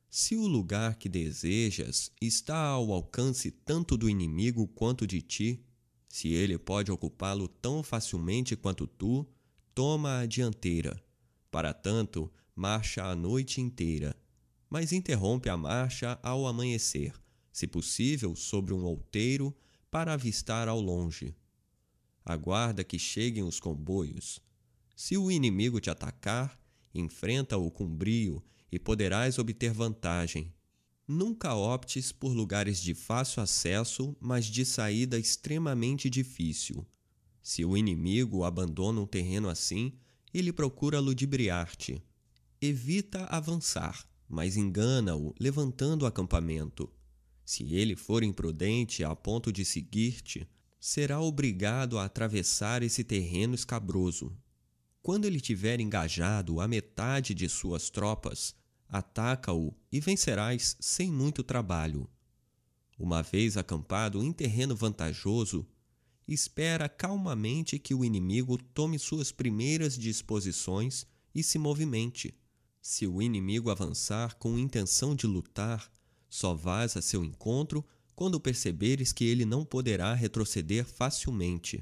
Se o lugar que desejas está ao alcance tanto do inimigo quanto de ti, Se ele pode ocupá-lo tão facilmente quanto tu, toma a dianteira. Para tanto, marcha a noite inteira, mas interrompe a marcha ao amanhecer, se possível sobre um outeiro, para avistar ao longe. Aguarda que cheguem os comboios. Se o inimigo te atacar, enfrenta-o com brio e poderás obter vantagem. Nunca optes por lugares de fácil acesso, mas de saída extremamente difícil. Se o inimigo abandona um terreno assim, ele procura ludibriar-te. Evita avançar, mas engana-o levantando o acampamento. Se ele for imprudente a ponto de seguir-te, será obrigado a atravessar esse terreno escabroso. Quando ele tiver engajado a metade de suas tropas, ataca-o e vencerás sem muito trabalho. Uma vez acampado em terreno vantajoso, espera calmamente que o inimigo tome suas primeiras disposições e se movimente. Se o inimigo avançar com intenção de lutar, só vás a seu encontro quando perceberes que ele não poderá retroceder facilmente.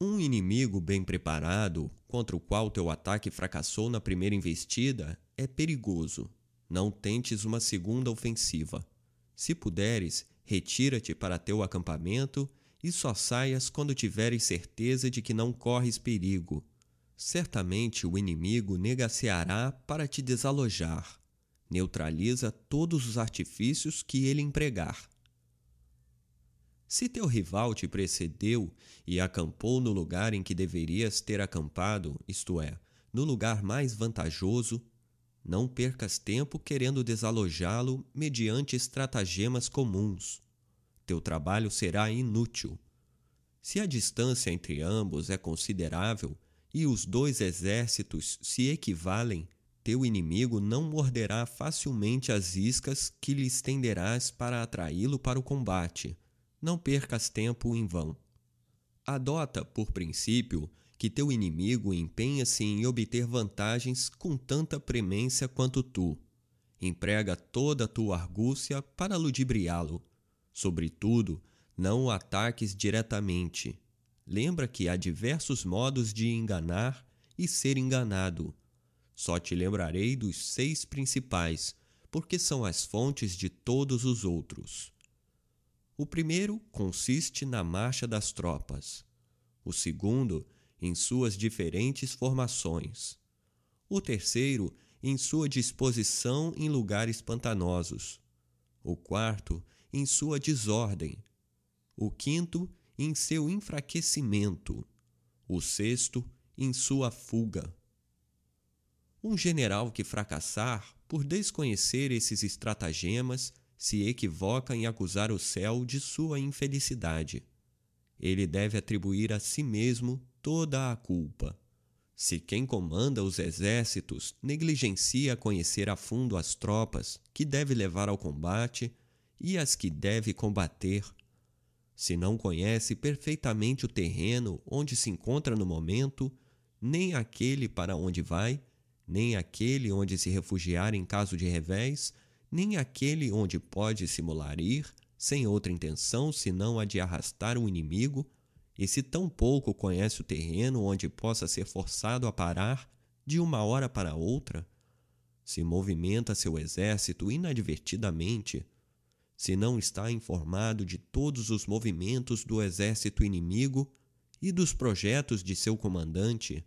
Um inimigo bem preparado, contra o qual teu ataque fracassou na primeira investida, é perigoso. Não tentes uma segunda ofensiva. Se puderes, retira-te para teu acampamento e só saias quando tiveres certeza de que não corres perigo. Certamente o inimigo negaciará para te desalojar. Neutraliza todos os artifícios que ele empregar. Se teu rival te precedeu e acampou no lugar em que deverias ter acampado, isto é, no lugar mais vantajoso, não percas tempo querendo desalojá-lo mediante estratagemas comuns. Teu trabalho será inútil. Se a distância entre ambos é considerável e os dois exércitos se equivalem, teu inimigo não morderá facilmente as iscas que lhe estenderás para atraí-lo para o combate. Não percas tempo em vão. Adota, por princípio, que teu inimigo empenha-se em obter vantagens com tanta premência quanto tu. Emprega toda a tua argúcia para ludibriá-lo. Sobretudo, não o ataques diretamente. Lembra que há diversos modos de enganar e ser enganado. Só te lembrarei dos seis principais, porque são as fontes de todos os outros. O primeiro consiste na marcha das tropas. O segundo em suas diferentes formações. O terceiro, em sua disposição em lugares pantanosos. O quarto, em sua desordem. O quinto, em seu enfraquecimento. O sexto, em sua fuga. Um general que fracassar por desconhecer esses estratagemas se equivoca em acusar o céu de sua infelicidade. Ele deve atribuir a si mesmo toda a culpa. Se quem comanda os exércitos negligencia conhecer a fundo as tropas que deve levar ao combate e as que deve combater, se não conhece perfeitamente o terreno onde se encontra no momento, nem aquele para onde vai, nem aquele onde se refugiar em caso de revés, nem aquele onde pode simular ir, sem outra intenção senão a de arrastar o inimigo e se tão pouco conhece o terreno onde possa ser forçado a parar de uma hora para outra, se movimenta seu exército inadvertidamente, se não está informado de todos os movimentos do exército inimigo e dos projetos de seu comandante,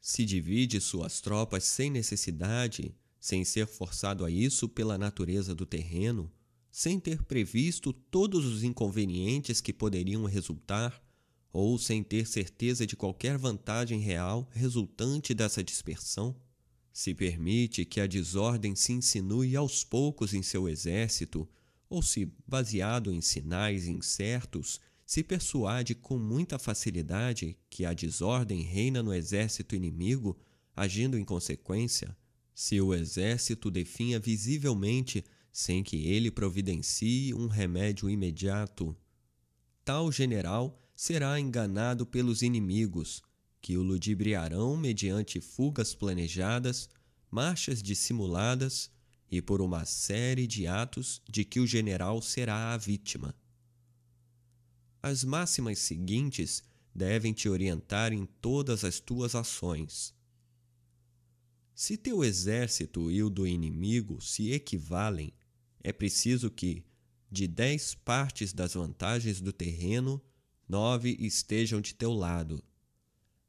se divide suas tropas sem necessidade, sem ser forçado a isso pela natureza do terreno, sem ter previsto todos os inconvenientes que poderiam resultar ou sem ter certeza de qualquer vantagem real resultante dessa dispersão, se permite que a desordem se insinue aos poucos em seu exército, ou se, baseado em sinais incertos, se persuade com muita facilidade que a desordem reina no exército inimigo, agindo em consequência, se o exército definha visivelmente sem que ele providencie um remédio imediato, tal general será enganado pelos inimigos, que o ludibriarão mediante fugas planejadas, marchas dissimuladas e por uma série de atos de que o general será a vítima. As máximas seguintes devem te orientar em todas as tuas ações. Se teu exército e o do inimigo se equivalem, é preciso que, de dez partes das vantagens do terreno, nove estejam de teu lado.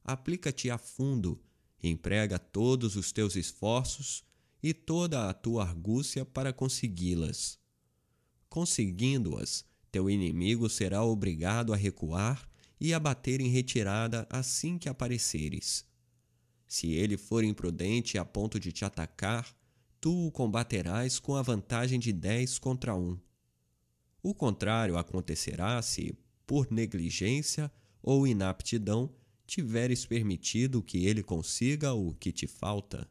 Aplica-te a fundo, emprega todos os teus esforços e toda a tua argúcia para consegui-las. Conseguindo-as, teu inimigo será obrigado a recuar e a bater em retirada assim que apareceres. Se ele for imprudente a ponto de te atacar, tu o combaterás com a vantagem de dez contra um. O contrário acontecerá se, por negligência ou inaptidão, tiveres permitido que ele consiga o que te falta.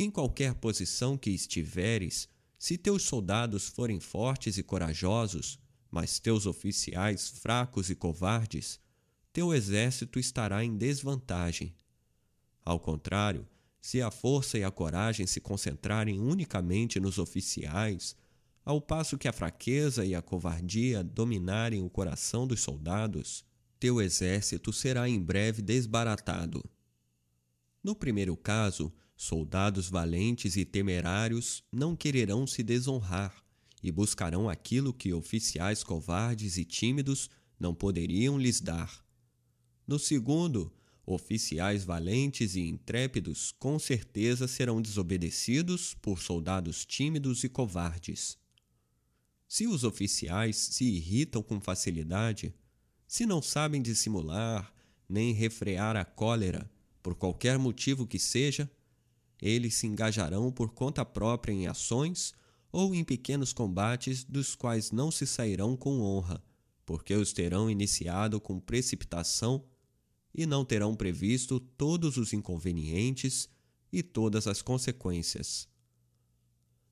Em qualquer posição que estiveres, se teus soldados forem fortes e corajosos, mas teus oficiais fracos e covardes, teu exército estará em desvantagem. Ao contrário, se a força e a coragem se concentrarem unicamente nos oficiais, ao passo que a fraqueza e a covardia dominarem o coração dos soldados, teu exército será em breve desbaratado. No primeiro caso, soldados valentes e temerários não quererão se desonrar e buscarão aquilo que oficiais covardes e tímidos não poderiam lhes dar. No segundo, Oficiais valentes e intrépidos com certeza serão desobedecidos por soldados tímidos e covardes. Se os oficiais se irritam com facilidade, se não sabem dissimular nem refrear a cólera, por qualquer motivo que seja, eles se engajarão por conta própria em ações ou em pequenos combates dos quais não se sairão com honra, porque os terão iniciado com precipitação e não terão previsto todos os inconvenientes e todas as consequências.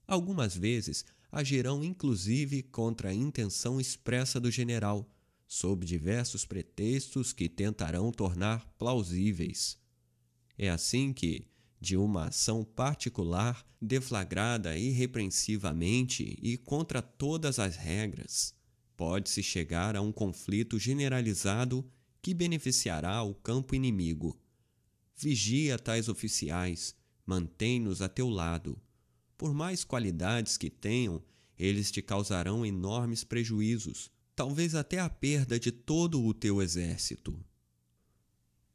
Algumas vezes agirão inclusive contra a intenção expressa do general, sob diversos pretextos que tentarão tornar plausíveis. É assim que, de uma ação particular, deflagrada irrepreensivamente e contra todas as regras, pode-se chegar a um conflito generalizado que beneficiará o campo inimigo. Vigia tais oficiais, mantém-nos a teu lado. Por mais qualidades que tenham, eles te causarão enormes prejuízos, talvez até a perda de todo o teu exército.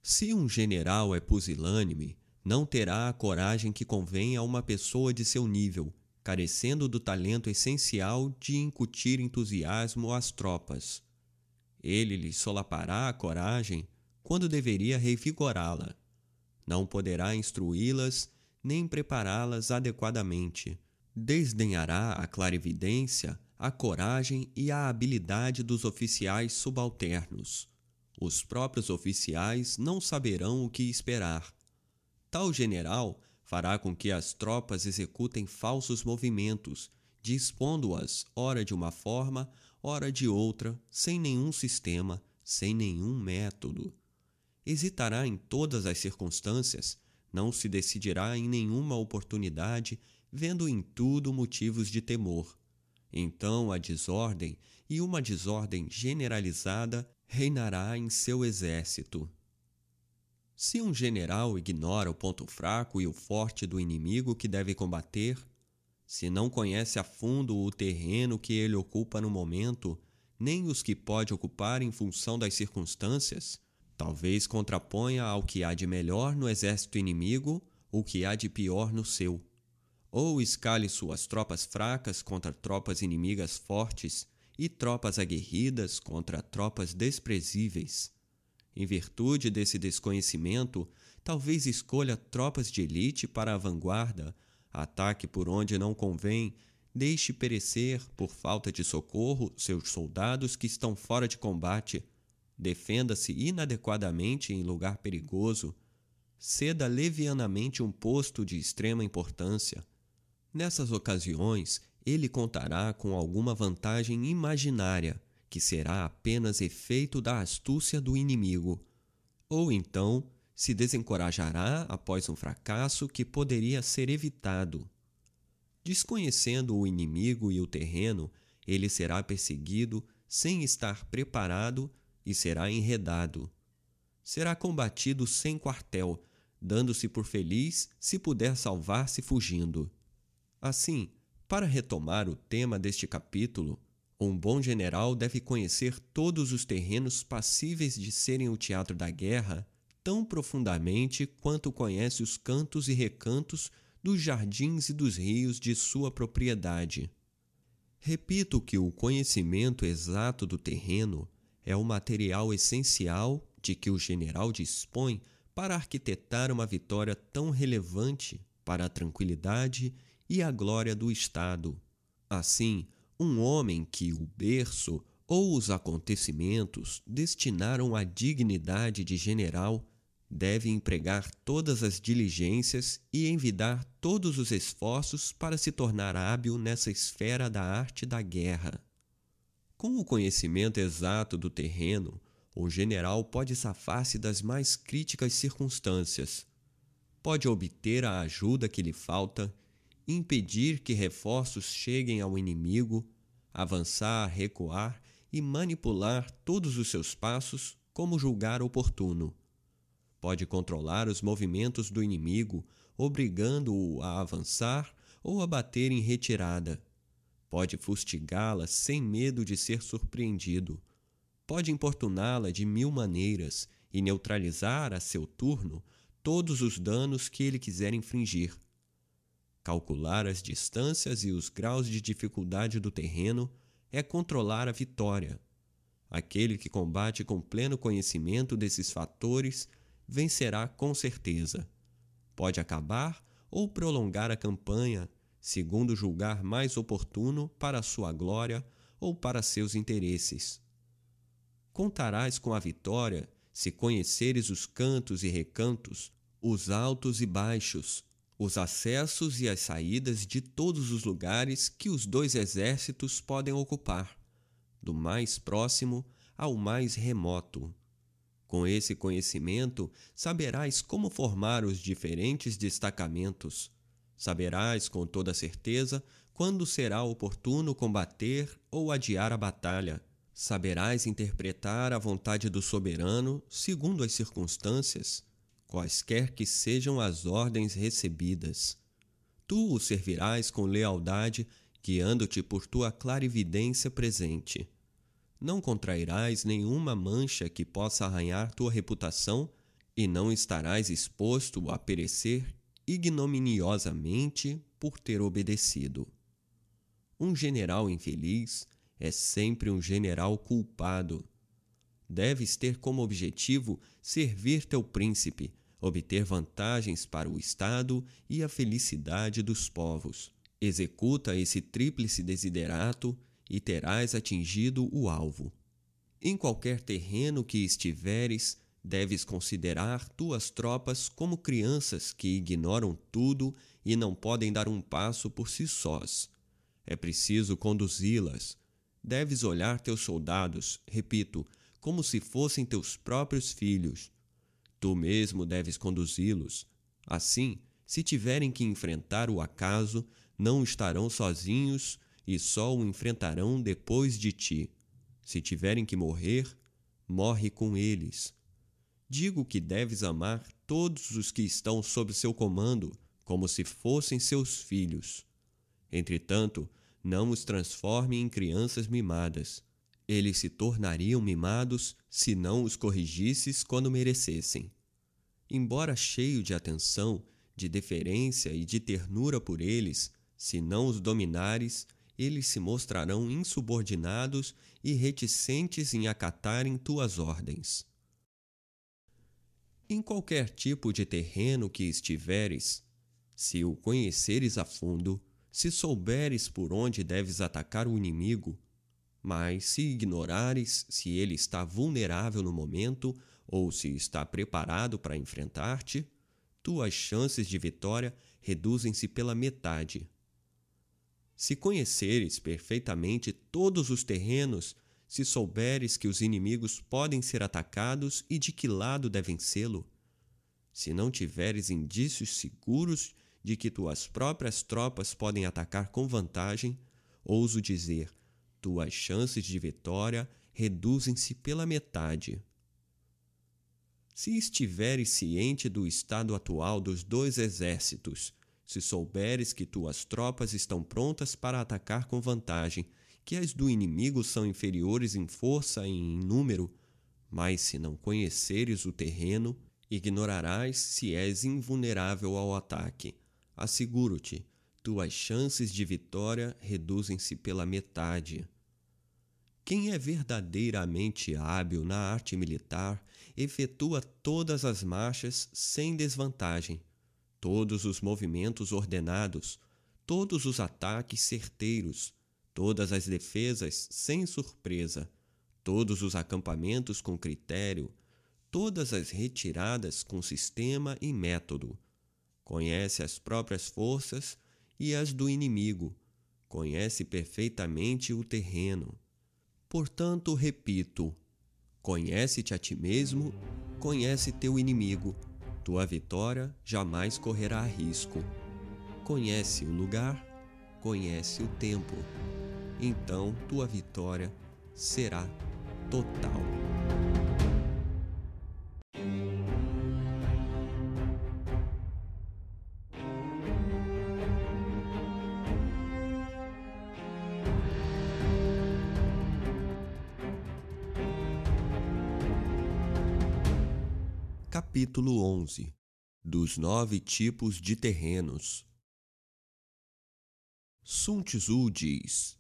Se um general é pusilânime, não terá a coragem que convém a uma pessoa de seu nível, carecendo do talento essencial de incutir entusiasmo às tropas. Ele lhe solapará a coragem quando deveria revigorá-la. Não poderá instruí-las nem prepará-las adequadamente. Desdenhará a clarividência, a coragem e a habilidade dos oficiais subalternos. Os próprios oficiais não saberão o que esperar. Tal general fará com que as tropas executem falsos movimentos, dispondo-as ora de uma forma, ora de outra, sem nenhum sistema, sem nenhum método. Hesitará em todas as circunstâncias, não se decidirá em nenhuma oportunidade, vendo em tudo motivos de temor. Então a desordem, e uma desordem generalizada, reinará em seu exército. Se um general ignora o ponto fraco e o forte do inimigo que deve combater, se não conhece a fundo o terreno que ele ocupa no momento, nem os que pode ocupar em função das circunstâncias, talvez contraponha ao que há de melhor no exército inimigo o que há de pior no seu. Ou escale suas tropas fracas contra tropas inimigas fortes e tropas aguerridas contra tropas desprezíveis. Em virtude desse desconhecimento, talvez escolha tropas de elite para a vanguarda. Ataque por onde não convém, deixe perecer, por falta de socorro, seus soldados que estão fora de combate, defenda-se inadequadamente em lugar perigoso, ceda levianamente um posto de extrema importância. Nessas ocasiões, ele contará com alguma vantagem imaginária, que será apenas efeito da astúcia do inimigo, ou então se desencorajará após um fracasso que poderia ser evitado. Desconhecendo o inimigo e o terreno, ele será perseguido sem estar preparado e será enredado. Será combatido sem quartel, dando-se por feliz se puder salvar-se fugindo. Assim, para retomar o tema deste capítulo, um bom general deve conhecer todos os terrenos passíveis de serem o teatro da guerra tão profundamente quanto conhece os cantos e recantos dos jardins e dos rios de sua propriedade. Repito que o conhecimento exato do terreno é o material essencial de que o general dispõe para arquitetar uma vitória tão relevante para a tranquilidade e a glória do Estado. Assim, um homem que o berço ou os acontecimentos destinaram à dignidade de general deve empregar todas as diligências e envidar todos os esforços para se tornar hábil nessa esfera da arte da guerra. Com o conhecimento exato do terreno, o general pode safar-se das mais críticas circunstâncias. Pode obter a ajuda que lhe falta impedir que reforços cheguem ao inimigo, avançar, recuar e manipular todos os seus passos como julgar oportuno. Pode controlar os movimentos do inimigo, obrigando-o a avançar ou a bater em retirada. Pode fustigá-la sem medo de ser surpreendido. Pode importuná-la de mil maneiras e neutralizar a seu turno todos os danos que ele quiser infligir. Calcular as distâncias e os graus de dificuldade do terreno é controlar a vitória. Aquele que combate com pleno conhecimento desses fatores vencerá com certeza. Pode acabar ou prolongar a campanha, segundo julgar mais oportuno para sua glória ou para seus interesses. Contarás com a vitória se conheceres os cantos e recantos, os altos e baixos, os acessos e as saídas de todos os lugares que os dois exércitos podem ocupar, do mais próximo ao mais remoto. Com esse conhecimento, saberás como formar os diferentes destacamentos. Saberás com toda certeza quando será oportuno combater ou adiar a batalha. Saberás interpretar a vontade do soberano segundo as circunstâncias quaisquer que sejam as ordens recebidas. Tu o servirás com lealdade, guiando-te por tua clarividência presente. Não contrairás nenhuma mancha que possa arranhar tua reputação e não estarás exposto a perecer ignominiosamente por ter obedecido. Um general infeliz é sempre um general culpado. Deves ter como objetivo servir teu príncipe, obter vantagens para o Estado e a felicidade dos povos. Executa esse tríplice desiderato e terás atingido o alvo. Em qualquer terreno que estiveres, deves considerar tuas tropas como crianças que ignoram tudo e não podem dar um passo por si sós. É preciso conduzi-las. Deves olhar teus soldados, repito, como se fossem teus próprios filhos Tu mesmo deves conduzi-los. Assim, se tiverem que enfrentar o acaso, não estarão sozinhos e só o enfrentarão depois de ti. Se tiverem que morrer, morre com eles. Digo que deves amar todos os que estão sob seu comando, como se fossem seus filhos. Entretanto, não os transforme em crianças mimadas eles se tornariam mimados se não os corrigisses quando merecessem. Embora cheio de atenção, de deferência e de ternura por eles, se não os dominares, eles se mostrarão insubordinados e reticentes em acatarem tuas ordens. Em qualquer tipo de terreno que estiveres, se o conheceres a fundo, se souberes por onde deves atacar o inimigo, mas se ignorares se ele está vulnerável no momento ou se está preparado para enfrentar-te, tuas chances de vitória reduzem-se pela metade. Se conheceres perfeitamente todos os terrenos, se souberes que os inimigos podem ser atacados e de que lado devem sê-lo, se não tiveres indícios seguros de que tuas próprias tropas podem atacar com vantagem, ouso dizer, tuas chances de vitória reduzem-se pela metade. Se estiveres ciente do estado atual dos dois exércitos, se souberes que tuas tropas estão prontas para atacar com vantagem, que as do inimigo são inferiores em força e em número, mas se não conheceres o terreno, ignorarás se és invulnerável ao ataque. Asseguro-te, tuas chances de vitória reduzem-se pela metade. Quem é verdadeiramente hábil na arte militar efetua todas as marchas sem desvantagem, todos os movimentos ordenados, todos os ataques certeiros, todas as defesas sem surpresa, todos os acampamentos com critério, todas as retiradas com sistema e método. Conhece as próprias forças e as do inimigo, conhece perfeitamente o terreno. Portanto, repito: conhece-te a ti mesmo, conhece teu inimigo, tua vitória jamais correrá risco. Conhece o lugar, conhece o tempo, então tua vitória será total. Capítulo 11 Dos nove tipos de terrenos. Sun Tzu diz: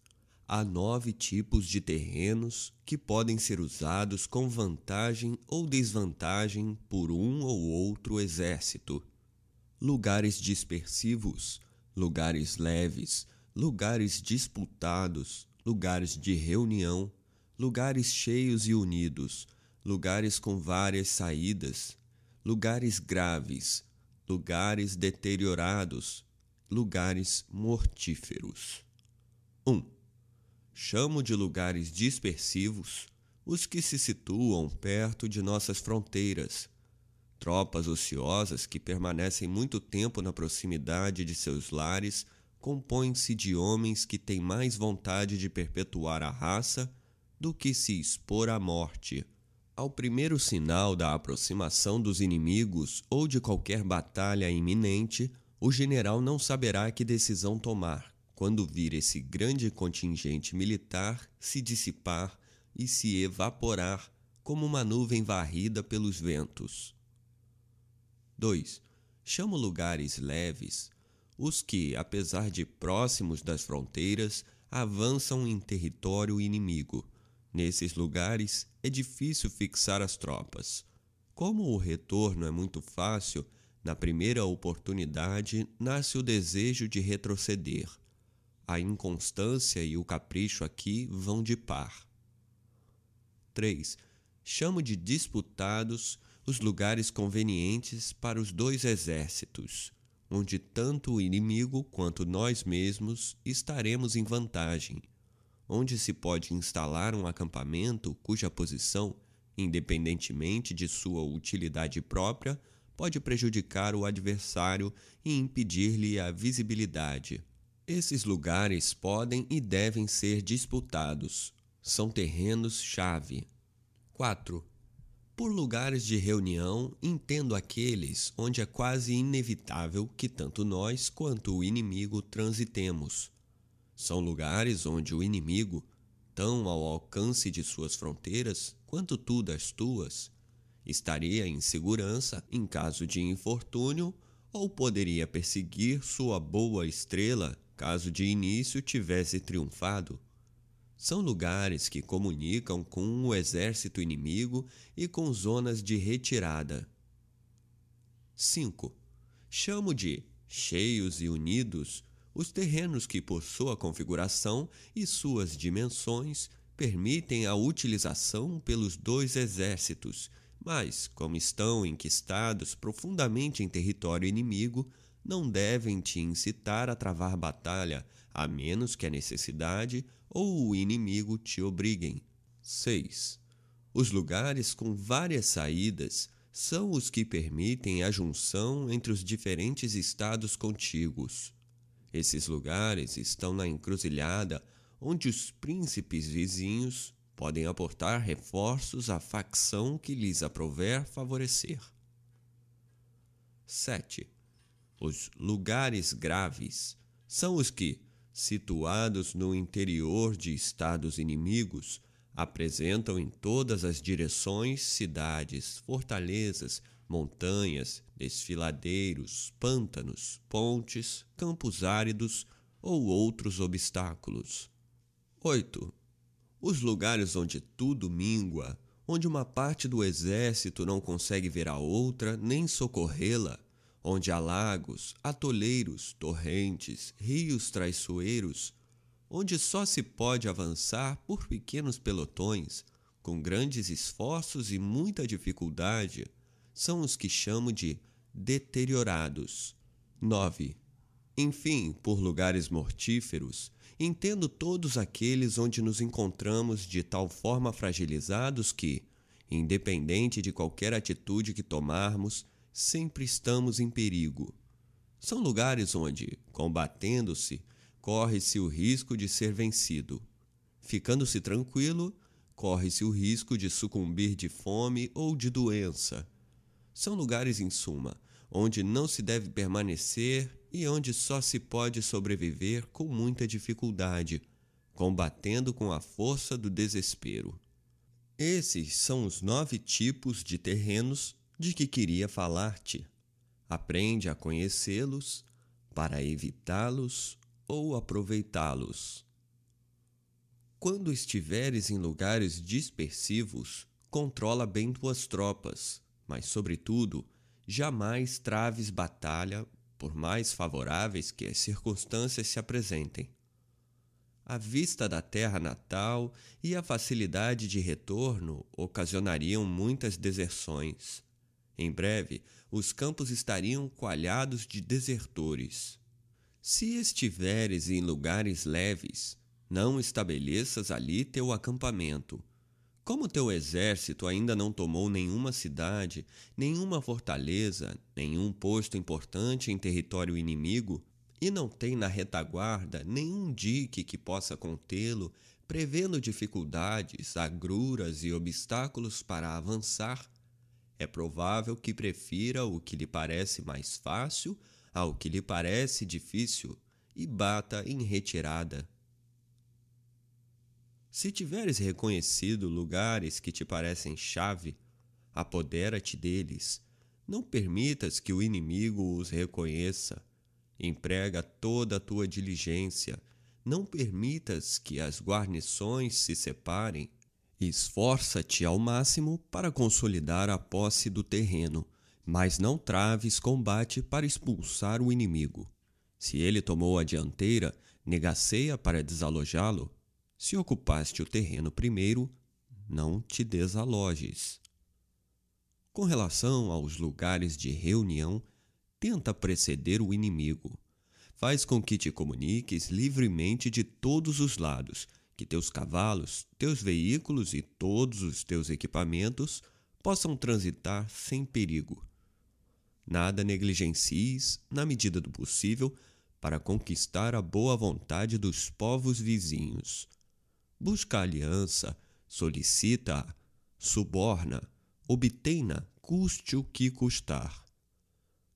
há nove tipos de terrenos que podem ser usados com vantagem ou desvantagem por um ou outro exército. Lugares dispersivos, lugares leves, lugares disputados, lugares de reunião, lugares cheios e unidos, lugares com várias saídas, lugares graves, lugares deteriorados, lugares mortíferos. 1. Um, chamo de lugares dispersivos os que se situam perto de nossas fronteiras. Tropas ociosas que permanecem muito tempo na proximidade de seus lares compõem-se de homens que têm mais vontade de perpetuar a raça do que se expor à morte. Ao primeiro sinal da aproximação dos inimigos ou de qualquer batalha iminente, o general não saberá que decisão tomar quando vir esse grande contingente militar se dissipar e se evaporar como uma nuvem varrida pelos ventos. 2. Chamo lugares leves os que, apesar de próximos das fronteiras, avançam em território inimigo Nesses lugares é difícil fixar as tropas. Como o retorno é muito fácil, na primeira oportunidade nasce o desejo de retroceder. A inconstância e o capricho aqui vão de par. 3. Chamo de disputados os lugares convenientes para os dois exércitos, onde tanto o inimigo quanto nós mesmos estaremos em vantagem onde se pode instalar um acampamento cuja posição, independentemente de sua utilidade própria, pode prejudicar o adversário e impedir-lhe a visibilidade. Esses lugares podem e devem ser disputados. São terrenos-chave. 4. Por lugares de reunião, entendo aqueles onde é quase inevitável que tanto nós quanto o inimigo transitemos são lugares onde o inimigo, tão ao alcance de suas fronteiras quanto tu das tuas, estaria em segurança em caso de infortúnio ou poderia perseguir sua boa estrela caso de início tivesse triunfado. São lugares que comunicam com o exército inimigo e com zonas de retirada. 5. Chamo de cheios e unidos os terrenos que, por sua configuração e suas dimensões, permitem a utilização pelos dois exércitos, mas, como estão enquistados profundamente em território inimigo, não devem te incitar a travar batalha, a menos que a necessidade ou o inimigo te obriguem. 6. Os lugares com várias saídas são os que permitem a junção entre os diferentes estados contíguos. Esses lugares estão na encruzilhada onde os príncipes vizinhos podem aportar reforços à facção que lhes aprover favorecer. 7. Os lugares graves são os que, situados no interior de estados inimigos, apresentam em todas as direções cidades, fortalezas, montanhas, desfiladeiros, pântanos, pontes, campos áridos ou outros obstáculos. 8. Os lugares onde tudo mingua, onde uma parte do exército não consegue ver a outra nem socorrê-la, onde há lagos, atoleiros, torrentes, rios traiçoeiros, onde só se pode avançar por pequenos pelotões, com grandes esforços e muita dificuldade, são os que chamo de deteriorados. 9. Enfim, por lugares mortíferos, entendo todos aqueles onde nos encontramos de tal forma fragilizados que, independente de qualquer atitude que tomarmos, sempre estamos em perigo. São lugares onde, combatendo-se, corre-se o risco de ser vencido. Ficando-se tranquilo, corre-se o risco de sucumbir de fome ou de doença. São lugares, em suma, onde não se deve permanecer e onde só se pode sobreviver com muita dificuldade, combatendo com a força do desespero. Esses são os nove tipos de terrenos de que queria falar-te. Aprende a conhecê-los para evitá-los ou aproveitá-los. Quando estiveres em lugares dispersivos, controla bem tuas tropas, mas, sobretudo, jamais traves batalha por mais favoráveis que as circunstâncias se apresentem. A vista da terra natal e a facilidade de retorno ocasionariam muitas deserções. Em breve, os campos estariam coalhados de desertores. Se estiveres em lugares leves, não estabeleças ali teu acampamento, como teu exército ainda não tomou nenhuma cidade, nenhuma fortaleza, nenhum posto importante em território inimigo, e não tem na retaguarda nenhum dique que possa contê-lo, prevendo dificuldades, agruras e obstáculos para avançar, é provável que prefira o que lhe parece mais fácil ao que lhe parece difícil e bata em retirada. Se tiveres reconhecido lugares que te parecem chave, apodera-te deles. Não permitas que o inimigo os reconheça. Emprega toda a tua diligência. Não permitas que as guarnições se separem. Esforça-te ao máximo para consolidar a posse do terreno, mas não traves combate para expulsar o inimigo. Se ele tomou a dianteira, negaceia para desalojá-lo se ocupaste o terreno primeiro, não te desalojes. Com relação aos lugares de reunião, tenta preceder o inimigo. Faz com que te comuniques livremente de todos os lados, que teus cavalos, teus veículos e todos os teus equipamentos possam transitar sem perigo. Nada negligencies, na medida do possível, para conquistar a boa vontade dos povos vizinhos busca aliança, solicita, suborna, obtém-na, custe o que custar.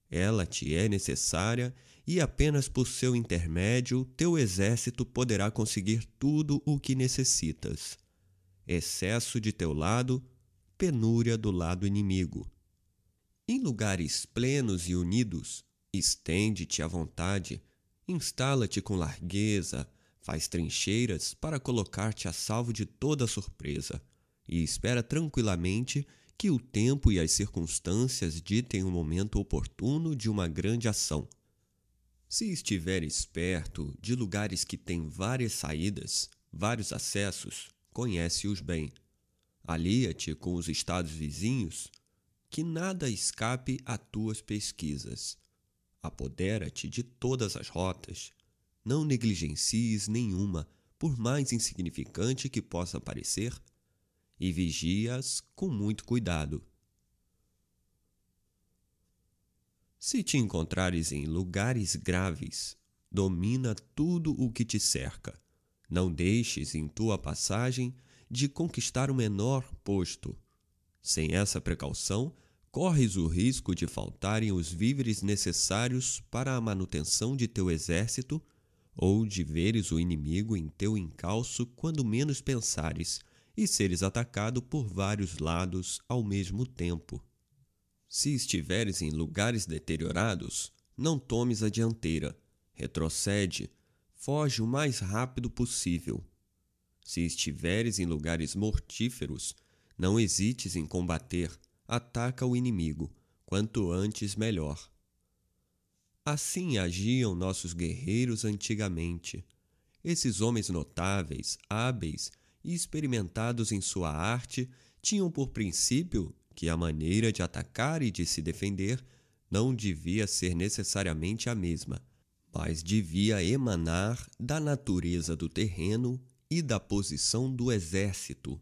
Ela te é necessária e apenas por seu intermédio teu exército poderá conseguir tudo o que necessitas. Excesso de teu lado, penúria do lado inimigo. Em lugares plenos e unidos, estende-te à vontade, instala-te com largueza, Faz trincheiras para colocar-te a salvo de toda surpresa e espera tranquilamente que o tempo e as circunstâncias ditem o momento oportuno de uma grande ação. Se estiveres perto de lugares que têm várias saídas, vários acessos, conhece-os bem. Alia-te com os estados vizinhos, que nada escape a tuas pesquisas. Apodera-te de todas as rotas, não negligencies nenhuma, por mais insignificante que possa parecer, e vigias com muito cuidado. Se te encontrares em lugares graves, domina tudo o que te cerca. Não deixes em tua passagem de conquistar o menor posto. Sem essa precaução, corres o risco de faltarem os víveres necessários para a manutenção de teu exército ou de veres o inimigo em teu encalço quando menos pensares e seres atacado por vários lados ao mesmo tempo. Se estiveres em lugares deteriorados, não tomes a dianteira, retrocede, foge o mais rápido possível. Se estiveres em lugares mortíferos, não hesites em combater, ataca o inimigo, quanto antes melhor. Assim agiam nossos guerreiros antigamente. Esses homens notáveis, hábeis e experimentados em sua arte tinham por princípio que a maneira de atacar e de se defender não devia ser necessariamente a mesma, mas devia emanar da natureza do terreno e da posição do exército.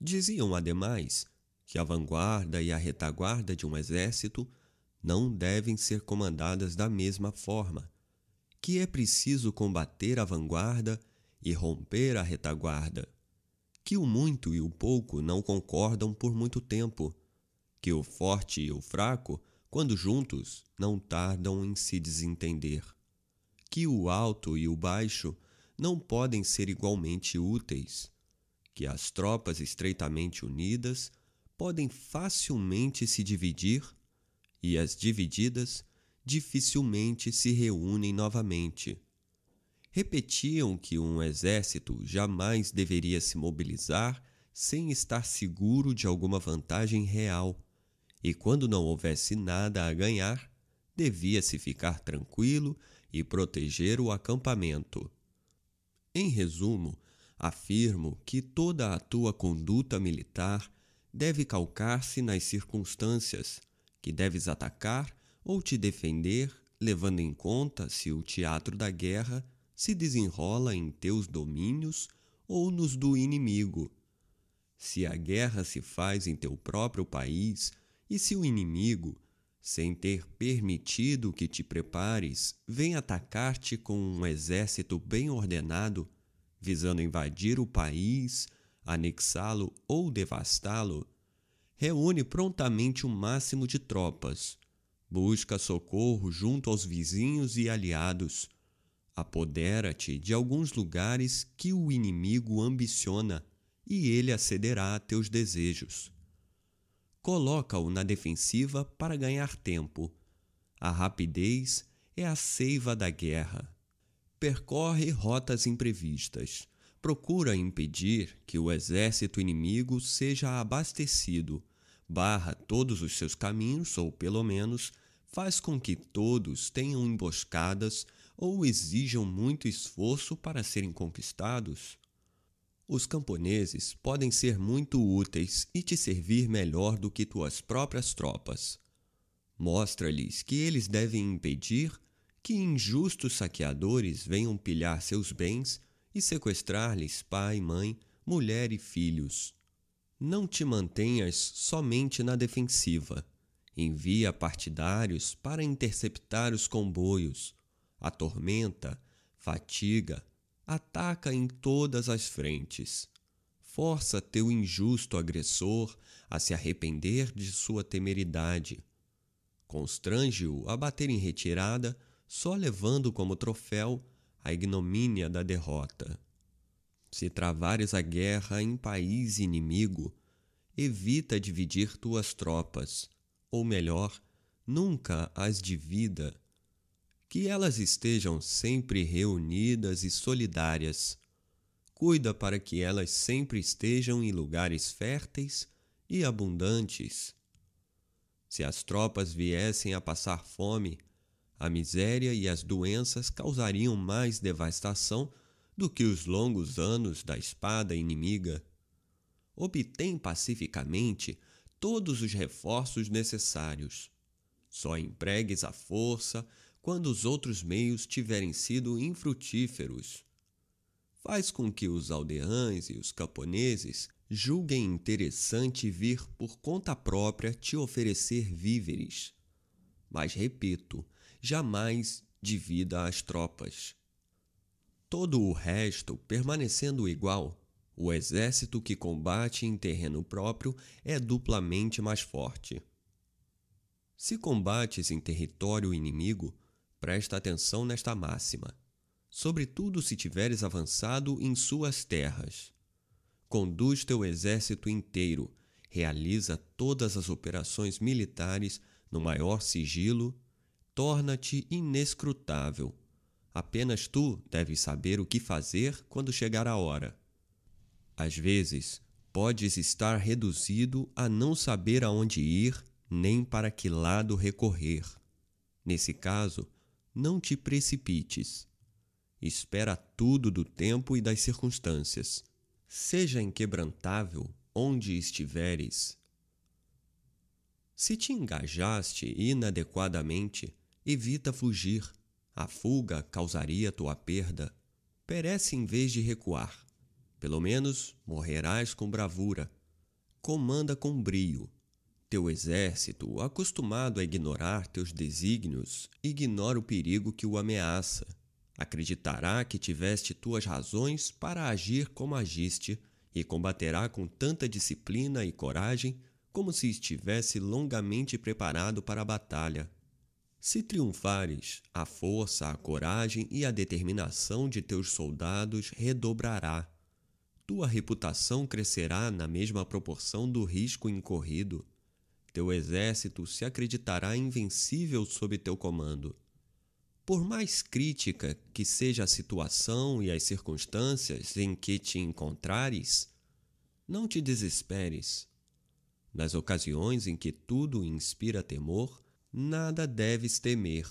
Diziam, ademais, que a vanguarda e a retaguarda de um exército não devem ser comandadas da mesma forma, que é preciso combater a vanguarda e romper a retaguarda, que o muito e o pouco não concordam por muito tempo, que o forte e o fraco, quando juntos, não tardam em se desentender, que o alto e o baixo não podem ser igualmente úteis, que as tropas estreitamente unidas podem facilmente se dividir e as divididas dificilmente se reúnem novamente. Repetiam que um exército jamais deveria se mobilizar sem estar seguro de alguma vantagem real, e quando não houvesse nada a ganhar, devia-se ficar tranquilo e proteger o acampamento. Em resumo, afirmo que toda a tua conduta militar deve calcar-se nas circunstâncias, que deves atacar ou te defender, levando em conta se o teatro da guerra se desenrola em teus domínios ou nos do inimigo. Se a guerra se faz em teu próprio país e se o inimigo, sem ter permitido que te prepares, vem atacar-te com um exército bem ordenado, visando invadir o país, anexá-lo ou devastá-lo, reúne prontamente o máximo de tropas, busca socorro junto aos vizinhos e aliados, apodera-te de alguns lugares que o inimigo ambiciona e ele acederá a teus desejos. Coloca-o na defensiva para ganhar tempo. A rapidez é a seiva da guerra. Percorre rotas imprevistas. Procura impedir que o exército inimigo seja abastecido barra todos os seus caminhos, ou pelo menos faz com que todos tenham emboscadas ou exijam muito esforço para serem conquistados? Os camponeses podem ser muito úteis e te servir melhor do que tuas próprias tropas. Mostra-lhes que eles devem impedir que injustos saqueadores venham pilhar seus bens e sequestrar-lhes pai, mãe, mulher e filhos. Não te mantenhas somente na defensiva. Envia partidários para interceptar os comboios. Atormenta, fatiga, ataca em todas as frentes. Força teu injusto agressor a se arrepender de sua temeridade. Constrange-o a bater em retirada, só levando como troféu a ignomínia da derrota. Se travares a guerra em país inimigo, evita dividir tuas tropas, ou melhor, nunca as divida. Que elas estejam sempre reunidas e solidárias. Cuida para que elas sempre estejam em lugares férteis e abundantes. Se as tropas viessem a passar fome, a miséria e as doenças causariam mais devastação do que os longos anos da espada inimiga. Obtém pacificamente todos os reforços necessários. Só empregues a força quando os outros meios tiverem sido infrutíferos. Faz com que os aldeães e os camponeses julguem interessante vir por conta própria te oferecer víveres. Mas repito, jamais divida as tropas Todo o resto permanecendo igual, o exército que combate em terreno próprio é duplamente mais forte. Se combates em território inimigo, presta atenção nesta máxima, sobretudo se tiveres avançado em suas terras. Conduz teu exército inteiro, realiza todas as operações militares no maior sigilo, torna-te inescrutável. Apenas tu deves saber o que fazer quando chegar a hora. Às vezes, podes estar reduzido a não saber aonde ir nem para que lado recorrer. Nesse caso, não te precipites. Espera tudo do tempo e das circunstâncias. Seja inquebrantável onde estiveres. Se te engajaste inadequadamente, evita fugir. A fuga causaria tua perda. Perece em vez de recuar. Pelo menos morrerás com bravura. Comanda com brio. Teu exército, acostumado a ignorar teus desígnios, ignora o perigo que o ameaça. Acreditará que tiveste tuas razões para agir como agiste e combaterá com tanta disciplina e coragem como se estivesse longamente preparado para a batalha. Se triunfares, a força, a coragem e a determinação de teus soldados redobrará. Tua reputação crescerá na mesma proporção do risco incorrido. Teu exército se acreditará invencível sob teu comando. Por mais crítica que seja a situação e as circunstâncias em que te encontrares, não te desesperes. Nas ocasiões em que tudo inspira temor, nada deves temer.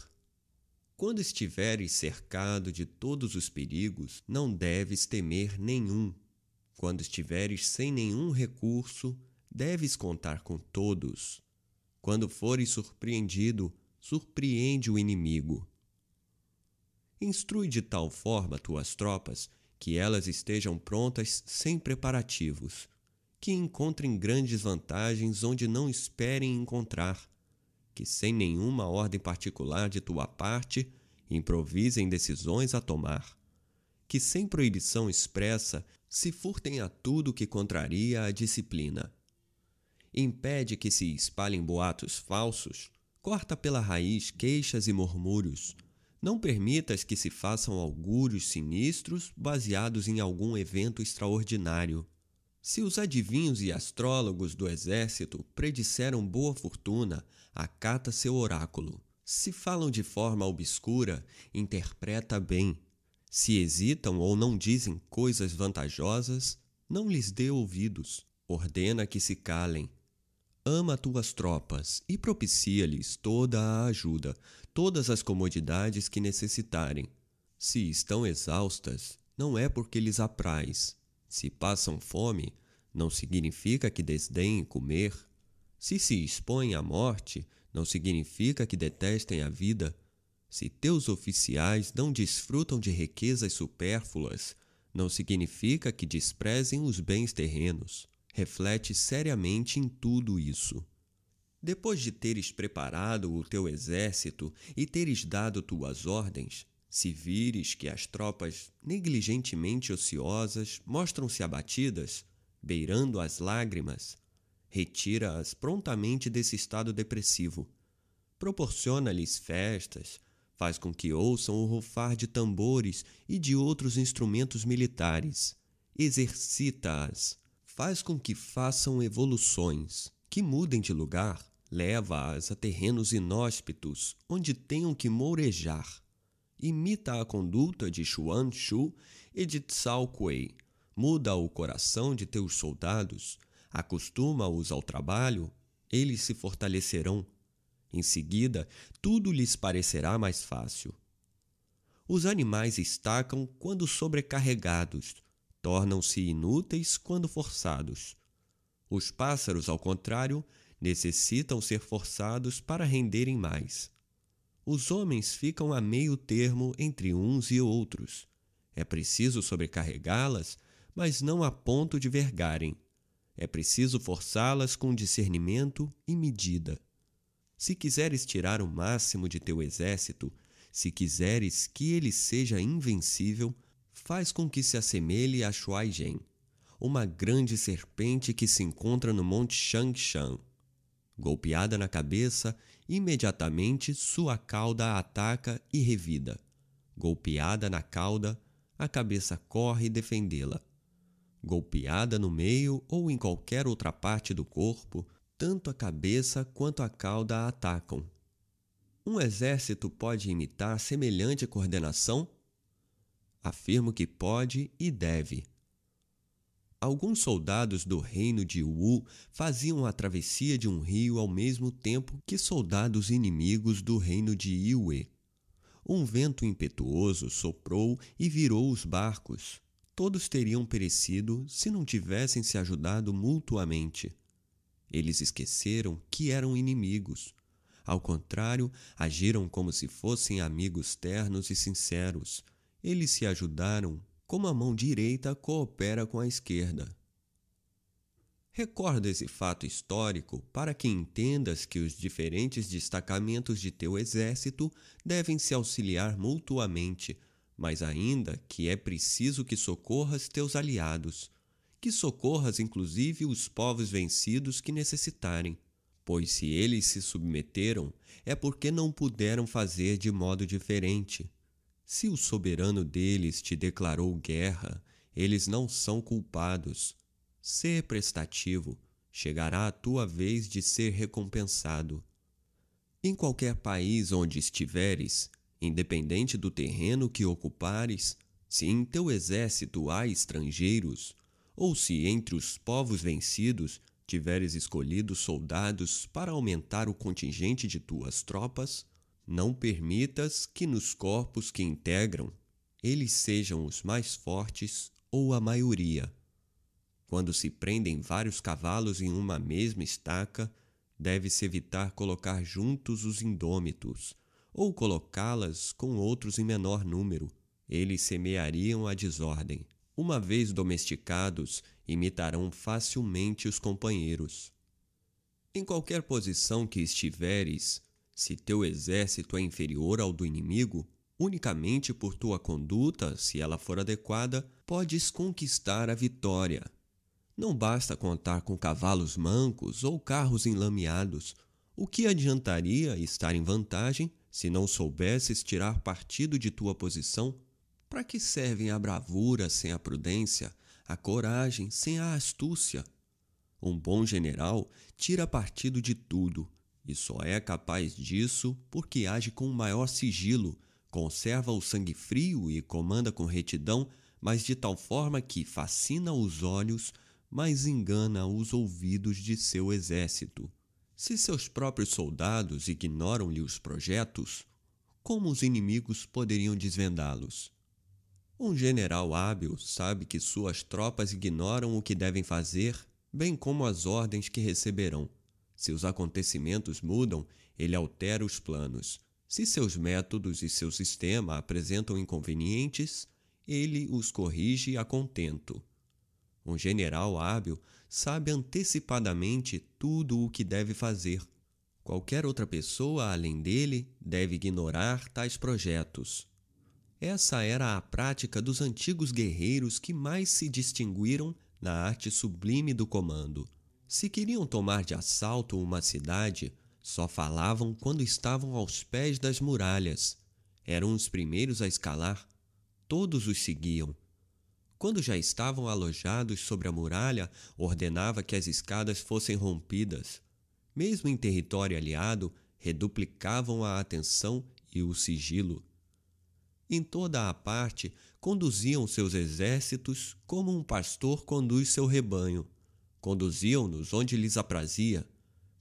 Quando estiveres cercado de todos os perigos, não deves temer nenhum. Quando estiveres sem nenhum recurso, deves contar com todos. Quando fores surpreendido, surpreende o inimigo. Instrui de tal forma tuas tropas que elas estejam prontas sem preparativos, que encontrem grandes vantagens onde não esperem encontrar, que sem nenhuma ordem particular de tua parte improvisem decisões a tomar, que sem proibição expressa se furtem a tudo que contraria a disciplina impede que se espalhem boatos falsos, corta pela raiz queixas e murmúrios. Não permitas que se façam augúrios sinistros baseados em algum evento extraordinário. Se os adivinhos e astrólogos do exército predisseram boa fortuna, acata seu oráculo. Se falam de forma obscura, interpreta bem. Se hesitam ou não dizem coisas vantajosas, não lhes dê ouvidos. Ordena que se calem ama tuas tropas e propicia-lhes toda a ajuda, todas as comodidades que necessitarem. Se estão exaustas, não é porque lhes apraz. Se passam fome, não significa que desdenhem comer. Se se expõem à morte, não significa que detestem a vida. Se teus oficiais não desfrutam de riquezas supérfluas, não significa que desprezem os bens terrenos. Reflete seriamente em tudo isso. Depois de teres preparado o teu exército e teres dado tuas ordens, se vires que as tropas negligentemente ociosas mostram-se abatidas, beirando as lágrimas, retira-as prontamente desse estado depressivo. Proporciona-lhes festas, faz com que ouçam o rufar de tambores e de outros instrumentos militares. Exercita-as, faz com que façam evoluções, que mudem de lugar, leva-as a terrenos inóspitos, onde tenham que mourejar. Imita a conduta de Xuan Shu e de Tsao Kuei. Muda o coração de teus soldados, acostuma-os ao trabalho, eles se fortalecerão. Em seguida, tudo lhes parecerá mais fácil. Os animais estacam quando sobrecarregados, tornam-se inúteis quando forçados. Os pássaros, ao contrário, necessitam ser forçados para renderem mais. Os homens ficam a meio termo entre uns e outros. É preciso sobrecarregá-las, mas não a ponto de vergarem. É preciso forçá-las com discernimento e medida. Se quiseres tirar o máximo de teu exército, se quiseres que ele seja invencível, faz com que se assemelhe a Shuai-Gen, uma grande serpente que se encontra no Monte Shangshan. Golpeada na cabeça, imediatamente sua cauda a ataca e revida. Golpeada na cauda, a cabeça corre defendê-la. Golpeada no meio ou em qualquer outra parte do corpo, tanto a cabeça quanto a cauda a atacam. Um exército pode imitar semelhante coordenação? Afirmo que pode e deve. Alguns soldados do reino de Wu faziam a travessia de um rio ao mesmo tempo que soldados inimigos do reino de Yue. Um vento impetuoso soprou e virou os barcos. Todos teriam perecido se não tivessem se ajudado mutuamente. Eles esqueceram que eram inimigos. Ao contrário, agiram como se fossem amigos ternos e sinceros. Eles se ajudaram como a mão direita coopera com a esquerda. Recorda esse fato histórico para que entendas que os diferentes destacamentos de teu exército devem se auxiliar mutuamente, mas ainda que é preciso que socorras teus aliados, que socorras inclusive os povos vencidos que necessitarem, pois se eles se submeteram é porque não puderam fazer de modo diferente se o soberano deles te declarou guerra, eles não são culpados. Sê prestativo, chegará a tua vez de ser recompensado. Em qualquer país onde estiveres, independente do terreno que ocupares, se em teu exército há estrangeiros, ou se entre os povos vencidos tiveres escolhido soldados para aumentar o contingente de tuas tropas, não permitas que nos corpos que integram eles sejam os mais fortes ou a maioria. Quando se prendem vários cavalos em uma mesma estaca, deve-se evitar colocar juntos os indômitos, ou colocá-las com outros em menor número. Eles semeariam a desordem. Uma vez domesticados, imitarão facilmente os companheiros. Em qualquer posição que estiveres, se teu exército é inferior ao do inimigo, unicamente por tua conduta, se ela for adequada, podes conquistar a vitória. Não basta contar com cavalos mancos ou carros enlameados. O que adiantaria estar em vantagem se não soubesses tirar partido de tua posição? Para que servem a bravura sem a prudência, a coragem sem a astúcia? Um bom general tira partido de tudo e só é capaz disso porque age com maior sigilo, conserva o sangue frio e comanda com retidão, mas de tal forma que fascina os olhos, mas engana os ouvidos de seu exército. Se seus próprios soldados ignoram-lhe os projetos, como os inimigos poderiam desvendá-los? Um general hábil sabe que suas tropas ignoram o que devem fazer, bem como as ordens que receberão. Se os acontecimentos mudam, ele altera os planos. Se seus métodos e seu sistema apresentam inconvenientes, ele os corrige a contento. Um general hábil sabe antecipadamente tudo o que deve fazer. Qualquer outra pessoa além dele deve ignorar tais projetos. Essa era a prática dos antigos guerreiros que mais se distinguiram na arte sublime do comando. Se queriam tomar de assalto uma cidade, só falavam quando estavam aos pés das muralhas. Eram os primeiros a escalar. Todos os seguiam. Quando já estavam alojados sobre a muralha, ordenava que as escadas fossem rompidas. Mesmo em território aliado, reduplicavam a atenção e o sigilo. Em toda a parte, conduziam seus exércitos como um pastor conduz seu rebanho Conduziam-nos onde lhes aprazia,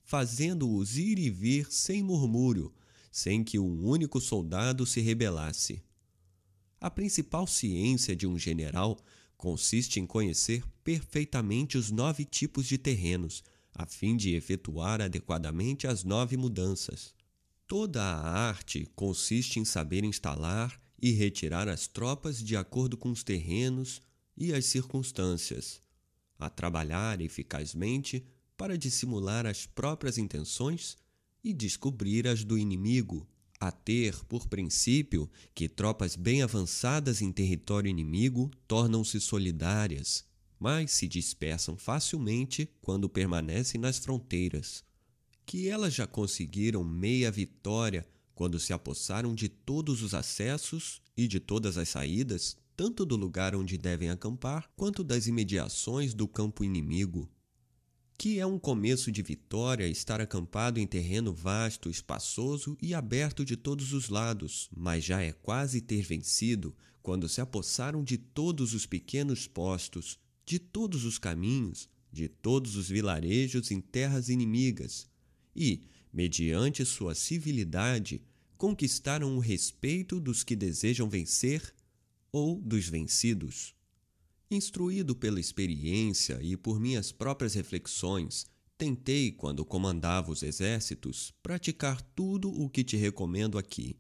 fazendo-os ir e vir sem murmúrio, sem que um único soldado se rebelasse. A principal ciência de um general consiste em conhecer perfeitamente os nove tipos de terrenos, a fim de efetuar adequadamente as nove mudanças. Toda a arte consiste em saber instalar e retirar as tropas de acordo com os terrenos e as circunstâncias a trabalhar eficazmente para dissimular as próprias intenções e descobrir as do inimigo, a ter por princípio que tropas bem avançadas em território inimigo tornam-se solidárias, mas se dispersam facilmente quando permanecem nas fronteiras, que elas já conseguiram meia vitória quando se apossaram de todos os acessos e de todas as saídas, tanto do lugar onde devem acampar quanto das imediações do campo inimigo que é um começo de vitória estar acampado em terreno vasto, espaçoso e aberto de todos os lados, mas já é quase ter vencido quando se apossaram de todos os pequenos postos, de todos os caminhos, de todos os vilarejos em terras inimigas, e, mediante sua civilidade, conquistaram o respeito dos que desejam vencer ou dos vencidos. Instruído pela experiência e por minhas próprias reflexões, tentei, quando comandava os exércitos, praticar tudo o que te recomendo aqui.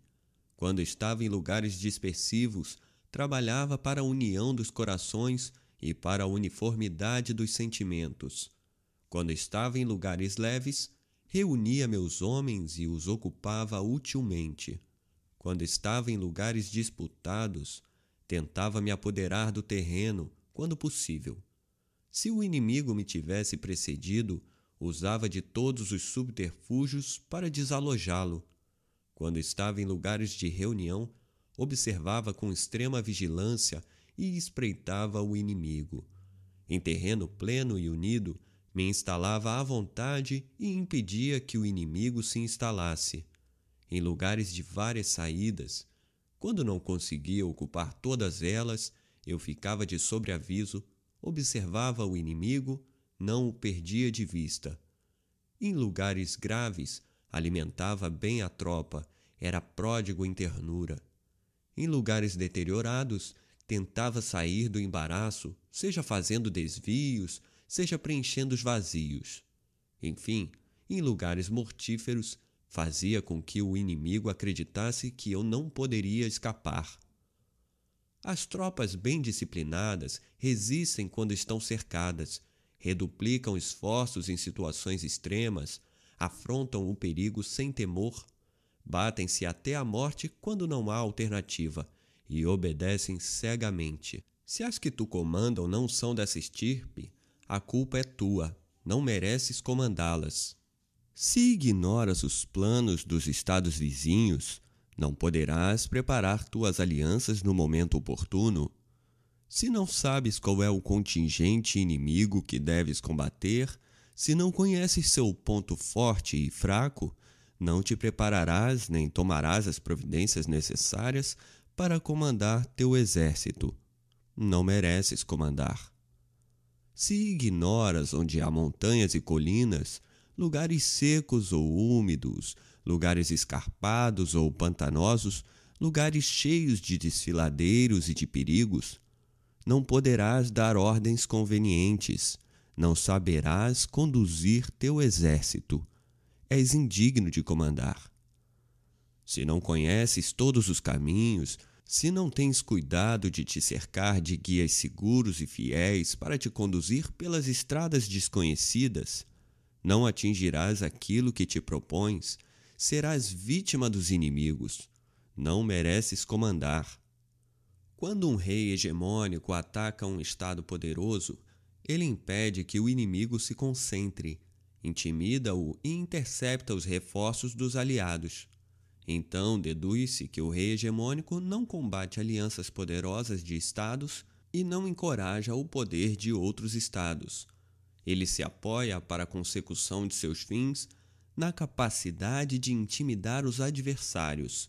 Quando estava em lugares dispersivos, trabalhava para a união dos corações e para a uniformidade dos sentimentos. Quando estava em lugares leves, reunia meus homens e os ocupava utilmente. Quando estava em lugares disputados, tentava me apoderar do terreno quando possível. Se o inimigo me tivesse precedido, usava de todos os subterfúgios para desalojá-lo. Quando estava em lugares de reunião, observava com extrema vigilância e espreitava o inimigo. Em terreno pleno e unido, me instalava à vontade e impedia que o inimigo se instalasse. Em lugares de várias saídas, quando não conseguia ocupar todas elas, eu ficava de sobreaviso, observava o inimigo, não o perdia de vista. Em lugares graves, alimentava bem a tropa, era pródigo em ternura. Em lugares deteriorados, tentava sair do embaraço, seja fazendo desvios, seja preenchendo os vazios. Enfim, em lugares mortíferos, fazia com que o inimigo acreditasse que eu não poderia escapar. As tropas bem disciplinadas resistem quando estão cercadas, reduplicam esforços em situações extremas, afrontam o perigo sem temor, batem-se até a morte quando não há alternativa e obedecem cegamente. Se as que tu comandam não são dessa estirpe, a culpa é tua, não mereces comandá-las. Se ignoras os planos dos estados vizinhos, não poderás preparar tuas alianças no momento oportuno. Se não sabes qual é o contingente inimigo que deves combater, se não conheces seu ponto forte e fraco, não te prepararás nem tomarás as providências necessárias para comandar teu exército. Não mereces comandar. Se ignoras onde há montanhas e colinas, lugares secos ou úmidos, lugares escarpados ou pantanosos, lugares cheios de desfiladeiros e de perigos. Não poderás dar ordens convenientes, não saberás conduzir teu exército. És indigno de comandar. Se não conheces todos os caminhos, se não tens cuidado de te cercar de guias seguros e fiéis para te conduzir pelas estradas desconhecidas, não atingirás aquilo que te propões, serás vítima dos inimigos. Não mereces comandar. Quando um rei hegemônico ataca um estado poderoso, ele impede que o inimigo se concentre, intimida-o e intercepta os reforços dos aliados. Então deduz-se que o rei hegemônico não combate alianças poderosas de estados e não encoraja o poder de outros estados. Ele se apoia para a consecução de seus fins na capacidade de intimidar os adversários.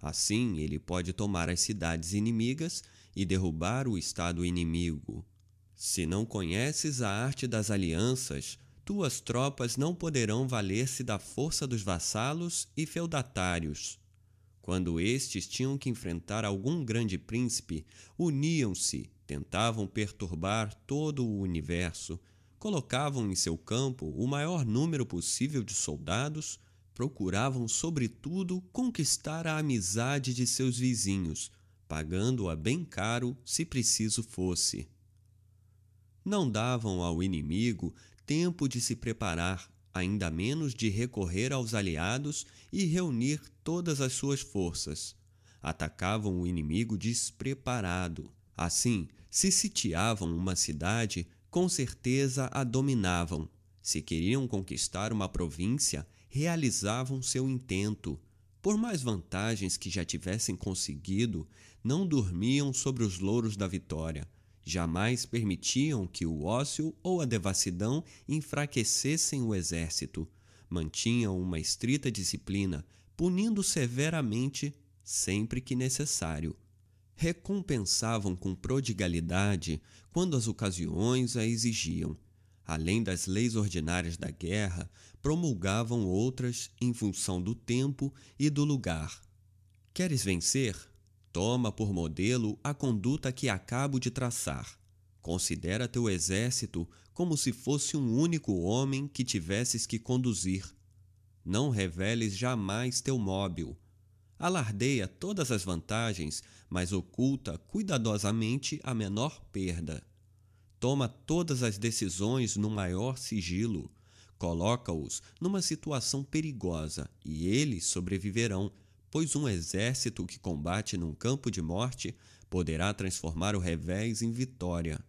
Assim, ele pode tomar as cidades inimigas e derrubar o Estado inimigo. Se não conheces a arte das alianças, tuas tropas não poderão valer-se da força dos vassalos e feudatários. Quando estes tinham que enfrentar algum grande príncipe, uniam-se, tentavam perturbar todo o universo colocavam em seu campo o maior número possível de soldados, procuravam, sobretudo, conquistar a amizade de seus vizinhos, pagando-a bem caro se preciso fosse. Não davam ao inimigo tempo de se preparar, ainda menos de recorrer aos aliados e reunir todas as suas forças. Atacavam o inimigo despreparado. Assim, se sitiavam uma cidade, com certeza a dominavam. Se queriam conquistar uma província, realizavam seu intento. Por mais vantagens que já tivessem conseguido, não dormiam sobre os louros da vitória Jamais permitiam que o ócio ou a devassidão enfraquecessem o exército. Mantinham uma estrita disciplina, punindo severamente sempre que necessário. Recompensavam com prodigalidade quando as ocasiões a exigiam. Além das leis ordinárias da guerra, promulgavam outras em função do tempo e do lugar. Queres vencer? Toma por modelo a conduta que acabo de traçar. Considera teu exército como se fosse um único homem que tivesses que conduzir. Não reveles jamais teu móvel. Alardeia todas as vantagens, mas oculta cuidadosamente a menor perda. Toma todas as decisões no maior sigilo. Coloca-os numa situação perigosa e eles sobreviverão pois um exército que combate num campo de morte poderá transformar o revés em vitória.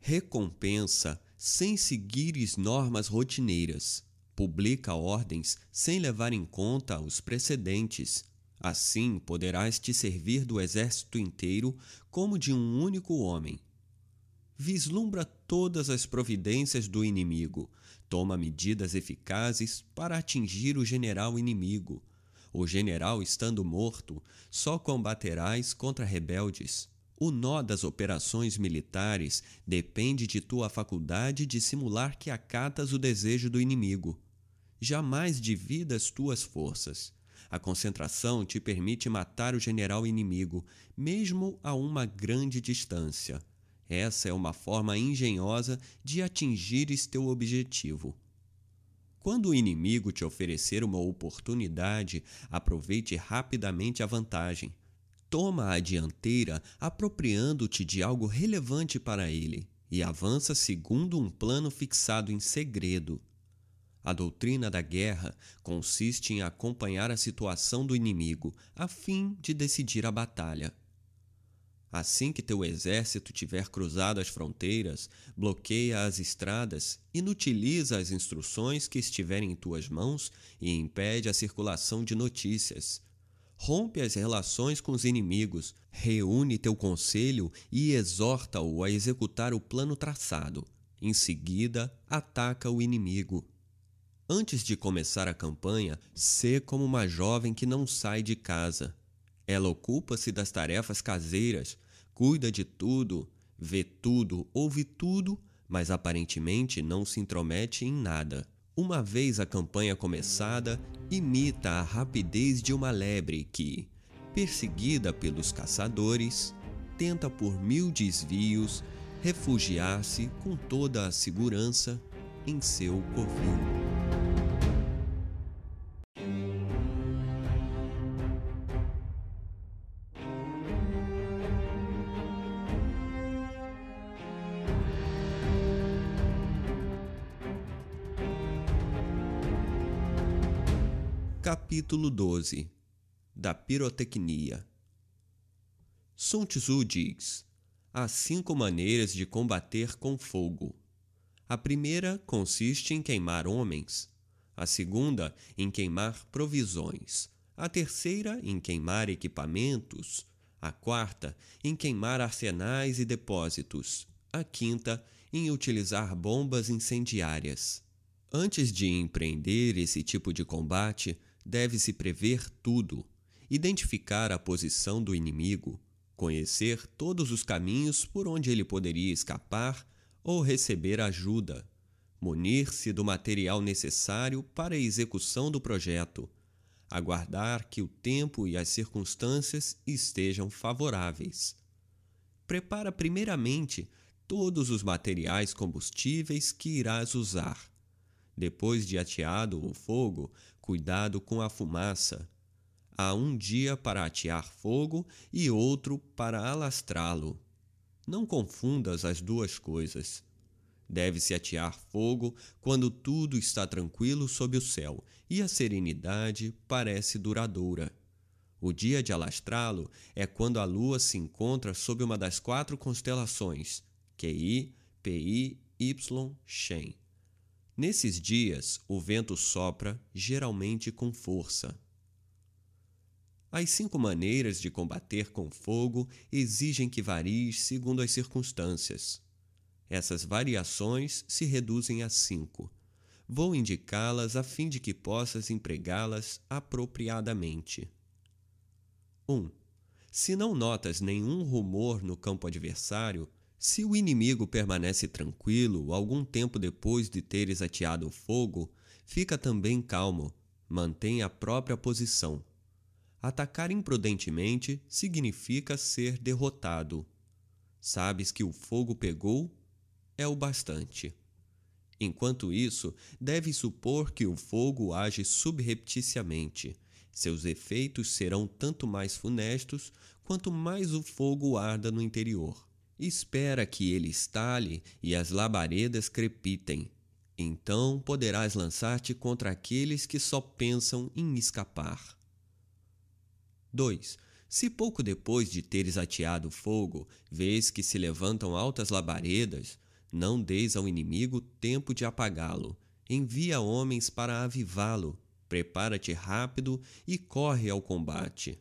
Recompensa sem seguires normas rotineiras. Publica ordens sem levar em conta os precedentes. Assim poderás te servir do exército inteiro como de um único homem. Vislumbra todas as providências do inimigo. Toma medidas eficazes para atingir o general inimigo o general estando morto, só combaterás contra rebeldes. O nó das operações militares depende de tua faculdade de simular que acatas o desejo do inimigo. Jamais dividas tuas forças. A concentração te permite matar o general inimigo, mesmo a uma grande distância. Essa é uma forma engenhosa de atingires teu objetivo. Quando o inimigo te oferecer uma oportunidade, aproveite rapidamente a vantagem. Toma a dianteira apropriando-te de algo relevante para ele e avança segundo um plano fixado em segredo. A doutrina da guerra consiste em acompanhar a situação do inimigo a fim de decidir a batalha. Assim que teu exército tiver cruzado as fronteiras, bloqueia as estradas, inutiliza as instruções que estiverem em tuas mãos e impede a circulação de notícias. Rompe as relações com os inimigos, reúne teu conselho e exorta-o a executar o plano traçado. Em seguida, ataca o inimigo. Antes de começar a campanha, sê como uma jovem que não sai de casa. Ela ocupa-se das tarefas caseiras, cuida de tudo, vê tudo, ouve tudo, mas aparentemente não se intromete em nada. Uma vez a campanha começada, imita a rapidez de uma lebre que, perseguida pelos caçadores, tenta por mil desvios refugiar-se com toda a segurança em seu covil. Capítulo 12 Da pirotecnia Sun Tzu diz: Há cinco maneiras de combater com fogo. A primeira consiste em queimar homens, a segunda, em queimar provisões, a terceira, em queimar equipamentos, a quarta, em queimar arsenais e depósitos, a quinta, em utilizar bombas incendiárias. Antes de empreender esse tipo de combate, deve-se prever tudo, identificar a posição do inimigo, conhecer todos os caminhos por onde ele poderia escapar ou receber ajuda, munir-se do material necessário para a execução do projeto, aguardar que o tempo e as circunstâncias estejam favoráveis. Prepara primeiramente todos os materiais combustíveis que irás usar. Depois de ateado o fogo, cuidado com a fumaça. Há um dia para atear fogo e outro para alastrá-lo. Não confundas as duas coisas. Deve-se atear fogo quando tudo está tranquilo sob o céu e a serenidade parece duradoura. O dia de alastrá-lo é quando a lua se encontra sob uma das quatro constelações, QI, PI, Y, Shen. Nesses dias, o vento sopra, geralmente com força. As cinco maneiras de combater com fogo exigem que varies segundo as circunstâncias. Essas variações se reduzem a cinco. Vou indicá-las a fim de que possas empregá-las apropriadamente. 1. Um, se não notas nenhum rumor no campo adversário, se o inimigo permanece tranquilo algum tempo depois de teres ateado o fogo, fica também calmo, mantém a própria posição. Atacar imprudentemente significa ser derrotado. Sabes que o fogo pegou é o bastante. Enquanto isso, deve supor que o fogo age subrepticiamente. Seus efeitos serão tanto mais funestos quanto mais o fogo arda no interior. Espera que ele estale e as labaredas crepitem. Então poderás lançar-te contra aqueles que só pensam em escapar. 2. Se pouco depois de teres ateado fogo, vês que se levantam altas labaredas, não deis ao inimigo tempo de apagá-lo. Envia homens para avivá-lo. Prepara-te rápido e corre ao combate.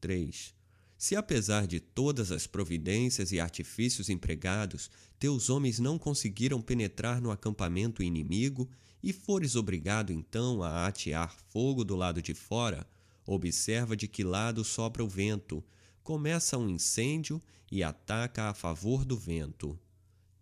3. Se apesar de todas as providências e artifícios empregados, teus homens não conseguiram penetrar no acampamento inimigo e fores obrigado então a atear fogo do lado de fora, observa de que lado sopra o vento, começa um incêndio e ataca a favor do vento.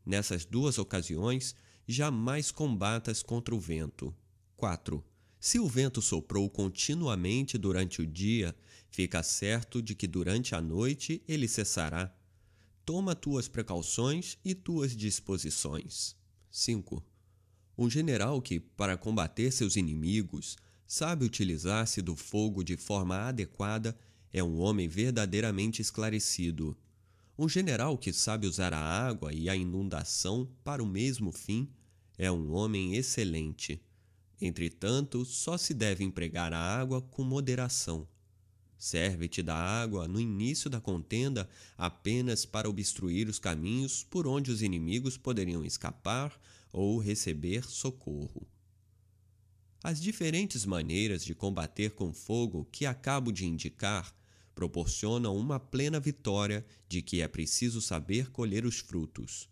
Nessas duas ocasiões, jamais combatas contra o vento. 4. Se o vento soprou continuamente durante o dia, fica certo de que durante a noite ele cessará. Toma tuas precauções e tuas disposições. 5. Um general que, para combater seus inimigos, sabe utilizar-se do fogo de forma adequada é um homem verdadeiramente esclarecido. Um general que sabe usar a água e a inundação para o mesmo fim é um homem excelente. Entretanto, só se deve empregar a água com moderação. Serve-te da água no início da contenda apenas para obstruir os caminhos por onde os inimigos poderiam escapar ou receber socorro. As diferentes maneiras de combater com fogo que acabo de indicar proporcionam uma plena vitória de que é preciso saber colher os frutos.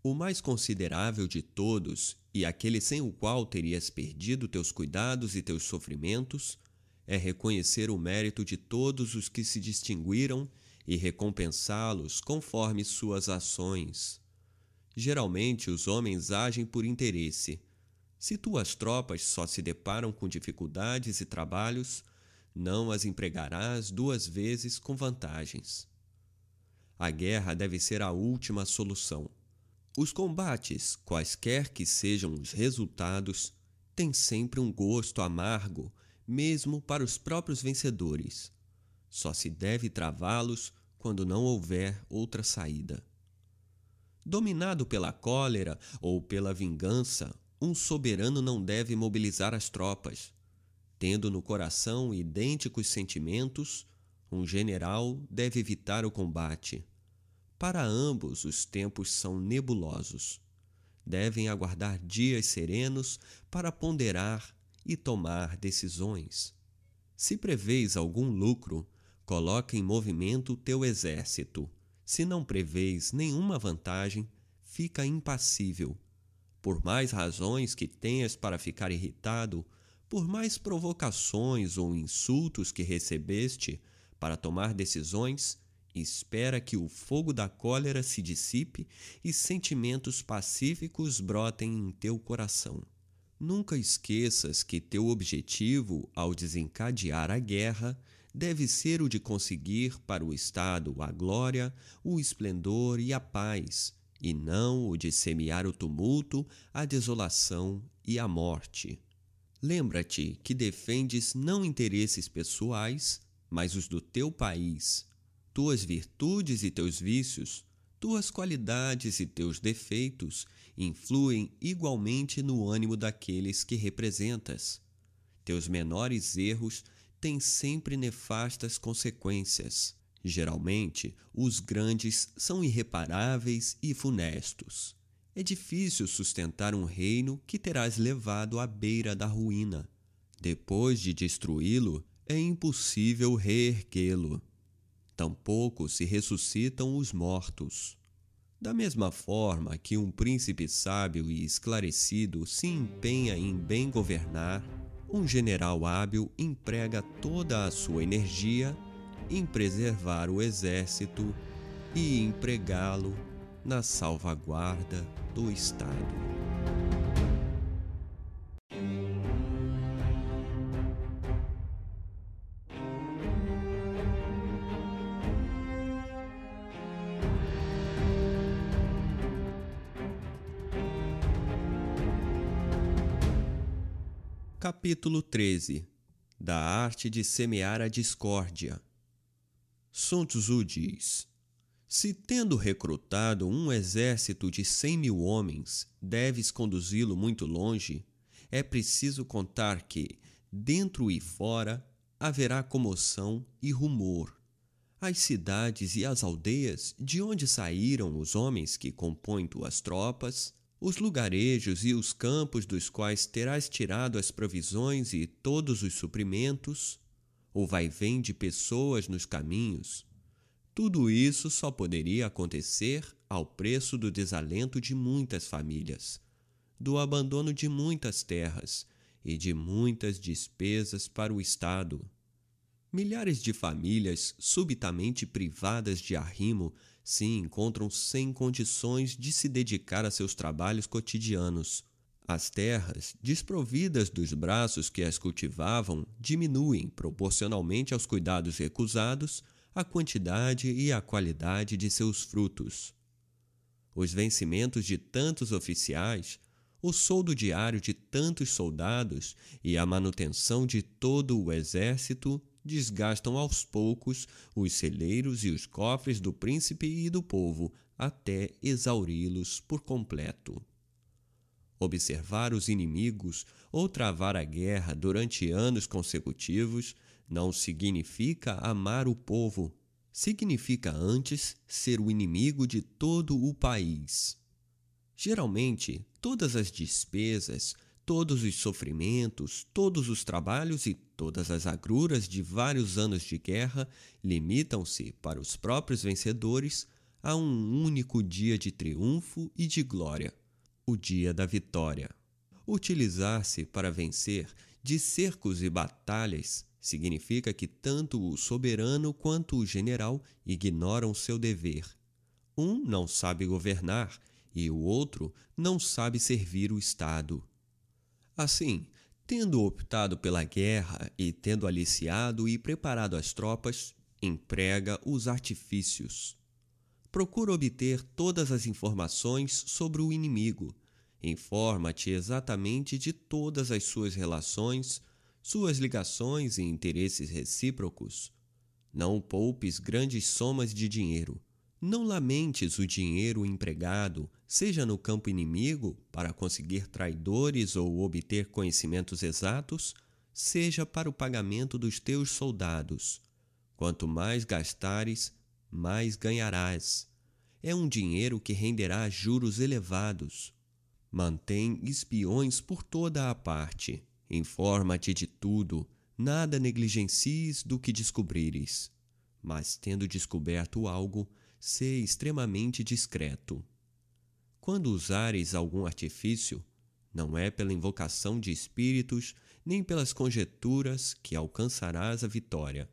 O mais considerável de todos, e aquele sem o qual terias perdido teus cuidados e teus sofrimentos, é reconhecer o mérito de todos os que se distinguiram e recompensá-los conforme suas ações. Geralmente os homens agem por interesse. Se tuas tropas só se deparam com dificuldades e trabalhos, não as empregarás duas vezes com vantagens. A guerra deve ser a última solução. Os combates, quaisquer que sejam os resultados, têm sempre um gosto amargo, mesmo para os próprios vencedores. Só se deve travá-los quando não houver outra saída. Dominado pela cólera ou pela vingança, um soberano não deve mobilizar as tropas Tendo no coração idênticos sentimentos, um general deve evitar o combate. Para ambos, os tempos são nebulosos. Devem aguardar dias serenos para ponderar e tomar decisões. Se prevês algum lucro, coloca em movimento teu exército. Se não prevês nenhuma vantagem, fica impassível. Por mais razões que tenhas para ficar irritado, por mais provocações ou insultos que recebeste para tomar decisões, espera que o fogo da cólera se dissipe e sentimentos pacíficos brotem em teu coração. Nunca esqueças que teu objetivo ao desencadear a guerra deve ser o de conseguir para o Estado a glória, o esplendor e a paz, e não o de semear o tumulto, a desolação e a morte. Lembra-te que defendes não interesses pessoais, mas os do teu país. Tuas virtudes e teus vícios, tuas qualidades e teus defeitos influem igualmente no ânimo daqueles que representas. Teus menores erros têm sempre nefastas consequências. Geralmente, os grandes são irreparáveis e funestos. É difícil sustentar um reino que terás levado à beira da ruína. Depois de destruí-lo, é impossível reerguê-lo. Tampouco se ressuscitam os mortos. Da mesma forma que um príncipe sábio e esclarecido se empenha em bem governar, um general hábil emprega toda a sua energia em preservar o exército e empregá-lo na salvaguarda do Estado. Capítulo 13 Da arte de semear a discórdia Sun Tzu diz: Se tendo recrutado um exército de cem mil homens, deves conduzi-lo muito longe, é preciso contar que, dentro e fora, haverá comoção e rumor. As cidades e as aldeias de onde saíram os homens que compõem tuas tropas, os lugarejos e os campos dos quais terás tirado as provisões e todos os suprimentos, o vai-vem de pessoas nos caminhos, tudo isso só poderia acontecer ao preço do desalento de muitas famílias, do abandono de muitas terras e de muitas despesas para o Estado. Milhares de famílias subitamente privadas de arrimo se encontram sem condições de se dedicar a seus trabalhos cotidianos. As terras, desprovidas dos braços que as cultivavam, diminuem proporcionalmente aos cuidados recusados a quantidade e a qualidade de seus frutos. Os vencimentos de tantos oficiais, o soldo diário de tantos soldados e a manutenção de todo o exército desgastam aos poucos os celeiros e os cofres do príncipe e do povo até exauri-los por completo. Observar os inimigos ou travar a guerra durante anos consecutivos não significa amar o povo, significa antes ser o inimigo de todo o país. Geralmente, todas as despesas, todos os sofrimentos, todos os trabalhos e todas as agruras de vários anos de guerra limitam-se, para os próprios vencedores, a um único dia de triunfo e de glória, o dia da vitória. Utilizar-se para vencer de cercos e batalhas significa que tanto o soberano quanto o general ignoram seu dever. Um não sabe governar e o outro não sabe servir o Estado. Assim, tendo optado pela guerra e tendo aliciado e preparado as tropas, emprega os artifícios. Procura obter todas as informações sobre o inimigo. Informa-te exatamente de todas as suas relações, suas ligações e interesses recíprocos. Não poupes grandes somas de dinheiro não lamentes o dinheiro empregado, seja no campo inimigo, para conseguir traidores ou obter conhecimentos exatos, seja para o pagamento dos teus soldados. Quanto mais gastares, mais ganharás. É um dinheiro que renderá juros elevados. Mantém espiões por toda a parte. Informa-te de tudo, nada negligencies do que descobrires. Mas, tendo descoberto algo, ser extremamente discreto. Quando usares algum artifício, não é pela invocação de espíritos nem pelas conjecturas que alcançarás a vitória.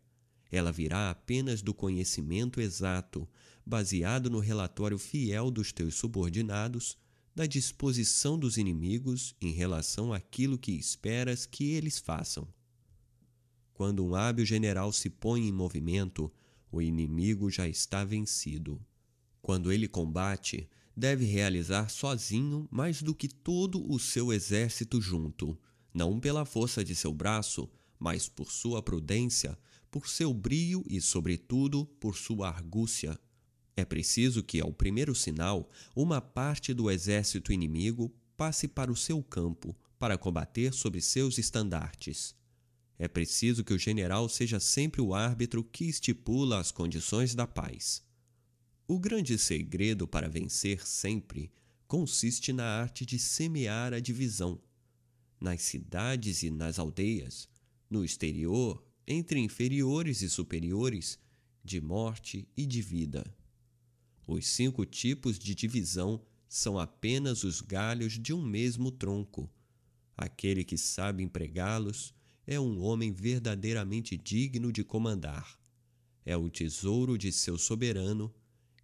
Ela virá apenas do conhecimento exato, baseado no relatório fiel dos teus subordinados, da disposição dos inimigos em relação àquilo que esperas que eles façam. Quando um hábil general se põe em movimento, o inimigo já está vencido. Quando ele combate, deve realizar sozinho mais do que todo o seu exército junto, não pela força de seu braço, mas por sua prudência, por seu brio e, sobretudo, por sua argúcia. É preciso que, ao primeiro sinal, uma parte do exército inimigo passe para o seu campo para combater sob seus estandartes. É preciso que o general seja sempre o árbitro que estipula as condições da paz. O grande segredo para vencer sempre consiste na arte de semear a divisão. Nas cidades e nas aldeias, no exterior, entre inferiores e superiores, de morte e de vida. Os cinco tipos de divisão são apenas os galhos de um mesmo tronco. Aquele que sabe empregá-los é um homem verdadeiramente digno de comandar. É o tesouro de seu soberano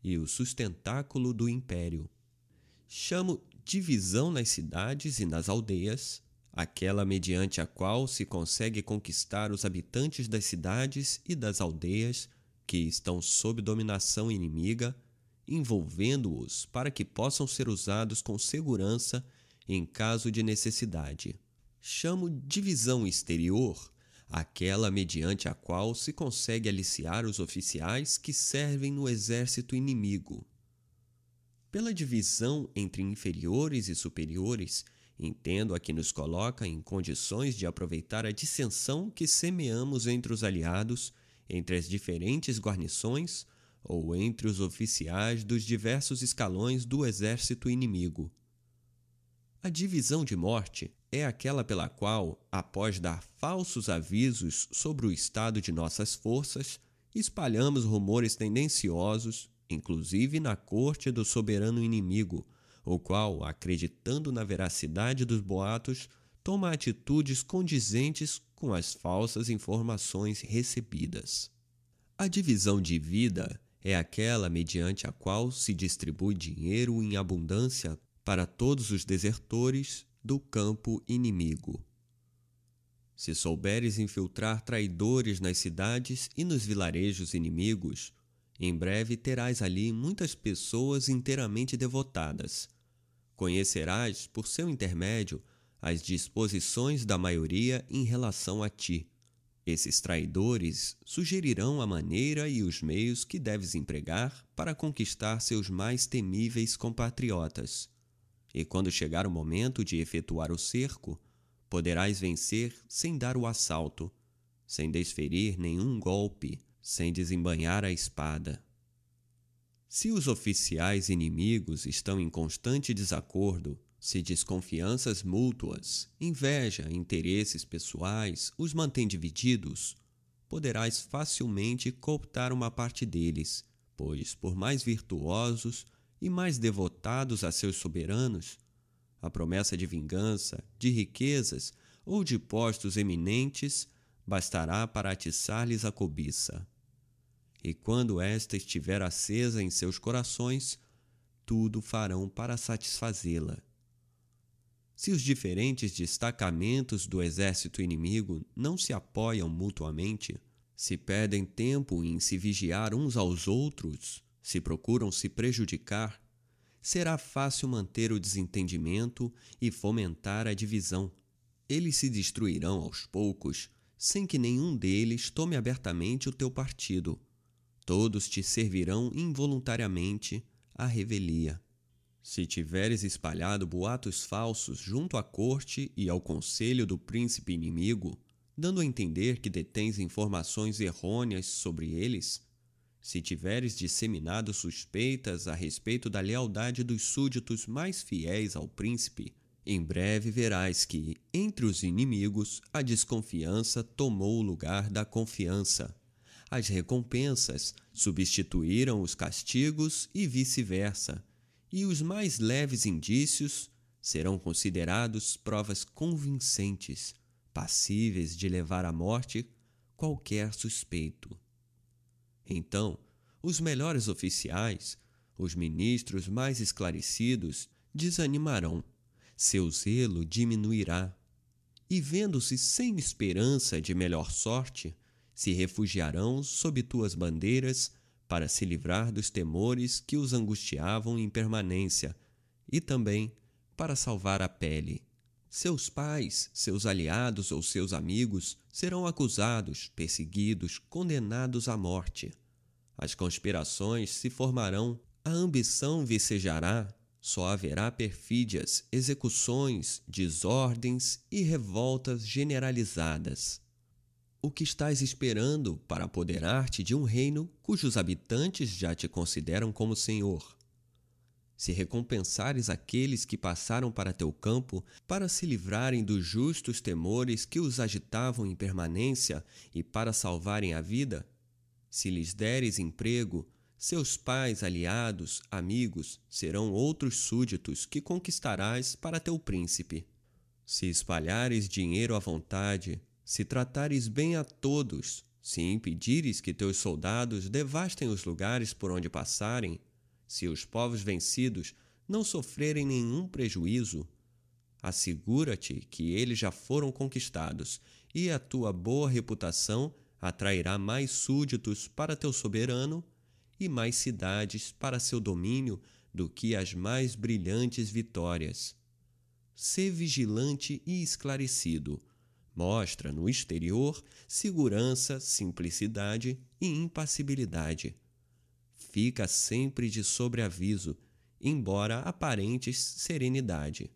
e o sustentáculo do império. Chamo divisão nas cidades e nas aldeias, aquela mediante a qual se consegue conquistar os habitantes das cidades e das aldeias que estão sob dominação inimiga, envolvendo-os para que possam ser usados com segurança em caso de necessidade chamo divisão exterior aquela mediante a qual se consegue aliciar os oficiais que servem no exército inimigo. Pela divisão entre inferiores e superiores, entendo a que nos coloca em condições de aproveitar a dissensão que semeamos entre os aliados, entre as diferentes guarnições ou entre os oficiais dos diversos escalões do exército inimigo. A divisão de morte é aquela pela qual, após dar falsos avisos sobre o estado de nossas forças, espalhamos rumores tendenciosos, inclusive na corte do soberano inimigo, o qual, acreditando na veracidade dos boatos, toma atitudes condizentes com as falsas informações recebidas. A divisão de vida é aquela mediante a qual se distribui dinheiro em abundância para todos os desertores do campo inimigo. Se souberes infiltrar traidores nas cidades e nos vilarejos inimigos, em breve terás ali muitas pessoas inteiramente devotadas. Conhecerás, por seu intermédio, as disposições da maioria em relação a ti. Esses traidores sugerirão a maneira e os meios que deves empregar para conquistar seus mais temíveis compatriotas. E quando chegar o momento de efetuar o cerco, poderás vencer sem dar o assalto, sem desferir nenhum golpe, sem desembanhar a espada. Se os oficiais inimigos estão em constante desacordo, se desconfianças mútuas, inveja, interesses pessoais os mantêm divididos, poderás facilmente cooptar uma parte deles, pois, por mais virtuosos e mais devotados a seus soberanos, a promessa de vingança, de riquezas ou de postos eminentes bastará para atiçar-lhes a cobiça. E quando esta estiver acesa em seus corações, tudo farão para satisfazê-la. Se os diferentes destacamentos do exército inimigo não se apoiam mutuamente, se perdem tempo em se vigiar uns aos outros, se procuram se prejudicar, será fácil manter o desentendimento e fomentar a divisão. Eles se destruirão aos poucos, sem que nenhum deles tome abertamente o teu partido. Todos te servirão involuntariamente à revelia. Se tiveres espalhado boatos falsos junto à corte e ao conselho do príncipe inimigo, dando a entender que detens informações errôneas sobre eles, se tiveres disseminado suspeitas a respeito da lealdade dos súditos mais fiéis ao príncipe, em breve verás que, entre os inimigos, a desconfiança tomou o lugar da confiança. As recompensas substituíram os castigos e vice-versa, e os mais leves indícios serão considerados provas convincentes, passíveis de levar à morte qualquer suspeito. Então, os melhores oficiais, os ministros mais esclarecidos, desanimarão, seu zelo diminuirá, e vendo-se sem esperança de melhor sorte, se refugiarão sob tuas bandeiras para se livrar dos temores que os angustiavam em permanência e também para salvar a pele. Seus pais, seus aliados ou seus amigos serão acusados, perseguidos, condenados à morte. As conspirações se formarão, a ambição vicejará, só haverá perfídias, execuções, desordens e revoltas generalizadas. O que estás esperando para apoderar-te de um reino cujos habitantes já te consideram como senhor? Se recompensares aqueles que passaram para teu campo para se livrarem dos justos temores que os agitavam em permanência e para salvarem a vida, se lhes deres emprego, seus pais, aliados, amigos serão outros súditos que conquistarás para teu príncipe. Se espalhares dinheiro à vontade, se tratares bem a todos, se impedires que teus soldados devastem os lugares por onde passarem, se os povos vencidos não sofrerem nenhum prejuízo, assegura-te que eles já foram conquistados e a tua boa reputação atrairá mais súditos para teu soberano e mais cidades para seu domínio do que as mais brilhantes vitórias. Sê vigilante e esclarecido Mostra no exterior segurança, simplicidade e impassibilidade. Fica sempre de sobreaviso, embora aparentes serenidade.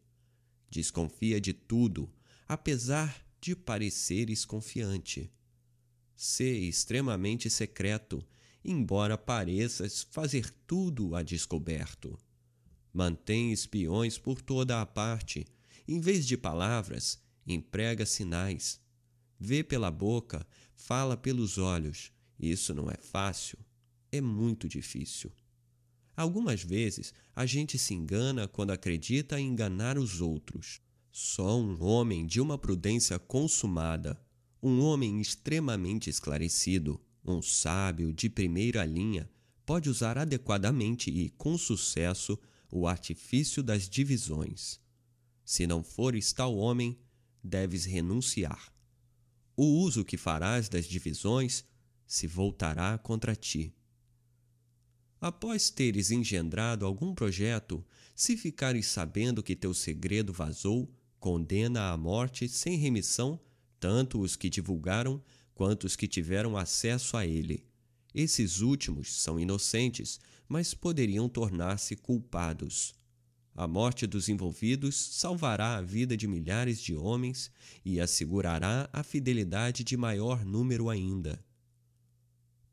Desconfia de tudo, apesar de pareceres confiante. Sê extremamente secreto, embora pareças fazer tudo a descoberto. Mantém espiões por toda a parte. Em vez de palavras, emprega sinais, vê pela boca, fala pelos olhos. Isso não é fácil, é muito difícil. Algumas vezes a gente se engana quando acredita em enganar os outros. Só um homem de uma prudência consumada, um homem extremamente esclarecido, um sábio de primeira linha, pode usar adequadamente e com sucesso o artifício das divisões. Se não fores tal homem, deves renunciar. O uso que farás das divisões se voltará contra ti. Após teres engendrado algum projeto, se ficares sabendo que teu segredo vazou, condena à morte sem remissão tanto os que divulgaram quanto os que tiveram acesso a ele. Esses últimos são inocentes, mas poderiam tornar-se culpados. A morte dos envolvidos salvará a vida de milhares de homens e assegurará a fidelidade de maior número ainda.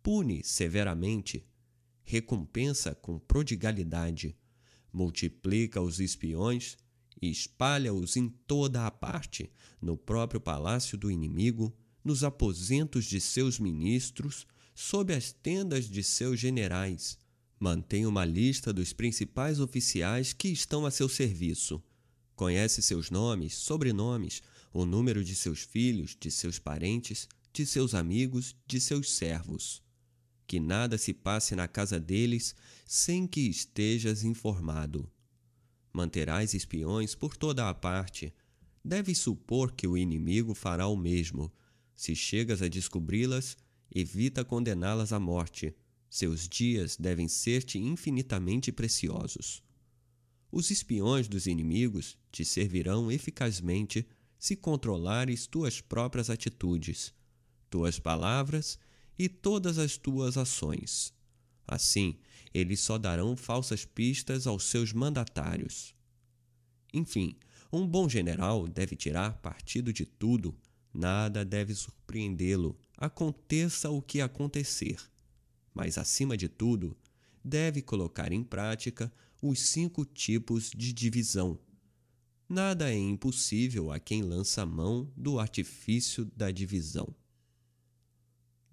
Pune severamente, recompensa com prodigalidade, multiplica os espiões e espalha-os em toda a parte, no próprio palácio do inimigo, nos aposentos de seus ministros, sob as tendas de seus generais Mantém uma lista dos principais oficiais que estão a seu serviço. Conhece seus nomes, sobrenomes, o número de seus filhos, de seus parentes, de seus amigos, de seus servos. Que nada se passe na casa deles sem que estejas informado. Manterás espiões por toda a parte. Deves supor que o inimigo fará o mesmo. Se chegas a descobri-las, evita condená-las à morte seus dias devem ser-te infinitamente preciosos. Os espiões dos inimigos te servirão eficazmente se controlares tuas próprias atitudes, tuas palavras e todas as tuas ações. Assim, eles só darão falsas pistas aos seus mandatários. Enfim, um bom general deve tirar partido de tudo, nada deve surpreendê-lo, aconteça o que acontecer mas, acima de tudo, deve colocar em prática os cinco tipos de divisão. Nada é impossível a quem lança mão do artifício da divisão.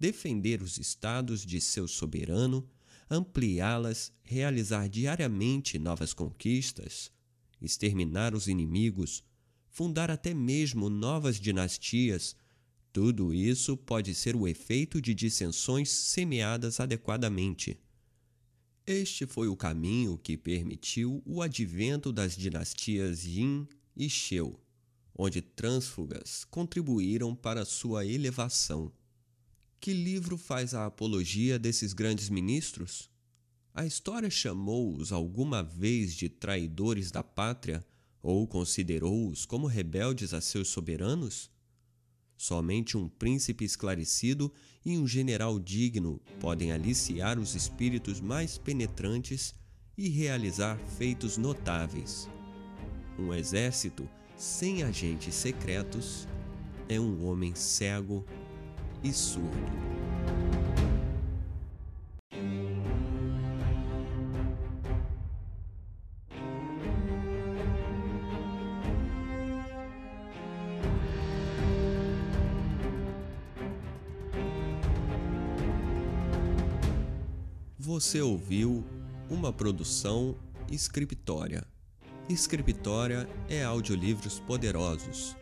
Defender os estados de seu soberano, ampliá-las, realizar diariamente novas conquistas, exterminar os inimigos, fundar até mesmo novas dinastias tudo isso pode ser o efeito de dissensões semeadas adequadamente. Este foi o caminho que permitiu o advento das dinastias Yin e Sheu, onde trânsfugas contribuíram para sua elevação. Que livro faz a apologia desses grandes ministros? A história chamou-os alguma vez de traidores da pátria ou considerou-os como rebeldes a seus soberanos? Somente um príncipe esclarecido e um general digno podem aliciar os espíritos mais penetrantes e realizar feitos notáveis. Um exército sem agentes secretos é um homem cego e surdo. Você ouviu uma produção Scriptória. Scriptória é audiolivros poderosos